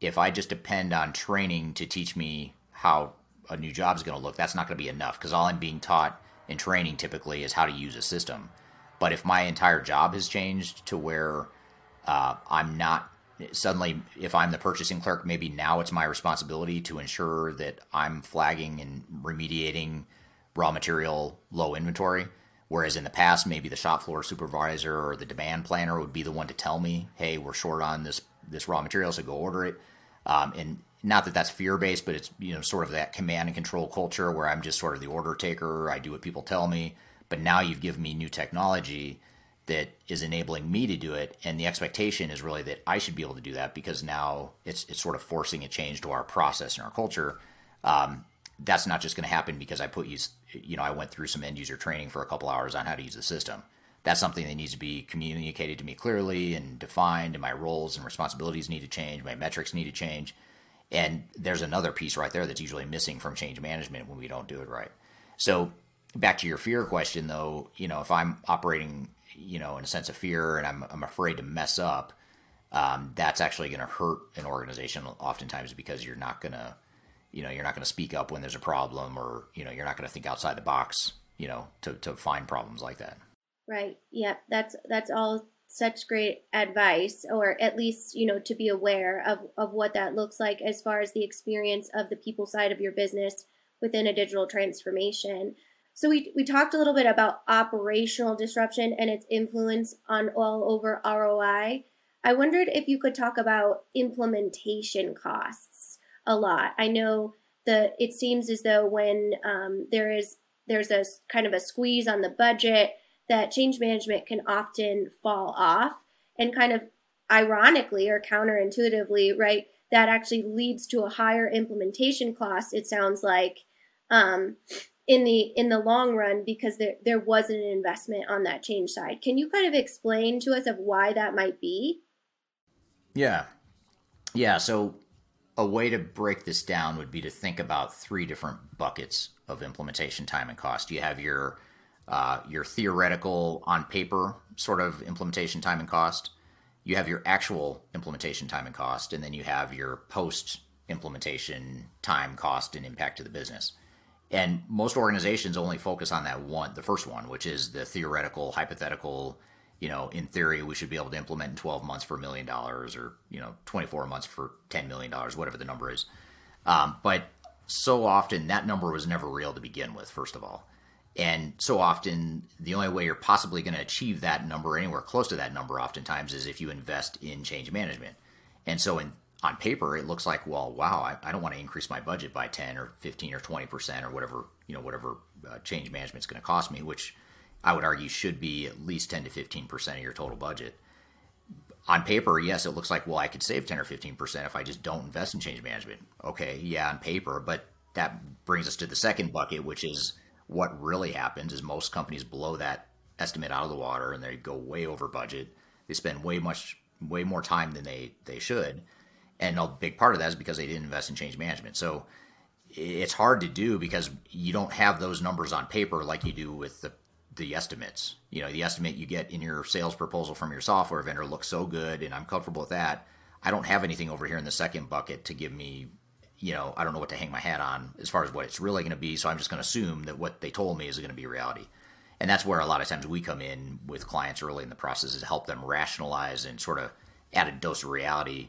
if I just depend on training to teach me how a new job is going to look, that's not going to be enough because all I'm being taught in training typically is how to use a system. But if my entire job has changed to where uh, I'm not suddenly, if I'm the purchasing clerk, maybe now it's my responsibility to ensure that I'm flagging and remediating raw material low inventory Whereas in the past, maybe the shop floor supervisor or the demand planner would be the one to tell me, "Hey, we're short on this this raw material, so go order it." Um, and not that that's fear based, but it's you know sort of that command and control culture where I'm just sort of the order taker. I do what people tell me. But now you've given me new technology that is enabling me to do it, and the expectation is really that I should be able to do that because now it's it's sort of forcing a change to our process and our culture. Um, that's not just going to happen because I put you, you know, I went through some end user training for a couple hours on how to use the system. That's something that needs to be communicated to me clearly and defined, and my roles and responsibilities need to change, my metrics need to change. And there's another piece right there that's usually missing from change management when we don't do it right. So, back to your fear question, though, you know, if I'm operating, you know, in a sense of fear and I'm, I'm afraid to mess up, um, that's actually going to hurt an organization oftentimes because you're not going to you know you're not going to speak up when there's a problem or you know you're not going to think outside the box you know to, to find problems like that. Right. Yeah that's that's all such great advice or at least you know to be aware of of what that looks like as far as the experience of the people side of your business within a digital transformation. So we, we talked a little bit about operational disruption and its influence on all over roi i wondered if you could talk about implementation costs a lot. I know the it seems as though when um, there is there's a kind of a squeeze on the budget that change management can often fall off. And kind of ironically or counterintuitively right that actually leads to a higher implementation cost it sounds like um, in the in the long run because there there wasn't an investment on that change side. Can you kind of explain to us of why that might be? Yeah. Yeah so a way to break this down would be to think about three different buckets of implementation time and cost. You have your uh, your theoretical on paper sort of implementation time and cost. You have your actual implementation time and cost, and then you have your post implementation time, cost, and impact to the business. And most organizations only focus on that one, the first one, which is the theoretical, hypothetical, you know, in theory, we should be able to implement in 12 months for a million dollars or, you know, 24 months for $10 million, whatever the number is. Um, but so often that number was never real to begin with, first of all. And so often, the only way you're possibly going to achieve that number, anywhere close to that number, oftentimes, is if you invest in change management. And so, in on paper, it looks like, well, wow, I, I don't want to increase my budget by 10 or 15 or 20 percent or whatever, you know, whatever uh, change management is going to cost me, which I would argue should be at least 10 to 15 percent of your total budget. On paper, yes, it looks like, well, I could save 10 or 15 percent if I just don't invest in change management. Okay, yeah, on paper, but that brings us to the second bucket, which is what really happens is most companies blow that estimate out of the water and they go way over budget. They spend way much, way more time than they they should, and a big part of that is because they didn't invest in change management. So it's hard to do because you don't have those numbers on paper like you do with the the estimates. You know, the estimate you get in your sales proposal from your software vendor looks so good, and I'm comfortable with that. I don't have anything over here in the second bucket to give me you know, I don't know what to hang my hat on as far as what it's really going to be. So I'm just going to assume that what they told me is going to be reality. And that's where a lot of times we come in with clients early in the process is help them rationalize and sort of add a dose of reality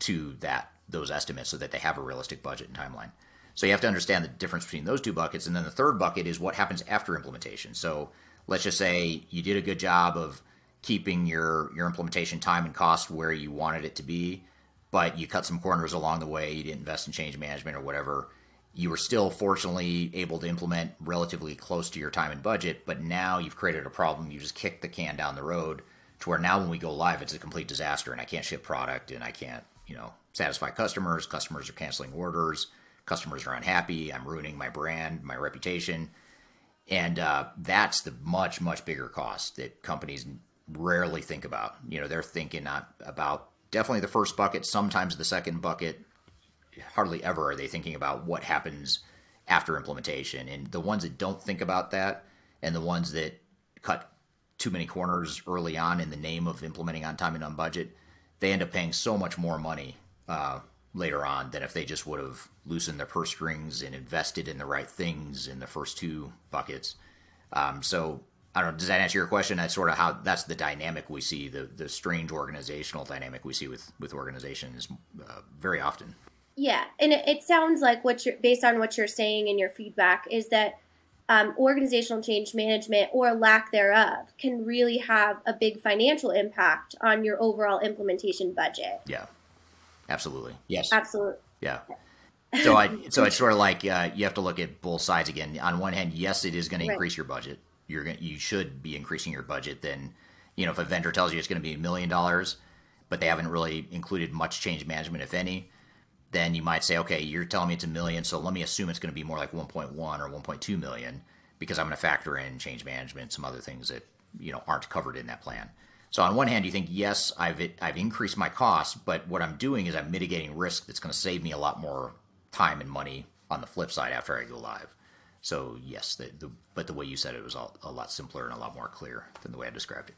to that those estimates so that they have a realistic budget and timeline. So you have to understand the difference between those two buckets. And then the third bucket is what happens after implementation. So let's just say you did a good job of keeping your your implementation time and cost where you wanted it to be but you cut some corners along the way. You didn't invest in change management or whatever. You were still fortunately able to implement relatively close to your time and budget, but now you've created a problem. You just kicked the can down the road to where now when we go live, it's a complete disaster, and I can't ship product, and I can't, you know, satisfy customers. Customers are canceling orders. Customers are unhappy. I'm ruining my brand, my reputation, and uh, that's the much much bigger cost that companies rarely think about. You know, they're thinking not about definitely the first bucket, sometimes the second bucket. Hardly ever are they thinking about what happens after implementation. And the ones that don't think about that and the ones that cut too many corners early on in the name of implementing on time and on budget, they end up paying so much more money uh, later on than if they just would have loosened their purse strings and invested in the right things in the first two buckets. Um, so I don't know. Does that answer your question? That's sort of how that's the dynamic we see the the strange organizational dynamic we see with with organizations uh, very often. Yeah, and it, it, sounds like what you're based on what you're saying in your feedback is that um, organizational change management or lack thereof can really have a big financial impact on your overall implementation budget. Yeah, absolutely. Yes, absolutely. Yeah. So I so it's sort of like uh, you have to look at both sides again. On one hand, yes, it is going to increase your budget you're going you should be increasing your budget then you know if a vendor tells you it's going to be a million dollars but they haven't really included much change management if any then you might say okay you're telling me it's a million so let me assume it's going to be more like 1.1 or 1.2 million because i'm going to factor in change management some other things that you know aren't covered in that plan so on one hand you think yes i've i've increased my costs but what i'm doing is i'm mitigating risk that's going to save me a lot more time and money on the flip side after i go live so yes, the, the, but the way you said it was all, a lot simpler and a lot more clear than the way I described it.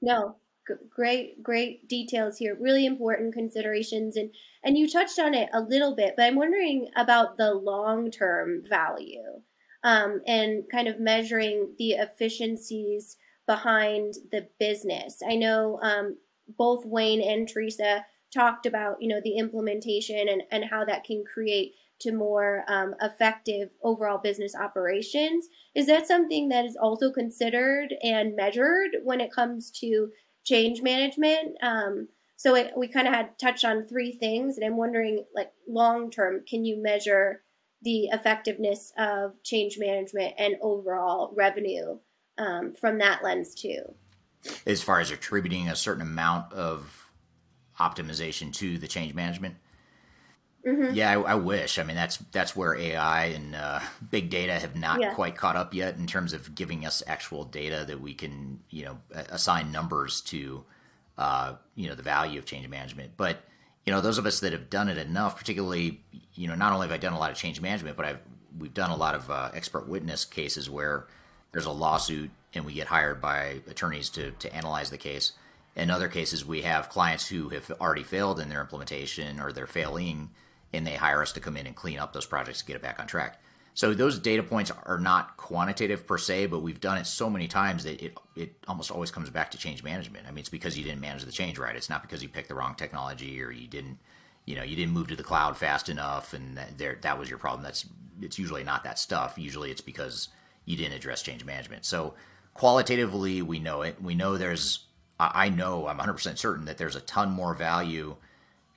No, g- great, great details here. Really important considerations, and and you touched on it a little bit, but I'm wondering about the long term value, um, and kind of measuring the efficiencies behind the business. I know um, both Wayne and Teresa talked about you know the implementation and and how that can create to more um, effective overall business operations. Is that something that is also considered and measured when it comes to change management? Um, so it, we kind of had touched on three things, and I'm wondering, like long term, can you measure the effectiveness of change management and overall revenue um, from that lens too? As far as attributing a certain amount of optimization to the change management. Mm-hmm. Yeah, I, I, wish. I mean, that's that's where AI and uh, big data have not yeah. quite caught up yet in terms of giving us actual data that we can, you know, assign numbers to, uh, you know, the value of change management. But you know, those of us that have done it enough, particularly, you know, not only have I done a lot of change management, but I've we've done a lot of uh, expert witness cases where there's a lawsuit and we get hired by attorneys to to analyze the case. In other cases, we have clients who have already failed in their implementation or they're failing and they hire us to come in and clean up those projects to get it back on track. So those data points are not quantitative per se, but we've done it so many times that it it almost always comes back to change management. I mean, it's because you didn't manage the change right. It's not because you picked the wrong technology or you didn't, you know, you didn't move to the cloud fast enough, and that, there that was your problem. That's it's usually not that stuff. Usually it's because you didn't address change management. So qualitatively, we know it. We know there's. I know I'm 100% certain that there's a ton more value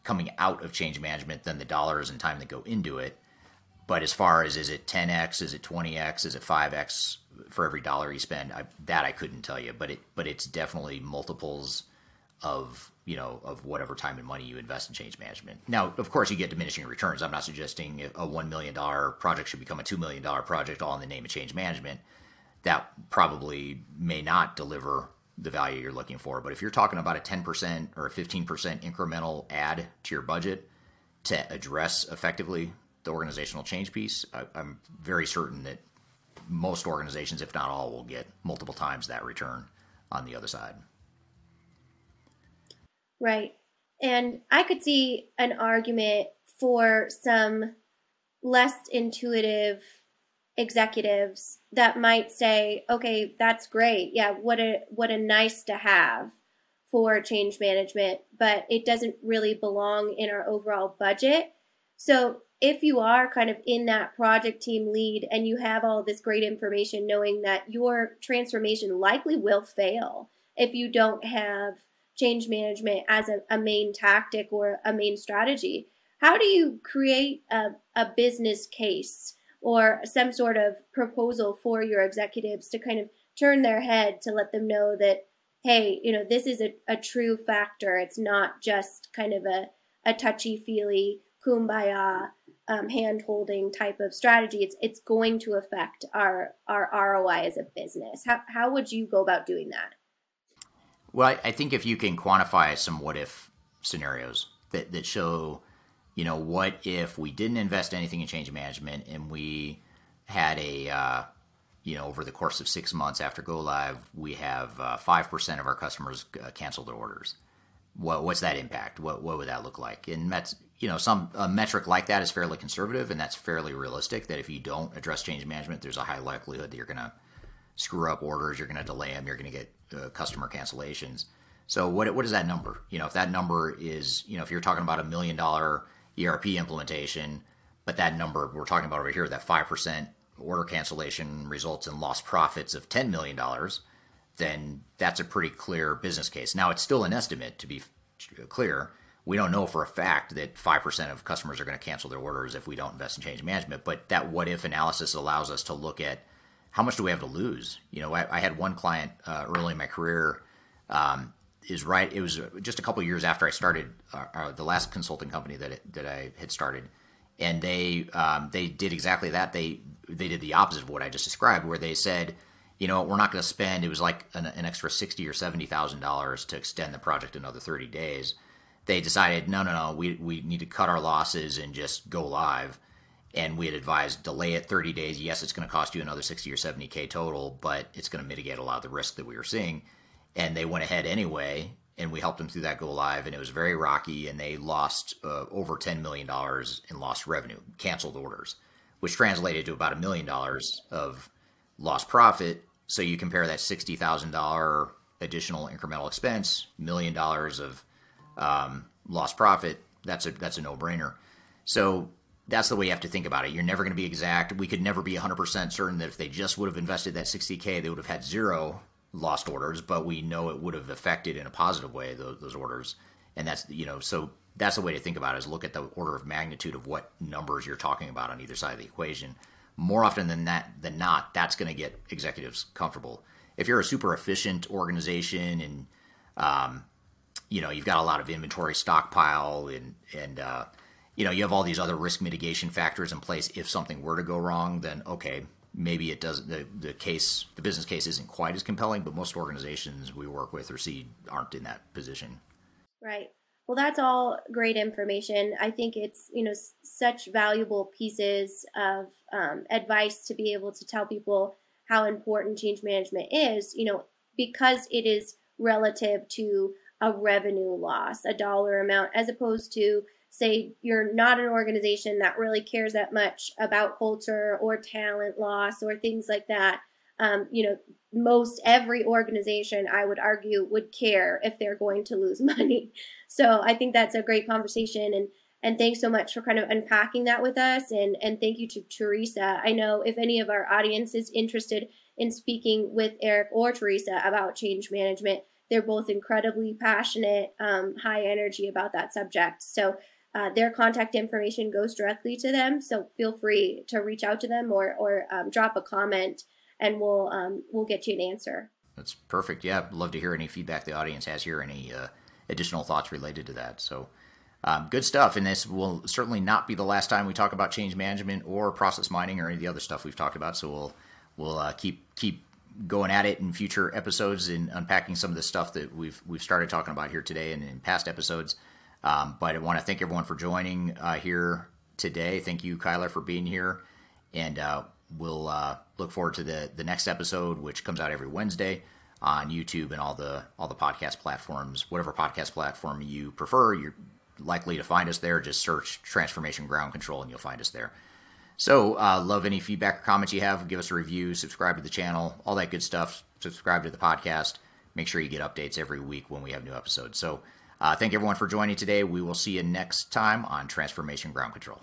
coming out of change management than the dollars and time that go into it but as far as is it 10x, is it 20x, is it 5x for every dollar you spend? I, that I couldn't tell you, but it but it's definitely multiples of you know of whatever time and money you invest in change management. Now, of course, you get diminishing returns. I'm not suggesting a one million dollar project should become a two million dollar project all in the name of change management. That probably may not deliver the value you're looking for. But if you're talking about a 10% or a 15% incremental add to your budget to address effectively the organizational change piece, I, I'm very certain that most organizations, if not all, will get multiple times that return on the other side. Right. And I could see an argument for some less intuitive executives that might say, okay, that's great. Yeah, what a what a nice to have for change management, but it doesn't really belong in our overall budget. So if you are kind of in that project team lead and you have all this great information, knowing that your transformation likely will fail if you don't have change management as a, a main tactic or a main strategy, how do you create a, a business case or some sort of proposal for your executives to kind of turn their head to let them know that, hey, you know, this is a, a true factor. It's not just kind of a, a touchy feely kumbaya um, hand holding type of strategy, it's it's going to affect our our ROI as a business. How how would you go about doing that? Well, I, I think if you can quantify some what if scenarios that that show, you know, what if we didn't invest anything in change management and we had a uh, you know, over the course of six months after go live, we have uh, five uh, percent of our customers uh, cancel their orders. What, what's that impact? What what would that look like? And that's you know, some a metric like that is fairly conservative, and that's fairly realistic. That if you don't address change management, there's a high likelihood that you're going to screw up orders, you're going to delay them, you're going to get uh, customer cancellations. So what what is that number? You know, if that number is, you know, if you're talking about a million dollar ERP implementation, but that number we're talking about over here, that five percent order cancellation results in lost profits of ten million dollars, then that's a pretty clear business case. Now it's still an estimate to be clear we don't know for a fact that 5% of customers are going to cancel their orders if we don't invest in change management. But that what if analysis allows us to look at how much do we have to lose? You know, I, I had one client uh, early in my career. Um, is right. It was just a couple years after I started uh, uh, the last consulting company that it, that I had started, and they um, they did exactly that. They they did the opposite of what I just described, where they said, you know, we're not going to spend. It was like an, an extra sixty or seventy thousand dollars to extend the project another thirty days they decided no no no we, we need to cut our losses and just go live and we had advised delay it 30 days. Yes it's going to cost you another 60 or 70k total but it's going to mitigate a lot of the risk that we were seeing. And they went ahead anyway and we helped them through that go live and it was very rocky and they lost uh, over $10 million in lost revenue canceled orders which translated to about a million dollars of lost profit. So you compare that $60000 additional incremental expense million dollars of um, lost profit, that's a that's a no brainer. So that's the way you have to think about it. You're never going to be exact. We could never be 100% certain that if they just would have invested that 60k, they would have had zero lost orders. But we know it would have affected in a positive way those, those orders, and that's you know so that's the way to think about it is look at the order of magnitude of what numbers you're talking about on either side of the equation. More often than that than not, that's going to get executives comfortable. If you're a super efficient organization and um, you know you've got a lot of inventory stockpile and and uh, you know you have all these other risk mitigation factors in place. If something were to go wrong then okay maybe it doesn't the, the case the business case isn't quite as compelling but most organizations we work with or see aren't in that position. Right. Well that's all great information. I think it's you know such valuable pieces of um, advice to be able to tell people how important change management is you know because it is relative to a revenue loss, a dollar amount, as opposed to say you're not an organization that really cares that much about culture or talent loss or things like that. Um, you know, most every organization, I would argue, would care if they're going to lose money. So I think that's a great conversation. And and thanks so much for kind of unpacking that with us. And and thank you to Teresa. I know if any of our audience is interested in speaking with Eric or Teresa about change management, they're both incredibly passionate, um, high energy about that subject. So uh, their contact information goes directly to them. So feel free to reach out to them or or um, drop a comment, and we'll um, we'll get you an answer. That's perfect. Yeah, love to hear any feedback the audience has here, any uh, additional thoughts related to that. So. Um, good stuff, and this will certainly not be the last time we talk about change management or process mining or any of the other stuff we've talked about. So we'll we'll uh, keep keep going at it in future episodes and unpacking some of the stuff that we've we've started talking about here today and in past episodes. Um, but I want to thank everyone for joining uh, here today. Thank you, Kyler, for being here. And uh, we'll uh, look forward to the, the next episode, which comes out every Wednesday on YouTube and all the all the podcast platforms. Whatever podcast platform you prefer, you're likely to find us there. Just search Transformation Ground Control and you'll find us there. So, uh, love any feedback or comments you have. Give us a review, subscribe to the channel, all that good stuff. Subscribe to the podcast. Make sure you get updates every week when we have new episodes. So, uh, thank everyone for joining today. We will see you next time on Transformation Ground Control.